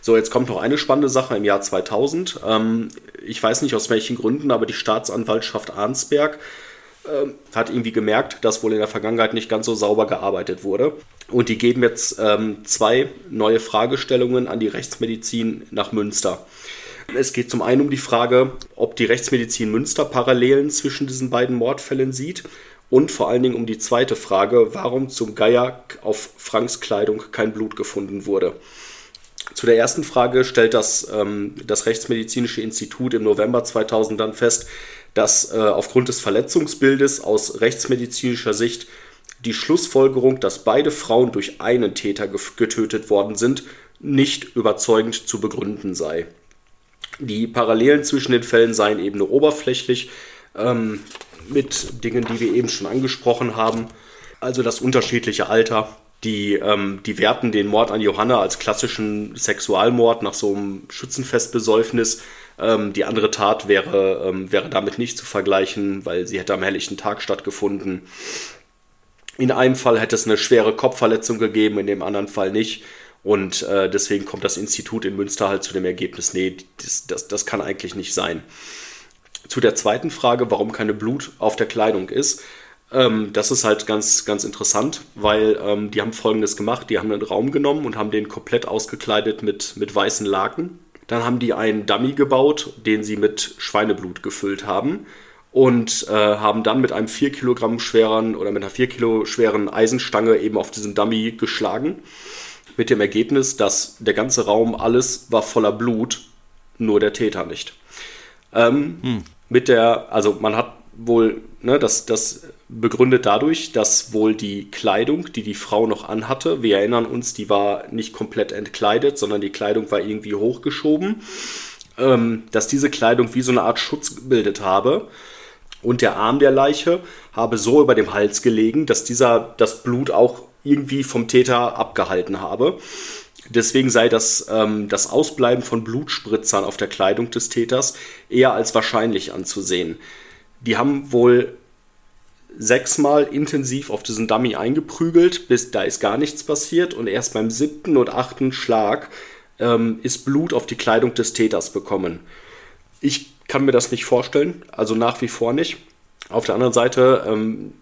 So, jetzt kommt noch eine spannende Sache im Jahr 2000. Ähm, ich weiß nicht aus welchen Gründen, aber die Staatsanwaltschaft Arnsberg äh, hat irgendwie gemerkt, dass wohl in der Vergangenheit nicht ganz so sauber gearbeitet wurde. Und die geben jetzt ähm, zwei neue Fragestellungen an die Rechtsmedizin nach Münster. Es geht zum einen um die Frage, ob die Rechtsmedizin Münster Parallelen zwischen diesen beiden Mordfällen sieht und vor allen Dingen um die zweite Frage, warum zum Geier auf Franks Kleidung kein Blut gefunden wurde. Zu der ersten Frage stellt das, ähm, das Rechtsmedizinische Institut im November 2000 dann fest, dass äh, aufgrund des Verletzungsbildes aus rechtsmedizinischer Sicht die Schlussfolgerung, dass beide Frauen durch einen Täter getötet worden sind, nicht überzeugend zu begründen sei. Die Parallelen zwischen den Fällen seien eben nur oberflächlich, ähm, mit Dingen, die wir eben schon angesprochen haben, also das unterschiedliche Alter, die, ähm, die werten den Mord an Johanna als klassischen Sexualmord nach so einem Schützenfestbesäufnis. Ähm, die andere Tat wäre, ähm, wäre damit nicht zu vergleichen, weil sie hätte am helllichten Tag stattgefunden. In einem Fall hätte es eine schwere Kopfverletzung gegeben, in dem anderen Fall nicht. Und äh, deswegen kommt das Institut in Münster halt zu dem Ergebnis, nee, das, das, das kann eigentlich nicht sein. Zu der zweiten Frage, warum keine Blut auf der Kleidung ist. Ähm, das ist halt ganz, ganz interessant, weil ähm, die haben folgendes gemacht: Die haben einen Raum genommen und haben den komplett ausgekleidet mit, mit weißen Laken. Dann haben die einen Dummy gebaut, den sie mit Schweineblut gefüllt haben und äh, haben dann mit einem 4 Kilogramm schweren oder mit einer 4 Kilo schweren Eisenstange eben auf diesen Dummy geschlagen. Mit dem Ergebnis, dass der ganze Raum, alles war voller Blut, nur der Täter nicht. Ähm, hm. Mit der, also man hat wohl, ne, das, das begründet dadurch, dass wohl die Kleidung, die die Frau noch anhatte, wir erinnern uns, die war nicht komplett entkleidet, sondern die Kleidung war irgendwie hochgeschoben, ähm, dass diese Kleidung wie so eine Art Schutz gebildet habe und der Arm der Leiche habe so über dem Hals gelegen, dass dieser das Blut auch irgendwie vom Täter abgehalten habe. Deswegen sei das, ähm, das Ausbleiben von Blutspritzern auf der Kleidung des Täters eher als wahrscheinlich anzusehen. Die haben wohl sechsmal intensiv auf diesen Dummy eingeprügelt, bis da ist gar nichts passiert und erst beim siebten und achten Schlag ähm, ist Blut auf die Kleidung des Täters bekommen. Ich kann mir das nicht vorstellen, also nach wie vor nicht. Auf der anderen Seite ähm,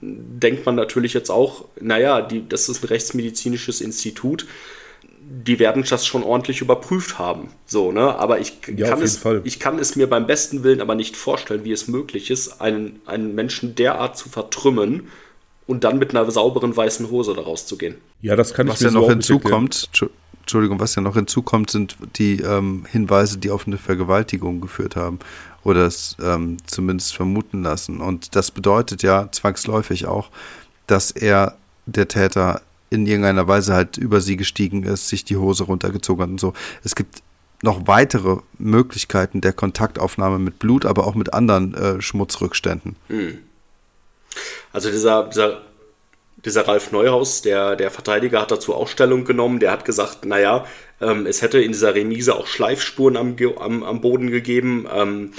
denkt man natürlich jetzt auch, naja, die, das ist ein rechtsmedizinisches Institut, die werden das schon ordentlich überprüft haben. So, ne? Aber ich, ja, kann es, ich kann es mir beim besten Willen aber nicht vorstellen, wie es möglich ist, einen, einen Menschen derart zu vertrümmen und dann mit einer sauberen weißen Hose daraus zu gehen. Ja, das kann was ich mir ja noch hinzukommt. Entschuldigung, was ja noch hinzukommt, sind die ähm, Hinweise, die auf eine Vergewaltigung geführt haben oder es ähm, zumindest vermuten lassen. Und das bedeutet ja zwangsläufig auch, dass er der Täter in irgendeiner Weise halt über sie gestiegen ist, sich die Hose runtergezogen hat und so. Es gibt noch weitere Möglichkeiten der Kontaktaufnahme mit Blut, aber auch mit anderen äh, Schmutzrückständen. Hm. Also dieser, dieser, dieser Ralf Neuhaus, der, der Verteidiger, hat dazu auch Stellung genommen. Der hat gesagt, naja, ähm, es hätte in dieser Remise auch Schleifspuren am, am, am Boden gegeben. Ähm,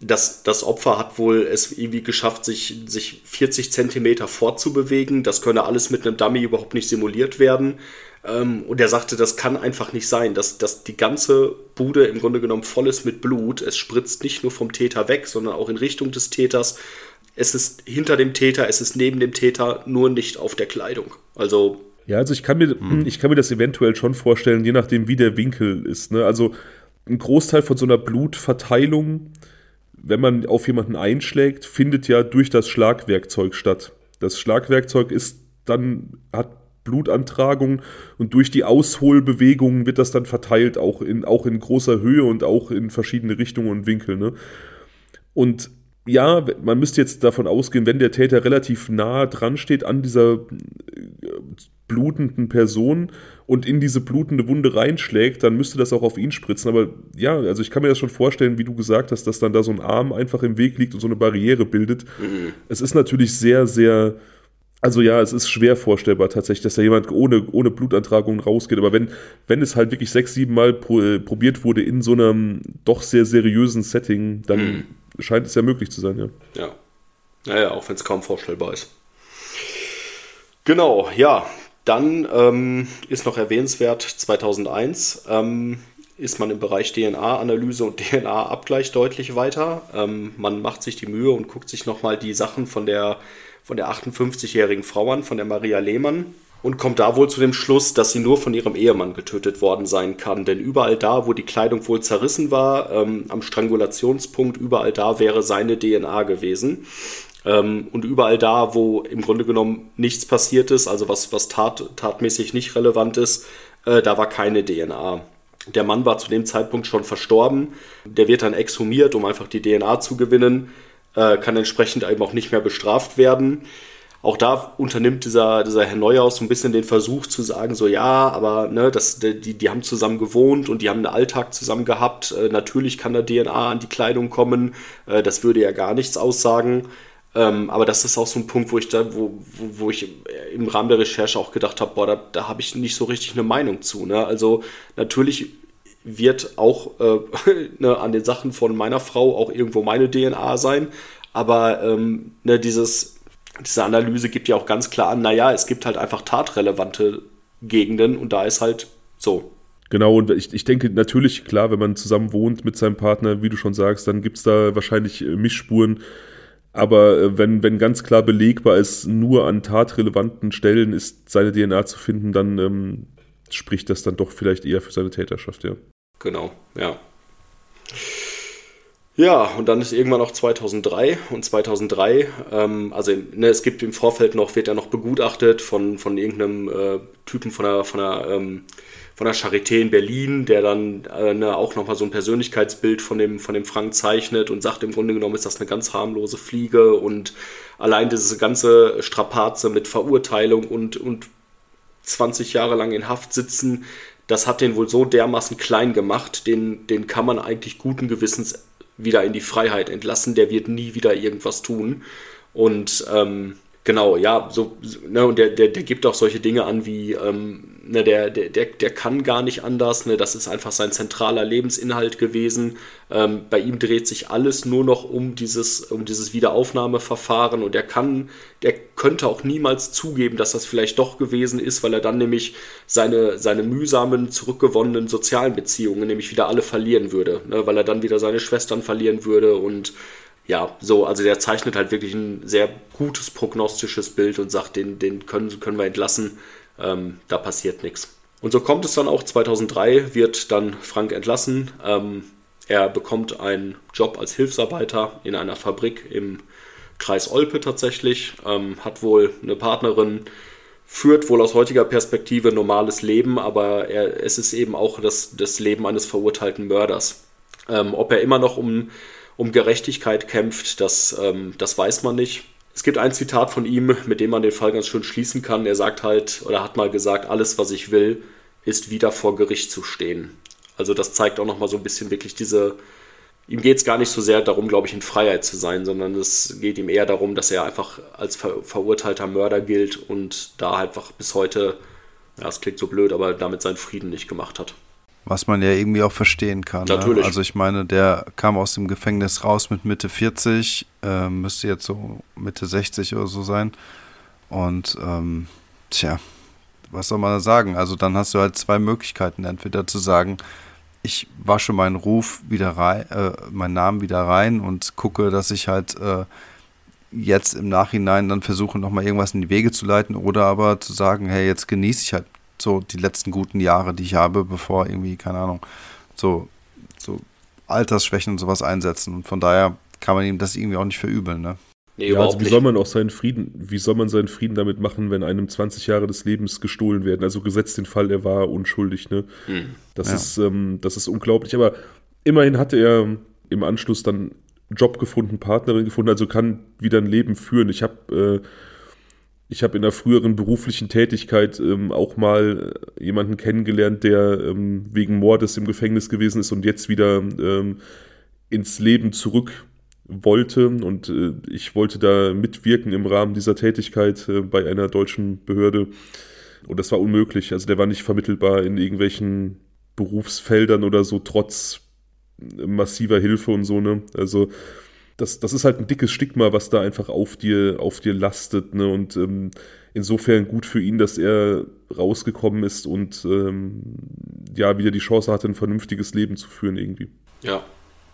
das, das Opfer hat wohl es irgendwie geschafft, sich, sich 40 Zentimeter fortzubewegen. Das könne alles mit einem Dummy überhaupt nicht simuliert werden. Ähm, und er sagte, das kann einfach nicht sein, dass, dass die ganze Bude im Grunde genommen voll ist mit Blut. Es spritzt nicht nur vom Täter weg, sondern auch in Richtung des Täters. Es ist hinter dem Täter, es ist neben dem Täter, nur nicht auf der Kleidung. Also. Ja, also ich kann mir, hm. ich kann mir das eventuell schon vorstellen, je nachdem, wie der Winkel ist. Ne? Also ein Großteil von so einer Blutverteilung wenn man auf jemanden einschlägt, findet ja durch das Schlagwerkzeug statt. Das Schlagwerkzeug ist dann, hat Blutantragung und durch die Ausholbewegungen wird das dann verteilt, auch in, auch in großer Höhe und auch in verschiedene Richtungen und Winkel. Ne? Und ja, man müsste jetzt davon ausgehen, wenn der Täter relativ nah dran steht an dieser äh, blutenden Person und in diese blutende Wunde reinschlägt, dann müsste das auch auf ihn spritzen. Aber ja, also ich kann mir das schon vorstellen, wie du gesagt hast, dass dann da so ein Arm einfach im Weg liegt und so eine Barriere bildet. Mhm. Es ist natürlich sehr, sehr. Also ja, es ist schwer vorstellbar tatsächlich, dass da jemand ohne, ohne Blutantragung rausgeht. Aber wenn, wenn es halt wirklich sechs, sieben Mal pro, äh, probiert wurde in so einem doch sehr seriösen Setting, dann mhm scheint es ja möglich zu sein, ja. Ja. Naja, auch wenn es kaum vorstellbar ist. Genau, ja. Dann ähm, ist noch erwähnenswert, 2001 ähm, ist man im Bereich DNA-Analyse und DNA-Abgleich deutlich weiter. Ähm, man macht sich die Mühe und guckt sich nochmal die Sachen von der, von der 58-jährigen Frau an, von der Maria Lehmann und kommt da wohl zu dem Schluss, dass sie nur von ihrem Ehemann getötet worden sein kann. Denn überall da, wo die Kleidung wohl zerrissen war, ähm, am Strangulationspunkt, überall da wäre seine DNA gewesen. Ähm, und überall da, wo im Grunde genommen nichts passiert ist, also was, was tat, tatmäßig nicht relevant ist, äh, da war keine DNA. Der Mann war zu dem Zeitpunkt schon verstorben. Der wird dann exhumiert, um einfach die DNA zu gewinnen, äh, kann entsprechend eben auch nicht mehr bestraft werden auch da unternimmt dieser, dieser Herr Neuhaus so ein bisschen den Versuch zu sagen, so ja, aber ne, das, die, die haben zusammen gewohnt und die haben einen Alltag zusammen gehabt. Äh, natürlich kann da DNA an die Kleidung kommen. Äh, das würde ja gar nichts aussagen. Ähm, aber das ist auch so ein Punkt, wo ich da, wo, wo, wo ich im Rahmen der Recherche auch gedacht habe, boah, da, da habe ich nicht so richtig eine Meinung zu. Ne? Also natürlich wird auch äh, ne, an den Sachen von meiner Frau auch irgendwo meine DNA sein. Aber ähm, ne, dieses diese Analyse gibt ja auch ganz klar an, naja, es gibt halt einfach tatrelevante Gegenden und da ist halt so. Genau, und ich, ich denke natürlich, klar, wenn man zusammen wohnt mit seinem Partner, wie du schon sagst, dann gibt es da wahrscheinlich äh, Mischspuren. Aber äh, wenn, wenn ganz klar belegbar ist, nur an tatrelevanten Stellen ist seine DNA zu finden, dann ähm, spricht das dann doch vielleicht eher für seine Täterschaft, ja. Genau, ja. Ja, und dann ist irgendwann auch 2003 und 2003, ähm, also ne, es gibt im Vorfeld noch, wird er noch begutachtet von, von irgendeinem äh, Typen von der, von der, ähm, von der Charité in Berlin, der dann äh, ne, auch nochmal so ein Persönlichkeitsbild von dem, von dem Frank zeichnet und sagt, im Grunde genommen ist das eine ganz harmlose Fliege und allein diese ganze Strapaze mit Verurteilung und, und 20 Jahre lang in Haft sitzen, das hat den wohl so dermaßen klein gemacht, den, den kann man eigentlich guten Gewissens wieder in die Freiheit entlassen, der wird nie wieder irgendwas tun. Und ähm, genau, ja, so, ne, und der, der, der gibt auch solche Dinge an wie, ähm, ne, der, der, der, der kann gar nicht anders, ne, das ist einfach sein zentraler Lebensinhalt gewesen. Ähm, bei ihm dreht sich alles nur noch um dieses, um dieses Wiederaufnahmeverfahren und er kann, der könnte auch niemals zugeben, dass das vielleicht doch gewesen ist, weil er dann nämlich seine, seine mühsamen, zurückgewonnenen sozialen Beziehungen nämlich wieder alle verlieren würde, ne, weil er dann wieder seine Schwestern verlieren würde und ja, so, also der zeichnet halt wirklich ein sehr gutes prognostisches Bild und sagt, den, den können, können wir entlassen, ähm, da passiert nichts. Und so kommt es dann auch, 2003 wird dann Frank entlassen. Ähm, er bekommt einen Job als Hilfsarbeiter in einer Fabrik im Kreis Olpe tatsächlich, ähm, hat wohl eine Partnerin, führt wohl aus heutiger Perspektive normales Leben, aber er, es ist eben auch das, das Leben eines verurteilten Mörders. Ähm, ob er immer noch um um Gerechtigkeit kämpft, das, ähm, das weiß man nicht. Es gibt ein Zitat von ihm, mit dem man den Fall ganz schön schließen kann. Er sagt halt, oder hat mal gesagt, alles, was ich will, ist wieder vor Gericht zu stehen. Also das zeigt auch nochmal so ein bisschen wirklich diese, ihm geht es gar nicht so sehr darum, glaube ich, in Freiheit zu sein, sondern es geht ihm eher darum, dass er einfach als ver verurteilter Mörder gilt und da einfach bis heute, ja, es klingt so blöd, aber damit seinen Frieden nicht gemacht hat. Was man ja irgendwie auch verstehen kann. Ne? Natürlich. Ne? Also ich meine, der kam aus dem Gefängnis raus mit Mitte 40, äh, müsste jetzt so Mitte 60 oder so sein. Und ähm, tja, was soll man da sagen? Also dann hast du halt zwei Möglichkeiten. Entweder zu sagen, ich wasche meinen Ruf wieder rein, äh, meinen Namen wieder rein und gucke, dass ich halt äh, jetzt im Nachhinein dann versuche, nochmal irgendwas in die Wege zu leiten oder aber zu sagen, hey, jetzt genieße ich halt so die letzten guten Jahre, die ich habe, bevor irgendwie, keine Ahnung, so, so Altersschwächen und sowas einsetzen. Und von daher kann man ihm das irgendwie auch nicht verübeln, ne? Nee, ja, also wie soll man auch seinen Frieden, wie soll man seinen Frieden damit machen, wenn einem 20 Jahre des Lebens gestohlen werden? Also gesetzt den Fall, er war unschuldig, ne? Hm. Das ja. ist, ähm, das ist unglaublich. Aber immerhin hatte er im Anschluss dann Job gefunden, Partnerin gefunden, also kann wieder ein Leben führen. Ich habe äh, ich habe in der früheren beruflichen Tätigkeit ähm, auch mal äh, jemanden kennengelernt, der ähm, wegen Mordes im Gefängnis gewesen ist und jetzt wieder ähm, ins Leben zurück wollte. Und äh, ich wollte da mitwirken im Rahmen dieser Tätigkeit äh, bei einer deutschen Behörde. Und das war unmöglich. Also der war nicht vermittelbar in irgendwelchen Berufsfeldern oder so, trotz massiver Hilfe und so. Ne? Also das, das ist halt ein dickes Stigma, was da einfach auf dir, auf dir lastet. Ne? Und ähm, insofern gut für ihn, dass er rausgekommen ist und ähm, ja, wieder die Chance hatte, ein vernünftiges Leben zu führen irgendwie. Ja.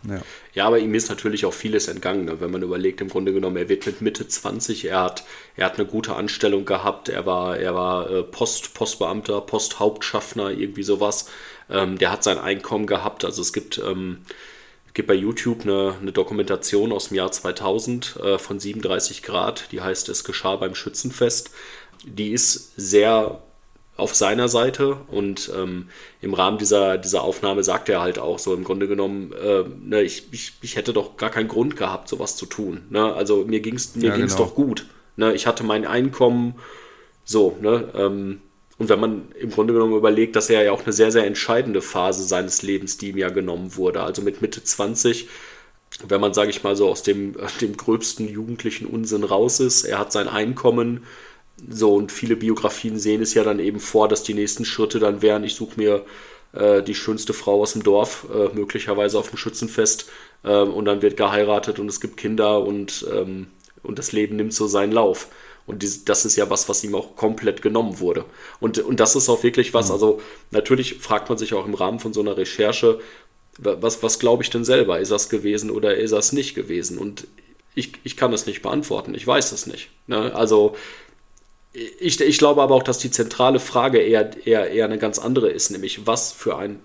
Ja. ja, aber ihm ist natürlich auch vieles entgangen, ne? wenn man überlegt, im Grunde genommen, er wird mit Mitte 20, er hat, er hat eine gute Anstellung gehabt, er war, er war äh, Post, Postbeamter, Posthauptschaffner, irgendwie sowas. Ähm, der hat sein Einkommen gehabt, also es gibt ähm, gibt bei YouTube eine, eine Dokumentation aus dem Jahr 2000 äh, von 37 Grad, die heißt Es geschah beim Schützenfest. Die ist sehr auf seiner Seite und ähm, im Rahmen dieser, dieser Aufnahme sagt er halt auch so im Grunde genommen, äh, ne, ich, ich, ich hätte doch gar keinen Grund gehabt, sowas zu tun. Ne? Also mir ging es mir ja, ging's genau. doch gut. Ne? Ich hatte mein Einkommen so, ne? Ähm, und wenn man im Grunde genommen überlegt, dass er ja auch eine sehr, sehr entscheidende Phase seines Lebens, die ihm ja genommen wurde, also mit Mitte 20, wenn man, sage ich mal, so aus dem, dem gröbsten jugendlichen Unsinn raus ist, er hat sein Einkommen, so und viele Biografien sehen es ja dann eben vor, dass die nächsten Schritte dann wären, ich suche mir äh, die schönste Frau aus dem Dorf, äh, möglicherweise auf dem Schützenfest, äh, und dann wird geheiratet und es gibt Kinder und, ähm, und das Leben nimmt so seinen Lauf. Und die, das ist ja was, was ihm auch komplett genommen wurde. Und, und das ist auch wirklich was, also natürlich fragt man sich auch im Rahmen von so einer Recherche, was, was glaube ich denn selber? Ist das gewesen oder ist das nicht gewesen? Und ich, ich kann das nicht beantworten. Ich weiß das nicht. Ne? Also ich, ich glaube aber auch, dass die zentrale Frage eher, eher, eher eine ganz andere ist, nämlich was für ein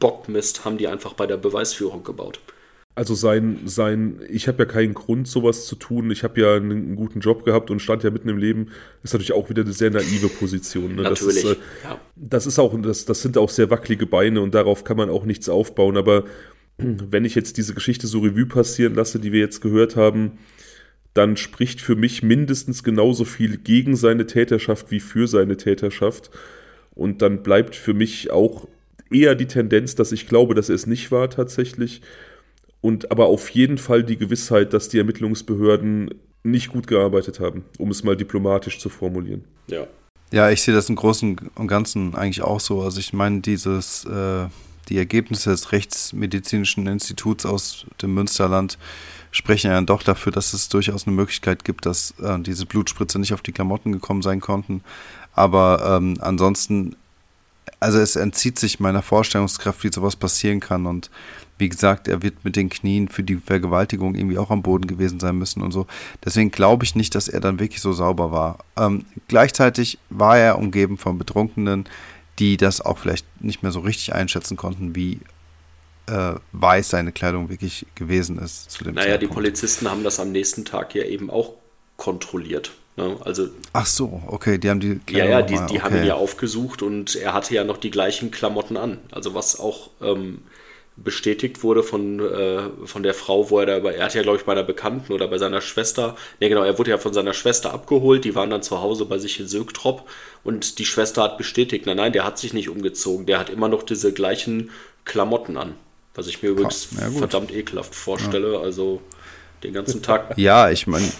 Bockmist haben die einfach bei der Beweisführung gebaut. Also sein, sein, ich habe ja keinen Grund, sowas zu tun. Ich habe ja einen, einen, guten Job gehabt und stand ja mitten im Leben. ist natürlich auch wieder eine sehr naive Position. Ne? Natürlich. Das ist, äh, ja. das ist auch, das, das sind auch sehr wackelige Beine und darauf kann man auch nichts aufbauen. Aber wenn ich jetzt diese Geschichte so Revue passieren lasse, die wir jetzt gehört haben, dann spricht für mich mindestens genauso viel gegen seine Täterschaft wie für seine Täterschaft. Und dann bleibt für mich auch eher die Tendenz, dass ich glaube, dass er es nicht war tatsächlich und aber auf jeden Fall die Gewissheit, dass die Ermittlungsbehörden nicht gut gearbeitet haben, um es mal diplomatisch zu formulieren. Ja. Ja, ich sehe das im Großen und Ganzen eigentlich auch so. Also ich meine, dieses, äh, die Ergebnisse des Rechtsmedizinischen Instituts aus dem Münsterland sprechen ja doch dafür, dass es durchaus eine Möglichkeit gibt, dass äh, diese Blutspritze nicht auf die Klamotten gekommen sein konnten. Aber ähm, ansonsten, also es entzieht sich meiner Vorstellungskraft, wie sowas passieren kann. Und wie gesagt, er wird mit den Knien für die Vergewaltigung irgendwie auch am Boden gewesen sein müssen und so. Deswegen glaube ich nicht, dass er dann wirklich so sauber war. Ähm, gleichzeitig war er umgeben von Betrunkenen, die das auch vielleicht nicht mehr so richtig einschätzen konnten, wie äh, weiß seine Kleidung wirklich gewesen ist zu dem Naja, Zeitpunkt. die Polizisten haben das am nächsten Tag ja eben auch kontrolliert. Ne? Also, Ach so, okay, die haben die Kleidung Ja, ja, die, die okay. haben ihn ja aufgesucht und er hatte ja noch die gleichen Klamotten an. Also was auch ähm, bestätigt wurde von, äh, von der Frau, wo er da, er hat ja glaube ich bei einer Bekannten oder bei seiner Schwester, ne genau, er wurde ja von seiner Schwester abgeholt, die waren dann zu Hause bei sich in Sögtrop und die Schwester hat bestätigt, nein, nein, der hat sich nicht umgezogen, der hat immer noch diese gleichen Klamotten an. Was ich mir übrigens ja, verdammt ekelhaft vorstelle. Ja. Also den ganzen Tag. Ja, ich meine,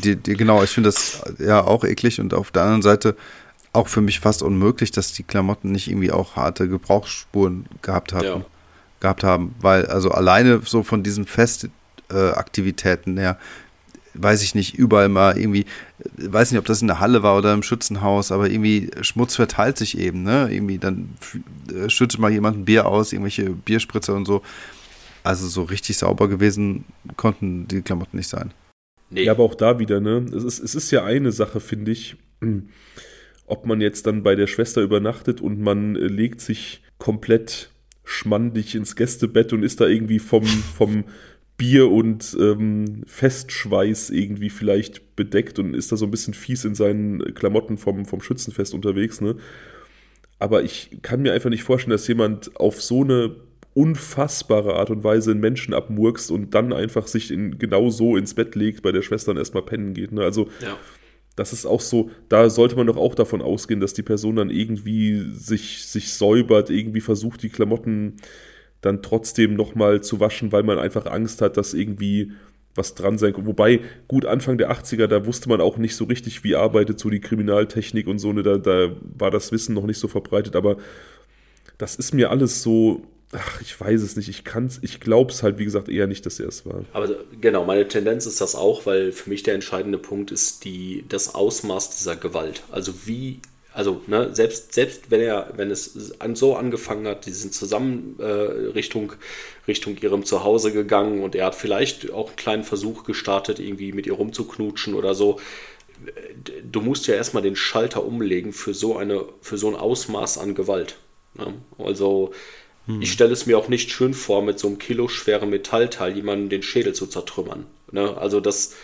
genau, ich finde das ja auch eklig und auf der anderen Seite auch für mich fast unmöglich, dass die Klamotten nicht irgendwie auch harte Gebrauchsspuren gehabt hatten. Ja. Gehabt haben, weil also alleine so von diesen Festaktivitäten her weiß ich nicht, überall mal irgendwie, weiß nicht, ob das in der Halle war oder im Schützenhaus, aber irgendwie Schmutz verteilt sich eben, ne? Irgendwie dann äh, schüttet mal jemand ein Bier aus, irgendwelche Bierspritzer und so. Also so richtig sauber gewesen konnten die Klamotten nicht sein. Nee. Ja, aber auch da wieder, ne? Es ist, es ist ja eine Sache, finde ich, ob man jetzt dann bei der Schwester übernachtet und man äh, legt sich komplett schmandig ins Gästebett und ist da irgendwie vom, vom Bier und ähm, Festschweiß irgendwie vielleicht bedeckt und ist da so ein bisschen fies in seinen Klamotten vom, vom Schützenfest unterwegs, ne? Aber ich kann mir einfach nicht vorstellen, dass jemand auf so eine unfassbare Art und Weise einen Menschen abmurkst und dann einfach sich in, genau so ins Bett legt, bei der Schwester erstmal pennen geht. Ne? Also ja. Das ist auch so, da sollte man doch auch davon ausgehen, dass die Person dann irgendwie sich, sich säubert, irgendwie versucht, die Klamotten dann trotzdem nochmal zu waschen, weil man einfach Angst hat, dass irgendwie was dran sein kann. Wobei, gut, Anfang der 80er, da wusste man auch nicht so richtig, wie arbeitet so die Kriminaltechnik und so, ne, da, da war das Wissen noch nicht so verbreitet, aber das ist mir alles so, ach, ich weiß es nicht, ich kann's, ich glaub's halt, wie gesagt, eher nicht, dass er es war. Aber genau, meine Tendenz ist das auch, weil für mich der entscheidende Punkt ist die, das Ausmaß dieser Gewalt. Also wie also ne, selbst, selbst wenn er, wenn es an, so angefangen hat, die sind zusammen äh, Richtung, Richtung ihrem Zuhause gegangen und er hat vielleicht auch einen kleinen Versuch gestartet, irgendwie mit ihr rumzuknutschen oder so. Du musst ja erstmal den Schalter umlegen für so eine, für so ein Ausmaß an Gewalt. Ne? Also hm. ich stelle es mir auch nicht schön vor, mit so einem kiloschweren Metallteil jemanden den Schädel zu zertrümmern. Ne? Also das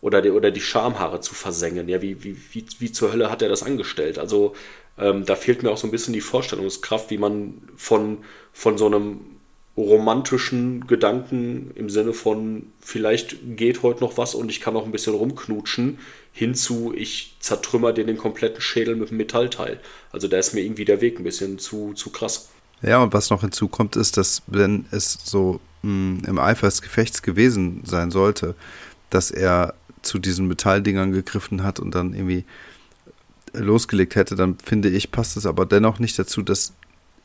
oder die, oder die Schamhaare zu versengen. Ja, wie, wie, wie, wie zur Hölle hat er das angestellt? Also ähm, da fehlt mir auch so ein bisschen die Vorstellungskraft, wie man von, von so einem romantischen Gedanken im Sinne von vielleicht geht heute noch was und ich kann noch ein bisschen rumknutschen, hinzu ich zertrümmer dir den kompletten Schädel mit einem Metallteil. Also da ist mir irgendwie der Weg ein bisschen zu, zu krass. Ja, und was noch hinzukommt, ist, dass wenn es so mh, hm, im Eifer des Gefechts gewesen sein sollte, dass er zu diesen Metalldingern gegriffen hat und dann irgendwie losgelegt hätte, dann finde ich, passt es aber dennoch nicht dazu, dass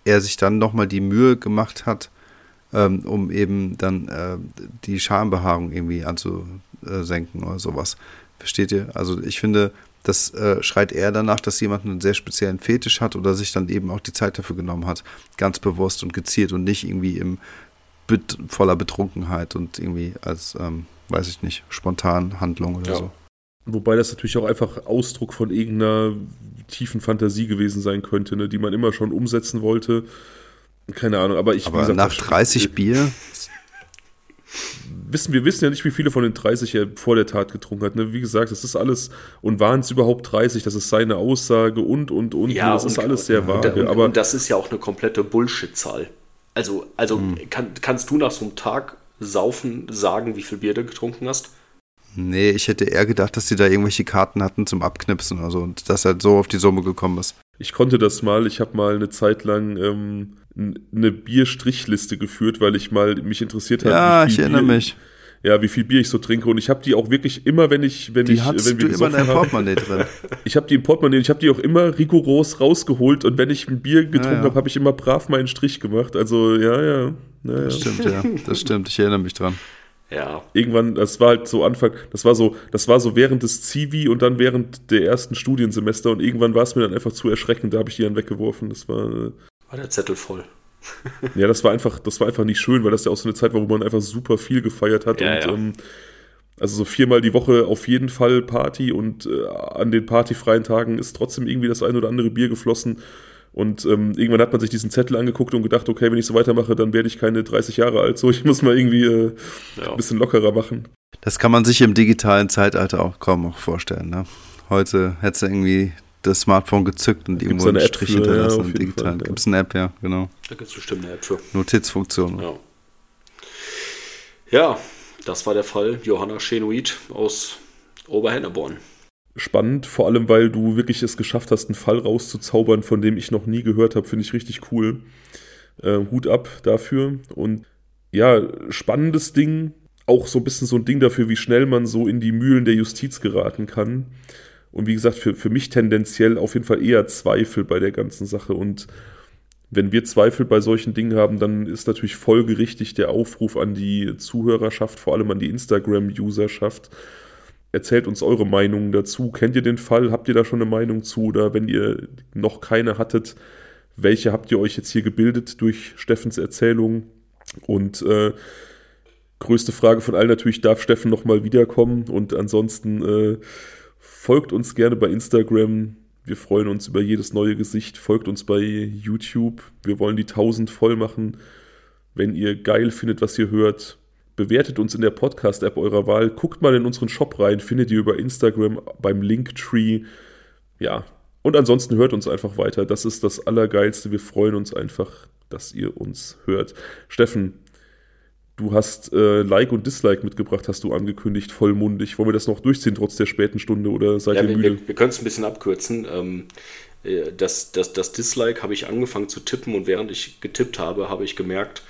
er sich dann nochmal die Mühe gemacht hat, ähm, um eben dann äh, die Schambehaarung irgendwie anzusenken oder sowas. Versteht ihr? Also ich finde, das äh, schreit eher danach, dass jemand einen sehr speziellen Fetisch hat oder sich dann eben auch die Zeit dafür genommen hat, ganz bewusst und gezielt und nicht irgendwie im bet voller Betrunkenheit und irgendwie als ähm, weiß ich nicht, spontan Handlung oder ja. so. Wobei das natürlich auch einfach Ausdruck von irgendeiner tiefen Fantasie gewesen sein könnte, ne, die man immer schon umsetzen wollte. Keine Ahnung, aber ich. Aber gesagt, nach 30 Bier? Wissen, wir wissen ja nicht, wie viele von den 30 er vor der Tat getrunken hat. Ne? Wie gesagt, das ist alles, und waren es überhaupt 30, das ist seine Aussage und, und, und. Ja, das und, ist alles sehr vage. Und, aber und das ist ja auch eine komplette Bullshit-Zahl. Also, also hm. kann, kannst du nach so einem Tag Saufen sagen, wie viel Bier du getrunken hast? Nee, ich hätte eher gedacht, dass sie da irgendwelche Karten hatten zum Abknipsen oder so und dass er so auf die Summe gekommen ist. Ich konnte das mal. Ich habe mal eine Zeit lang ähm, eine Bierstrichliste geführt, weil ich mal mich interessiert habe. Ja, ich erinnere Bier, mich. ja, wie viel Bier ich so trinke. Und ich habe die auch wirklich immer, wenn ich, wenn Die ich, hast wenn du immer in deinem Portemonnaie drin. ich habe die im Portemonnaie, ich habe die auch immer rigoros rausgeholt. Und wenn ich ein Bier getrunken Ja, ja. habe, habe ich immer brav meinen Strich gemacht. Also ja, ja, ja, ja. Das stimmt, ja. Das stimmt, ich erinnere mich dran. Ja, Irgendwann, das war halt so Anfang, das war so, das war so während des Zivi und dann während der ersten Studiensemester und irgendwann war es mir dann einfach zu erschreckend, da habe ich die dann weggeworfen. Das war, war der Zettel voll. Ja, das war einfach, das war einfach nicht schön, weil das ja auch so eine Zeit war, wo man einfach super viel gefeiert hat Ja, und ja. Ähm, also so viermal die Woche auf jeden Fall Party und äh, an den partyfreien Tagen ist trotzdem irgendwie das ein oder andere Bier geflossen. Und ähm, irgendwann hat man sich diesen Zettel angeguckt und gedacht, okay, wenn ich so weitermache, dann werde ich keine 30 Jahre alt. So, ich muss mal irgendwie äh, Ja. ein bisschen lockerer machen. Das kann man sich im digitalen Zeitalter auch kaum noch vorstellen. Ne? Heute hättest du irgendwie das Smartphone gezückt und irgendwo eine einen App Strich für, hinterlassen ja, auf im jeden digitalen. Fall, ja. Gibt es eine App, ja, genau. Da gibt es bestimmt eine App für. Notizfunktion. Ja. ja, das war der Fall Johanna Chenoid aus Oberhenneborn. Spannend, vor allem, weil du wirklich es geschafft hast, einen Fall rauszuzaubern, von dem ich noch nie gehört habe, finde ich richtig cool. Äh, Hut ab dafür. Und ja, spannendes Ding, auch so ein bisschen so ein Ding dafür, wie schnell man so in die Mühlen der Justiz geraten kann. Und wie gesagt, für, für mich tendenziell auf jeden Fall eher Zweifel bei der ganzen Sache. Und wenn wir Zweifel bei solchen Dingen haben, dann ist natürlich folgerichtig der Aufruf an die Zuhörerschaft, vor allem an die Instagram-Userschaft. Erzählt uns eure Meinungen dazu. Kennt ihr den Fall? Habt ihr da schon eine Meinung zu? Oder wenn ihr noch keine hattet, welche habt ihr euch jetzt hier gebildet durch Steffens Erzählung? Und äh, größte Frage von allen natürlich, darf Steffen nochmal wiederkommen? Und ansonsten äh, folgt uns gerne bei Instagram. Wir freuen uns über jedes neue Gesicht. Folgt uns bei YouTube. Wir wollen die 1000 voll machen. Wenn ihr geil findet, was ihr hört, bewertet uns in der Podcast-App eurer Wahl. Guckt mal in unseren Shop rein. Findet ihr über Instagram beim Linktree. Ja. Und ansonsten hört uns einfach weiter. Das ist das Allergeilste. Wir freuen uns einfach, dass ihr uns hört. Steffen, du hast äh, Like und Dislike mitgebracht, hast du angekündigt, vollmundig. Wollen wir das noch durchziehen, trotz der späten Stunde, oder seid Ja, ihr müde? wir, wir können es ein bisschen abkürzen. Ähm, äh, das, das, das Dislike habe ich angefangen zu tippen und während ich getippt habe, habe ich gemerkt,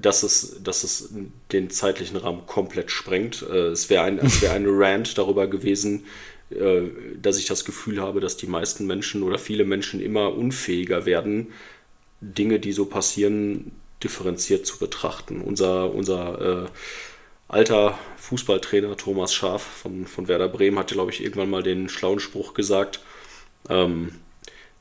dass es, dass es den zeitlichen Rahmen komplett sprengt. Äh, es wäre ein, es wär ein Rant darüber gewesen, äh, dass ich das Gefühl habe, dass die meisten Menschen oder viele Menschen immer unfähiger werden, Dinge, die so passieren, differenziert zu betrachten. Unser, unser äh, alter Fußballtrainer Thomas Schaaf von, von Werder Bremen hatte, glaube ich, irgendwann mal den schlauen Spruch gesagt, ähm,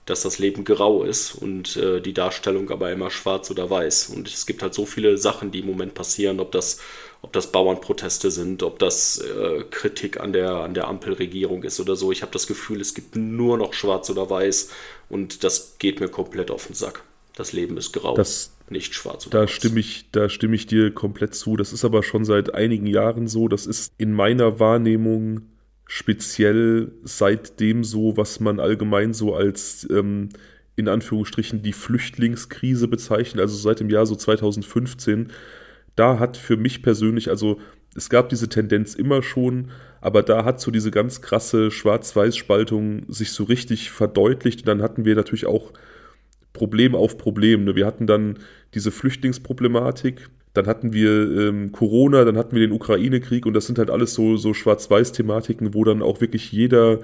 dass das Leben grau ist und äh, die Darstellung aber immer schwarz oder weiß. Und es gibt halt so viele Sachen, die im Moment passieren, ob das, ob das Bauernproteste sind, ob das äh, Kritik an der, an der Ampelregierung ist oder so. Ich habe das Gefühl, es gibt nur noch schwarz oder weiß und das geht mir komplett auf den Sack. Das Leben ist grau, Das- nicht schwarz oder Da weiß. stimme, ich, da stimme ich dir komplett zu. Das ist aber schon seit einigen Jahren so. Das ist in meiner Wahrnehmung speziell seitdem so, was man allgemein so als ähm, in Anführungsstrichen die Flüchtlingskrise bezeichnet, also seit dem Jahr so 2015. Da hat für mich persönlich, also es gab diese Tendenz immer schon, aber da hat so diese ganz krasse Schwarz-Weiß-Spaltung sich so richtig verdeutlicht. Und dann hatten wir natürlich auch Problem auf Problem. Ne? Wir hatten dann diese Flüchtlingsproblematik, dann hatten wir ähm, Corona, dann hatten wir den Ukraine-Krieg und das sind halt alles so, so Schwarz-Weiß-Thematiken, wo dann auch wirklich jeder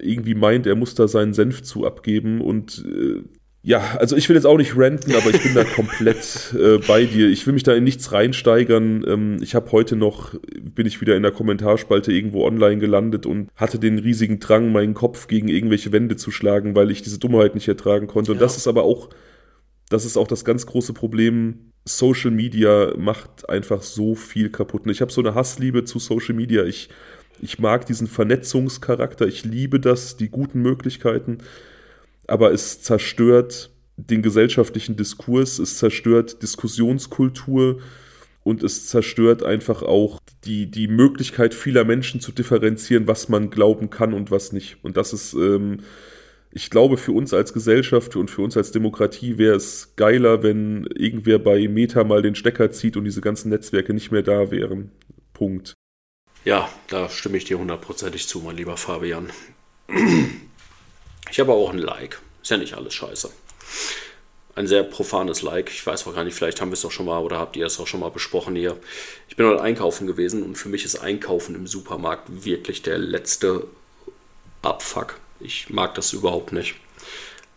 irgendwie meint, er muss da seinen Senf zu abgeben und äh, ja, also ich will jetzt auch nicht ranten, aber ich bin da komplett äh, bei dir. Ich will mich da in nichts reinsteigern. Ähm, ich habe heute noch, bin ich wieder in der Kommentarspalte irgendwo online gelandet und hatte den riesigen Drang, meinen Kopf gegen irgendwelche Wände zu schlagen, weil ich diese Dummheit nicht ertragen konnte. Und Ja. das ist aber auch, das ist auch das ganz große Problem. Social Media macht einfach so viel kaputt. Und ich habe so eine Hassliebe zu Social Media. Ich, ich mag diesen Vernetzungscharakter. Ich liebe das, die guten Möglichkeiten aber es zerstört den gesellschaftlichen Diskurs, es zerstört Diskussionskultur und es zerstört einfach auch die, die Möglichkeit vieler Menschen zu differenzieren, was man glauben kann und was nicht. Und das ist, ähm, ich glaube, für uns als Gesellschaft und für uns als Demokratie wäre es geiler, wenn irgendwer bei Meta mal den Stecker zieht und diese ganzen Netzwerke nicht mehr da wären. Punkt. Ja, da stimme ich dir hundertprozentig zu, mein lieber Fabian. Ich habe auch ein Like. Ist ja nicht alles scheiße. ein sehr profanes Like. Ich weiß auch gar nicht, vielleicht haben wir es auch schon mal oder habt ihr es auch schon mal besprochen hier. Ich bin heute einkaufen gewesen und für mich ist Einkaufen im Supermarkt wirklich der letzte Abfuck. Ich mag das überhaupt nicht.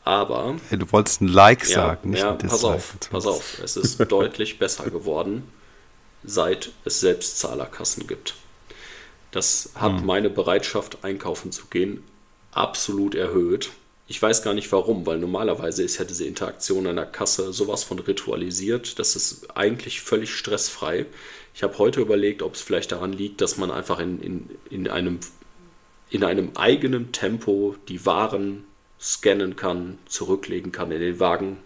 Aber. Hey, du wolltest ein Like ja, sagen, nicht ja, ein Pass auf, pass auf. Es ist deutlich besser geworden, seit es Selbstzahlerkassen gibt. Das hat hm. meine Bereitschaft, einkaufen zu gehen, absolut erhöht. Ich weiß gar nicht warum, weil normalerweise ist ja diese Interaktion an der Kasse sowas von ritualisiert. Das ist eigentlich völlig stressfrei. Ich habe heute überlegt, ob es vielleicht daran liegt, dass man einfach in, in, in, einem, in einem eigenen Tempo die Waren scannen kann, zurücklegen kann in den Wagen.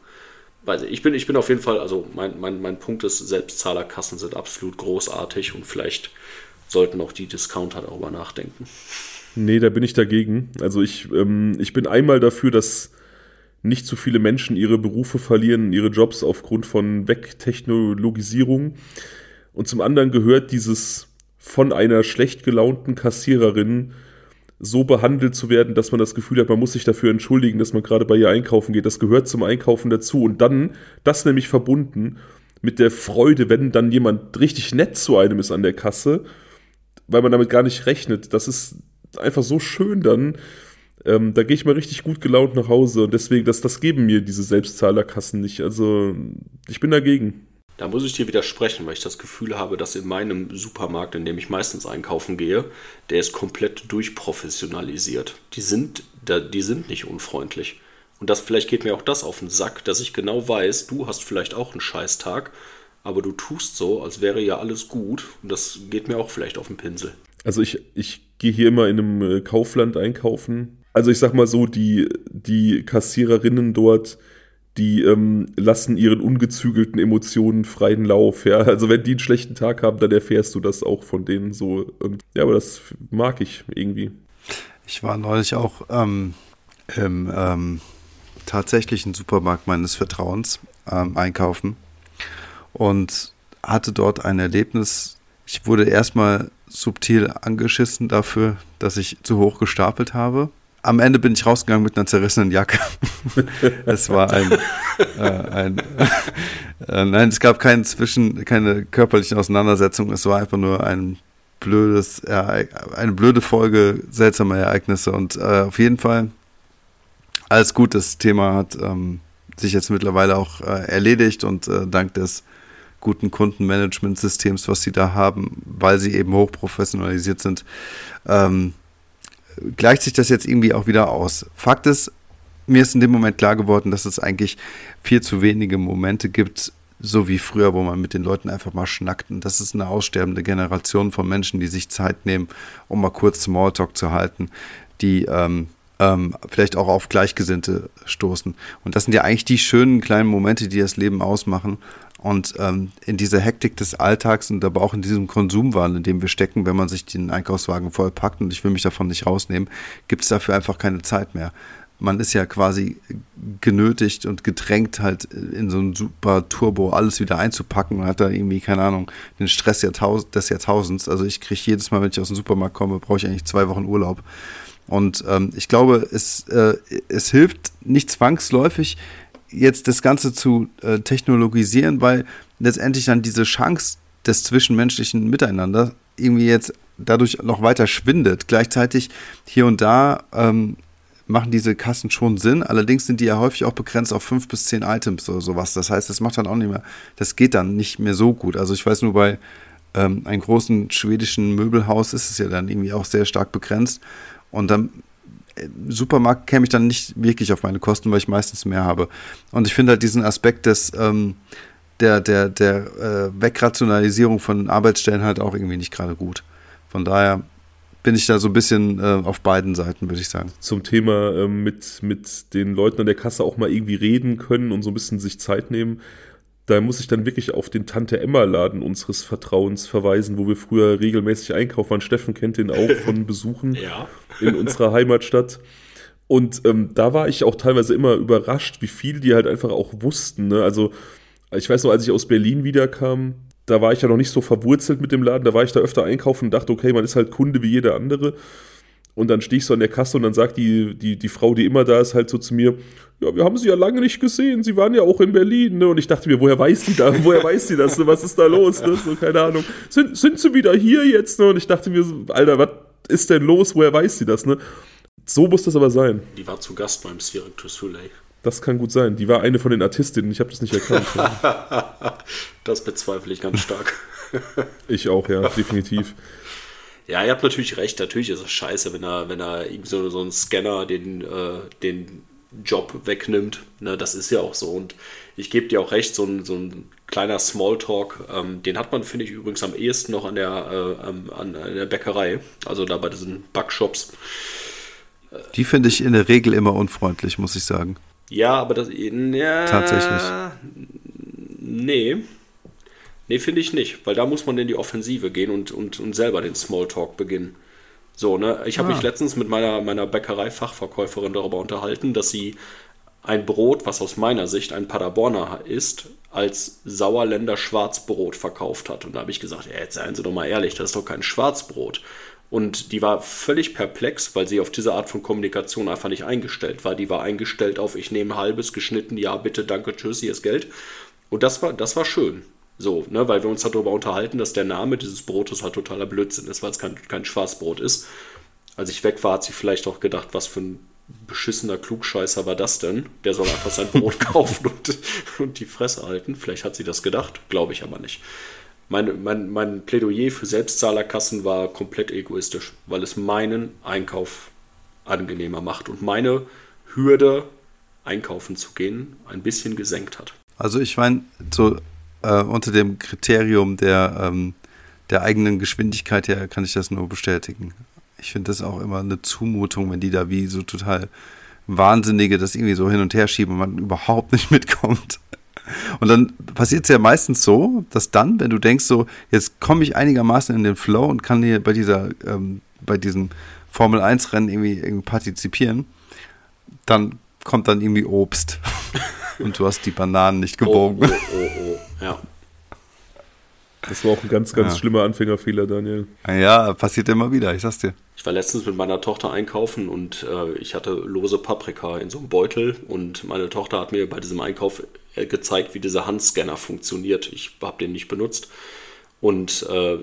Ich bin, ich bin auf jeden Fall, also mein, mein, mein Punkt ist, Selbstzahlerkassen sind absolut großartig und vielleicht sollten auch die Discounter darüber nachdenken. Nee, da bin ich dagegen. Also ich, ähm, ich bin einmal dafür, dass nicht zu viele Menschen ihre Berufe verlieren, ihre Jobs aufgrund von Wegtechnologisierung. Und zum anderen gehört dieses von einer schlecht gelaunten Kassiererin so behandelt zu werden, dass man das Gefühl hat, man muss sich dafür entschuldigen, dass man gerade bei ihr einkaufen geht. Das gehört zum Einkaufen dazu. Und dann, das nämlich verbunden mit der Freude, wenn dann jemand richtig nett zu einem ist an der Kasse, weil man damit gar nicht rechnet. Das ist einfach so schön dann. Ähm, da gehe ich mal richtig gut gelaunt nach Hause und deswegen, das, das geben mir diese Selbstzahlerkassen nicht. Also ich bin dagegen. Da muss ich dir widersprechen, weil ich das Gefühl habe, dass in meinem Supermarkt, in dem ich meistens einkaufen gehe, der ist komplett durchprofessionalisiert. Die sind, die sind nicht unfreundlich. Und das vielleicht geht mir auch das auf den Sack, dass ich genau weiß, du hast vielleicht auch einen Scheißtag, aber du tust so, als wäre ja alles gut. Und das geht mir auch vielleicht auf den Pinsel. Also ich, ich gehe hier immer in einem äh, Kaufland einkaufen. Also ich sag mal so, die, die Kassiererinnen dort, die ähm, lassen ihren ungezügelten Emotionen freien Lauf. Ja? Also wenn die einen schlechten Tag haben, dann erfährst du das auch von denen so. Und ja, aber das mag ich irgendwie. Ich war neulich auch ähm, im ähm, tatsächlichen Supermarkt meines Vertrauens ähm, einkaufen und hatte dort ein Erlebnis. Ich wurde erstmal subtil angeschissen dafür, dass ich zu hoch gestapelt habe. Am Ende bin ich rausgegangen mit einer zerrissenen Jacke. es war ein, äh, ein äh, nein, es gab keinen zwischen, keine körperlichen Auseinandersetzungen. Es war einfach nur ein blödes, äh, eine blöde Folge seltsamer Ereignisse und äh, auf jeden Fall alles gut. Das Thema hat ähm, sich jetzt mittlerweile auch äh, erledigt und äh, dank des guten Kundenmanagementsystems, was sie da haben, weil sie eben hochprofessionalisiert sind, ähm, gleicht sich das jetzt irgendwie auch wieder aus. Fakt ist, mir ist in dem Moment klar geworden, dass es eigentlich viel zu wenige Momente gibt, so wie früher, wo man mit den Leuten einfach mal schnackt. Und das ist eine aussterbende Generation von Menschen, die sich Zeit nehmen, um mal kurz Smalltalk zu halten, die ähm, ähm, vielleicht auch auf Gleichgesinnte stoßen. Und das sind ja eigentlich die schönen kleinen Momente, die das Leben ausmachen. Und ähm, in dieser Hektik des Alltags und aber auch in diesem Konsumwahn, in dem wir stecken, wenn man sich den Einkaufswagen vollpackt und ich will mich davon nicht rausnehmen, gibt es dafür einfach keine Zeit mehr. Man ist ja quasi genötigt und gedrängt, halt in so ein super Turbo alles wieder einzupacken und hat da irgendwie, keine Ahnung, den Stress des Jahrtausends. Also ich kriege jedes Mal, wenn ich aus dem Supermarkt komme, brauche ich eigentlich zwei Wochen Urlaub. Und ähm, ich glaube, es, äh, es hilft nicht zwangsläufig, jetzt das Ganze zu äh, technologisieren, weil letztendlich dann diese Chance des zwischenmenschlichen Miteinander irgendwie jetzt dadurch noch weiter schwindet. Gleichzeitig hier und da ähm, machen diese Kassen schon Sinn, allerdings sind die ja häufig auch begrenzt auf fünf bis zehn Items oder sowas. Das heißt, das macht dann auch nicht mehr, das geht dann nicht mehr so gut. Also ich weiß nur bei ähm, einem großen schwedischen Möbelhaus ist es ja dann irgendwie auch sehr stark begrenzt. Und dann Supermarkt käme ich dann nicht wirklich auf meine Kosten, weil ich meistens mehr habe. Und ich finde halt diesen Aspekt des, ähm, der, der, der äh, Wegrationalisierung von Arbeitsstellen halt auch irgendwie nicht gerade gut. Von daher bin ich da so ein bisschen äh, auf beiden Seiten, würde ich sagen. Zum Thema äh, mit, mit den Leuten an der Kasse auch mal irgendwie reden können und so ein bisschen sich Zeit nehmen da muss ich dann wirklich auf den Tante-Emma-Laden unseres Vertrauens verweisen, wo wir früher regelmäßig einkaufen waren. Steffen kennt den auch von Besuchen ja. in unserer Heimatstadt. Und ähm, da war ich auch teilweise immer überrascht, wie viel die halt einfach auch wussten. Ne? Also ich weiß noch, als ich aus Berlin wiederkam, da war ich ja noch nicht so verwurzelt mit dem Laden, da war ich da öfter einkaufen und dachte, okay, man ist halt Kunde wie jeder andere. Und dann stehe ich so an der Kasse und dann sagt die, die, die Frau, die immer da ist, halt so zu mir, ja, wir haben sie ja lange nicht gesehen, sie waren ja auch in Berlin, ne? Und ich dachte mir, woher weiß die da, woher weiß die das, ne? was ist da los, ne? So, keine Ahnung. Sind, sind sie wieder hier jetzt, ne? Und ich dachte mir, so, Alter, was ist denn los, woher weiß sie das, ne? So muss das aber sein. Die war zu Gast beim Cirque du Soleil. Das kann gut sein. Die war eine von den Artistinnen, ich habe das nicht erkannt. das bezweifle ich ganz stark. ich auch, ja, definitiv. Ja, ihr habt natürlich recht. Natürlich ist es scheiße, wenn er, wenn er so, so ein Scanner den, äh, den Job wegnimmt. Ne, das ist ja auch so. Und ich gebe dir auch recht, so ein, so ein kleiner Smalltalk, ähm, den hat man, finde ich, übrigens am ehesten noch an der, äh, an, an der Bäckerei. Also da bei diesen Backshops. Die finde ich in der Regel immer unfreundlich, muss ich sagen. Ja, aber das. Ja, Tatsächlich. Nee. Nee, finde ich nicht, weil da muss man in die Offensive gehen und, und, und selber den Smalltalk beginnen. So, ne? Ich habe ah. mich letztens mit meiner, meiner Bäckerei-Fachverkäuferin darüber unterhalten, dass sie ein Brot, was aus meiner Sicht ein Paderborner ist, als Sauerländer Schwarzbrot verkauft hat. Und da habe ich gesagt, ja, jetzt seien Sie doch mal ehrlich, das ist doch kein Schwarzbrot. Und die war völlig perplex, weil sie auf diese Art von Kommunikation einfach nicht eingestellt war. Die war eingestellt auf, ich nehme halbes geschnitten, ja, bitte, danke, tschüss, hier ist Geld. Und das war, das war schön. So, ne, weil wir uns darüber unterhalten, dass der Name dieses Brotes halt totaler Blödsinn ist, weil es kein, kein Schwarzbrot ist. Als ich weg war, hat sie vielleicht auch gedacht, was für ein beschissener Klugscheißer war das denn? Der soll einfach sein Brot kaufen und, und die Fresse halten. Vielleicht hat sie das gedacht, glaube ich aber nicht. Mein, mein, mein Plädoyer für Selbstzahlerkassen war komplett egoistisch, weil es meinen Einkauf angenehmer macht und meine Hürde, einkaufen zu gehen, ein bisschen gesenkt hat. Also ich meine, so äh, unter dem Kriterium der, ähm, der eigenen Geschwindigkeit her kann ich das nur bestätigen. Ich finde das auch immer eine Zumutung, wenn die da wie so total Wahnsinnige das irgendwie so hin und her schieben und man überhaupt nicht mitkommt. Und dann passiert es ja meistens so, dass dann, wenn du denkst, so, jetzt komme ich einigermaßen in den Flow und kann hier bei dieser, ähm, bei diesem Formel 1-Rennen irgendwie, irgendwie partizipieren, dann kommt dann irgendwie Obst. und du hast die Bananen nicht gewogen. Oh, oh, oh, oh. ja. Das war auch ein ganz, ganz ja. schlimmer Anfängerfehler, Daniel. Ja, passiert immer wieder, ich sag's dir. Ich war letztens mit meiner Tochter einkaufen und äh, ich hatte lose Paprika in so einem Beutel und meine Tochter hat mir bei diesem Einkauf äh, gezeigt, wie dieser Handscanner funktioniert. Ich habe den nicht benutzt. Und äh,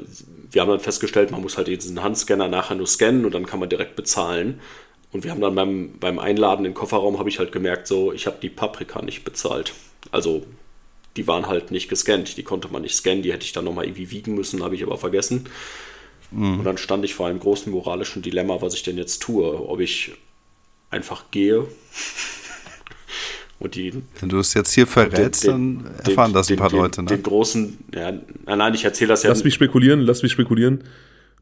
wir haben dann festgestellt, man muss halt diesen Handscanner nachher nur scannen und dann kann man direkt bezahlen. Und wir haben dann beim, beim Einladen im Kofferraum, habe ich halt gemerkt, so, ich habe die Paprika nicht bezahlt. Also die waren halt nicht gescannt, die konnte man nicht scannen, die hätte ich dann nochmal irgendwie wiegen müssen, habe ich aber vergessen. Mhm. Und dann stand ich vor einem großen moralischen Dilemma, was ich denn jetzt tue. Ob ich einfach gehe und die. Wenn du es jetzt hier verrätst, den, dann erfahren den, das ein paar den, Leute, ne? Den großen, ja, nein, ich erzähle das ja. Lass mich spekulieren, lass mich spekulieren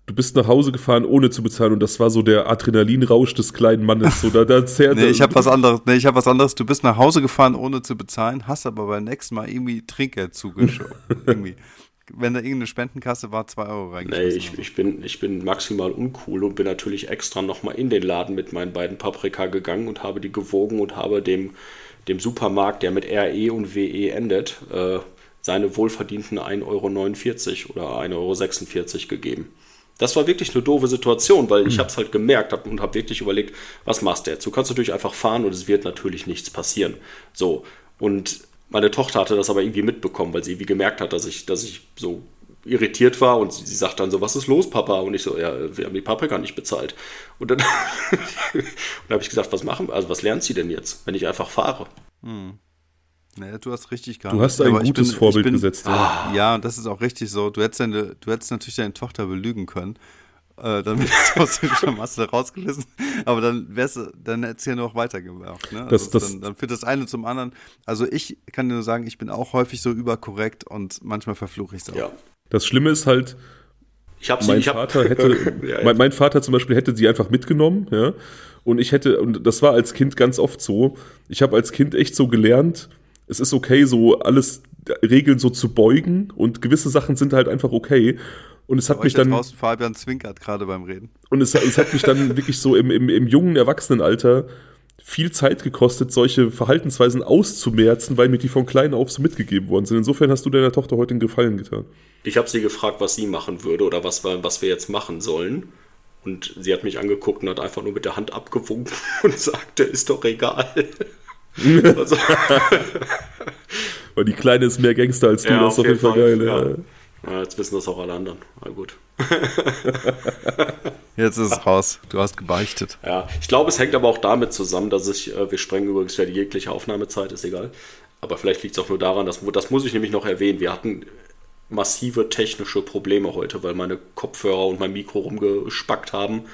du bist nach Hause gefahren, ohne zu bezahlen und das war so der Adrenalinrausch des kleinen Mannes. So, da, da zerrt nee, ich habe was anderes. Nee, ich habe was anderes. Du bist nach Hause gefahren, ohne zu bezahlen, hast aber beim nächsten Mal irgendwie Trinkgeld zugeschoben. irgendwie. Wenn da irgendeine Spendenkasse war, zwei Euro reingeschmissen. Nee, ich, ich, bin, ich bin maximal uncool und bin natürlich extra nochmal in den Laden mit meinen beiden Paprika gegangen und habe die gewogen und habe dem, dem Supermarkt, der mit RE und WE endet, äh, seine wohlverdienten 1,49 Euro oder 1,46 Euro gegeben das war wirklich eine doofe Situation, weil ich hm. habe es halt gemerkt hab, und habe wirklich überlegt, was machst du jetzt? Du kannst natürlich einfach fahren und es wird natürlich nichts passieren. So, und meine Tochter hatte das aber irgendwie mitbekommen, weil sie irgendwie gemerkt hat, dass ich, dass ich so irritiert war und sie, sie sagt dann so, was ist los, Papa? Und ich so, ja, wir haben die Paprika nicht bezahlt. Und dann, und habe ich gesagt, was machen, also was lernt sie denn jetzt, wenn ich einfach fahre? Hm. Naja, du hast richtig gehandelt. Du hast ein Aber gutes bin, Vorbild bin, gesetzt. Ja. ja, und das ist auch richtig so. Du hättest, deine, du hättest natürlich deine Tochter belügen können. Äh, dann wärst du aus der Masse rausgerissen. Aber dann wärst du, dann hättest du ja noch weitergemacht. Ne? Das, also das, dann, dann führt das eine zum anderen. Also ich kann dir nur sagen, ich bin auch häufig so überkorrekt und manchmal verfluche ich es auch. Ja. Das Schlimme ist halt, ich hab sie, mein ich Vater hab, hätte, ja, ja. Mein, mein, Vater zum Beispiel hätte sie einfach mitgenommen, ja. Und ich hätte, und das war als Kind ganz oft so, ich habe als Kind echt so gelernt, es ist okay, so alles Regeln so zu beugen und gewisse Sachen sind halt einfach okay. Und es hat mich dann. Draußen Fabian zwinkert gerade beim Reden. Und es, es hat mich dann wirklich so im, im, im jungen Erwachsenenalter viel Zeit gekostet, solche Verhaltensweisen auszumerzen, weil mir die von klein auf so mitgegeben worden sind. Insofern hast du deiner Tochter heute einen Gefallen getan. Ich habe sie gefragt, was sie machen würde oder was wir, was wir jetzt machen sollen. Und sie hat mich angeguckt und hat einfach nur mit der Hand abgewunken und sagte, ist doch egal. Weil die Kleine ist mehr Gangster als du, Ja, das ist auf jeden Fall geil. ja. Ja. Ja, jetzt wissen das auch alle anderen. Na gut. Jetzt ist es raus. Du hast gebeichtet. Ja, ich glaube, es hängt aber auch damit zusammen, dass ich, äh, wir sprengen übrigens ja die jegliche Aufnahmezeit, ist egal. Aber vielleicht liegt es auch nur daran, dass, das muss ich nämlich noch erwähnen, wir hatten massive technische Probleme heute, weil meine Kopfhörer und mein Mikro rumgespackt haben.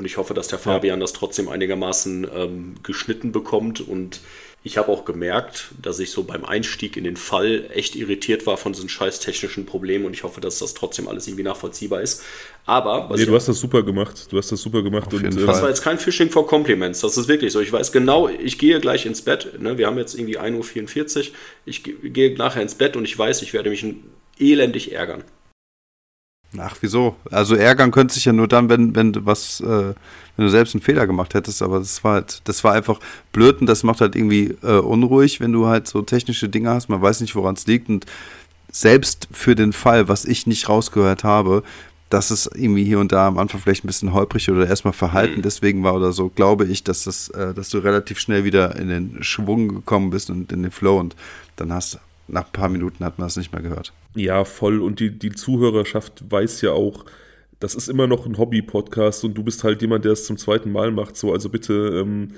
Und ich hoffe, dass der Fabian das trotzdem einigermaßen ähm, geschnitten bekommt. Und ich habe auch gemerkt, dass ich so beim Einstieg in den Fall echt irritiert war von diesen scheiß technischen Problemen. Und ich hoffe, dass das trotzdem alles irgendwie nachvollziehbar ist. Aber was Nee, du hast das super gemacht. Du hast das super gemacht. und, Fall. äh, das war jetzt kein Phishing for Compliments. Das ist wirklich so. Ich weiß genau, ich gehe gleich ins Bett. Ne? Wir haben jetzt irgendwie 1.44 Uhr. Ich ge- gehe nachher ins Bett und ich weiß, ich werde mich elendig ärgern. Ach, wieso? Also ärgern könnte sich ja nur dann, wenn, wenn du was, äh, wenn du selbst einen Fehler gemacht hättest, aber das war halt, das war einfach blöd und das macht halt irgendwie äh, unruhig, wenn du halt so technische Dinge hast, man weiß nicht, woran es liegt und selbst für den Fall, was ich nicht rausgehört habe, dass es irgendwie hier und da am Anfang vielleicht ein bisschen holprig oder erstmal verhalten Mhm. deswegen war oder so, glaube ich, dass das, äh, dass du relativ schnell wieder in den Schwung gekommen bist und in den Flow und dann hast nach ein paar Minuten hat man es nicht mehr gehört. Ja, voll. Und die, die Zuhörerschaft weiß ja auch, das ist immer noch ein Hobby-Podcast und du bist halt jemand, der es zum zweiten Mal macht. So, also bitte, ähm,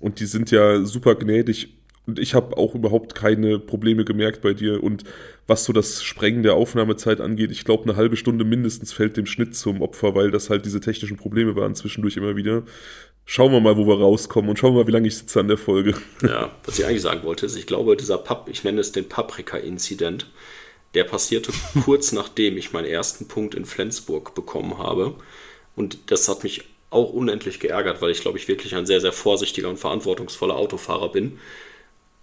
und die sind ja super gnädig. Und ich habe auch überhaupt keine Probleme gemerkt bei dir. Und was so das Sprengen der Aufnahmezeit angeht, ich glaube, eine halbe Stunde mindestens fällt dem Schnitt zum Opfer, weil das halt diese technischen Probleme waren zwischendurch immer wieder. Schauen wir mal, wo wir rauskommen und schauen wir mal, wie lange ich sitze an der Folge. Ja, was ich eigentlich sagen wollte, ist, ich glaube, dieser Pap, ich nenne es den Paprika-Inzident, der passierte kurz nachdem ich meinen ersten Punkt in Flensburg bekommen habe. Und das hat mich auch unendlich geärgert, weil ich glaube ich wirklich ein sehr, sehr vorsichtiger und verantwortungsvoller Autofahrer bin.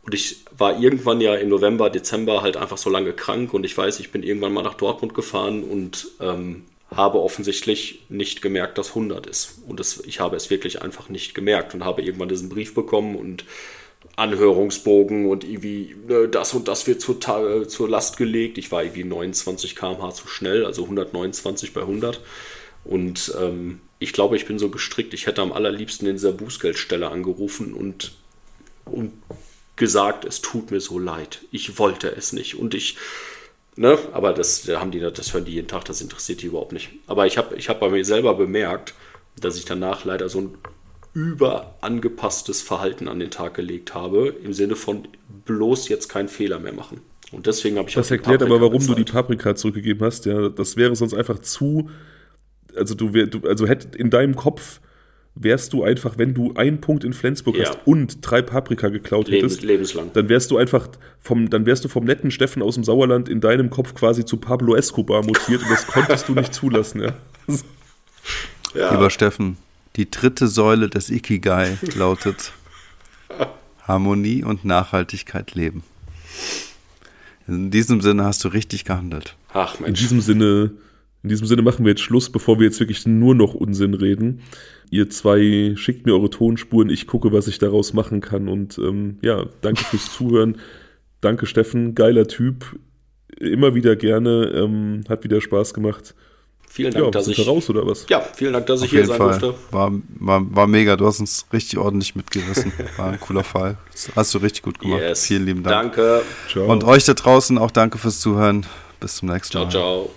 Und ich war irgendwann ja im November, Dezember halt einfach so lange krank und ich weiß, ich bin irgendwann mal nach Dortmund gefahren und ähm, habe offensichtlich nicht gemerkt, dass 100 ist. Und das, ich habe es wirklich einfach nicht gemerkt und habe irgendwann diesen Brief bekommen und Anhörungsbogen und irgendwie ne, das und das wird zur, äh, zur Last gelegt. Ich war irgendwie 29 km/h zu schnell, also 129 bei 100. Und ähm, ich glaube, ich bin so gestrickt. Ich hätte am allerliebsten in dieser Bußgeldstelle angerufen und, und gesagt, es tut mir so leid. Ich wollte es nicht. Und ich, ne, aber das da haben die, das hören die jeden Tag, das interessiert die überhaupt nicht. Aber ich habe ich hab bei mir selber bemerkt, dass ich danach leider so ein überangepasstes Verhalten an den Tag gelegt habe, im Sinne von bloß jetzt keinen Fehler mehr machen. Und deswegen habe ich Das erklärt aber, warum du die bezahlt. Paprika zurückgegeben hast. Ja, das wäre sonst einfach zu. Also du, wär, du also hätt in deinem Kopf wärst du einfach, wenn du einen Punkt in Flensburg Ja. hast und drei Paprika geklaut Lebens, hättest, lebenslang. dann wärst du einfach vom, dann wärst du vom netten Steffen aus dem Sauerland in deinem Kopf quasi zu Pablo Escobar mutiert und das konntest du nicht zulassen. Ja. Ja. Lieber Steffen, die dritte Säule des Ikigai lautet Harmonie und Nachhaltigkeit leben. In diesem Sinne hast du richtig gehandelt. Ach In Mensch. diesem Sinne, in diesem Sinne machen wir jetzt Schluss, bevor wir jetzt wirklich nur noch Unsinn reden. Ihr zwei schickt mir eure Tonspuren, ich gucke, was ich daraus machen kann. Und ähm, ja, danke fürs Zuhören. Danke, Steffen, geiler Typ. Immer wieder gerne, ähm, hat wieder Spaß gemacht. Vielen Dank, Ja, dass ich. raus oder was? Ja, vielen Dank, dass ich Auf hier jeden sein Fall. durfte. War, war, war mega. Du hast uns richtig ordentlich mitgerissen. War ein cooler Fall. Das hast du richtig gut gemacht. Yes. Vielen lieben Dank. Danke. Ciao. Und euch da draußen auch danke fürs Zuhören. Bis zum nächsten Ciao, Mal. ciao.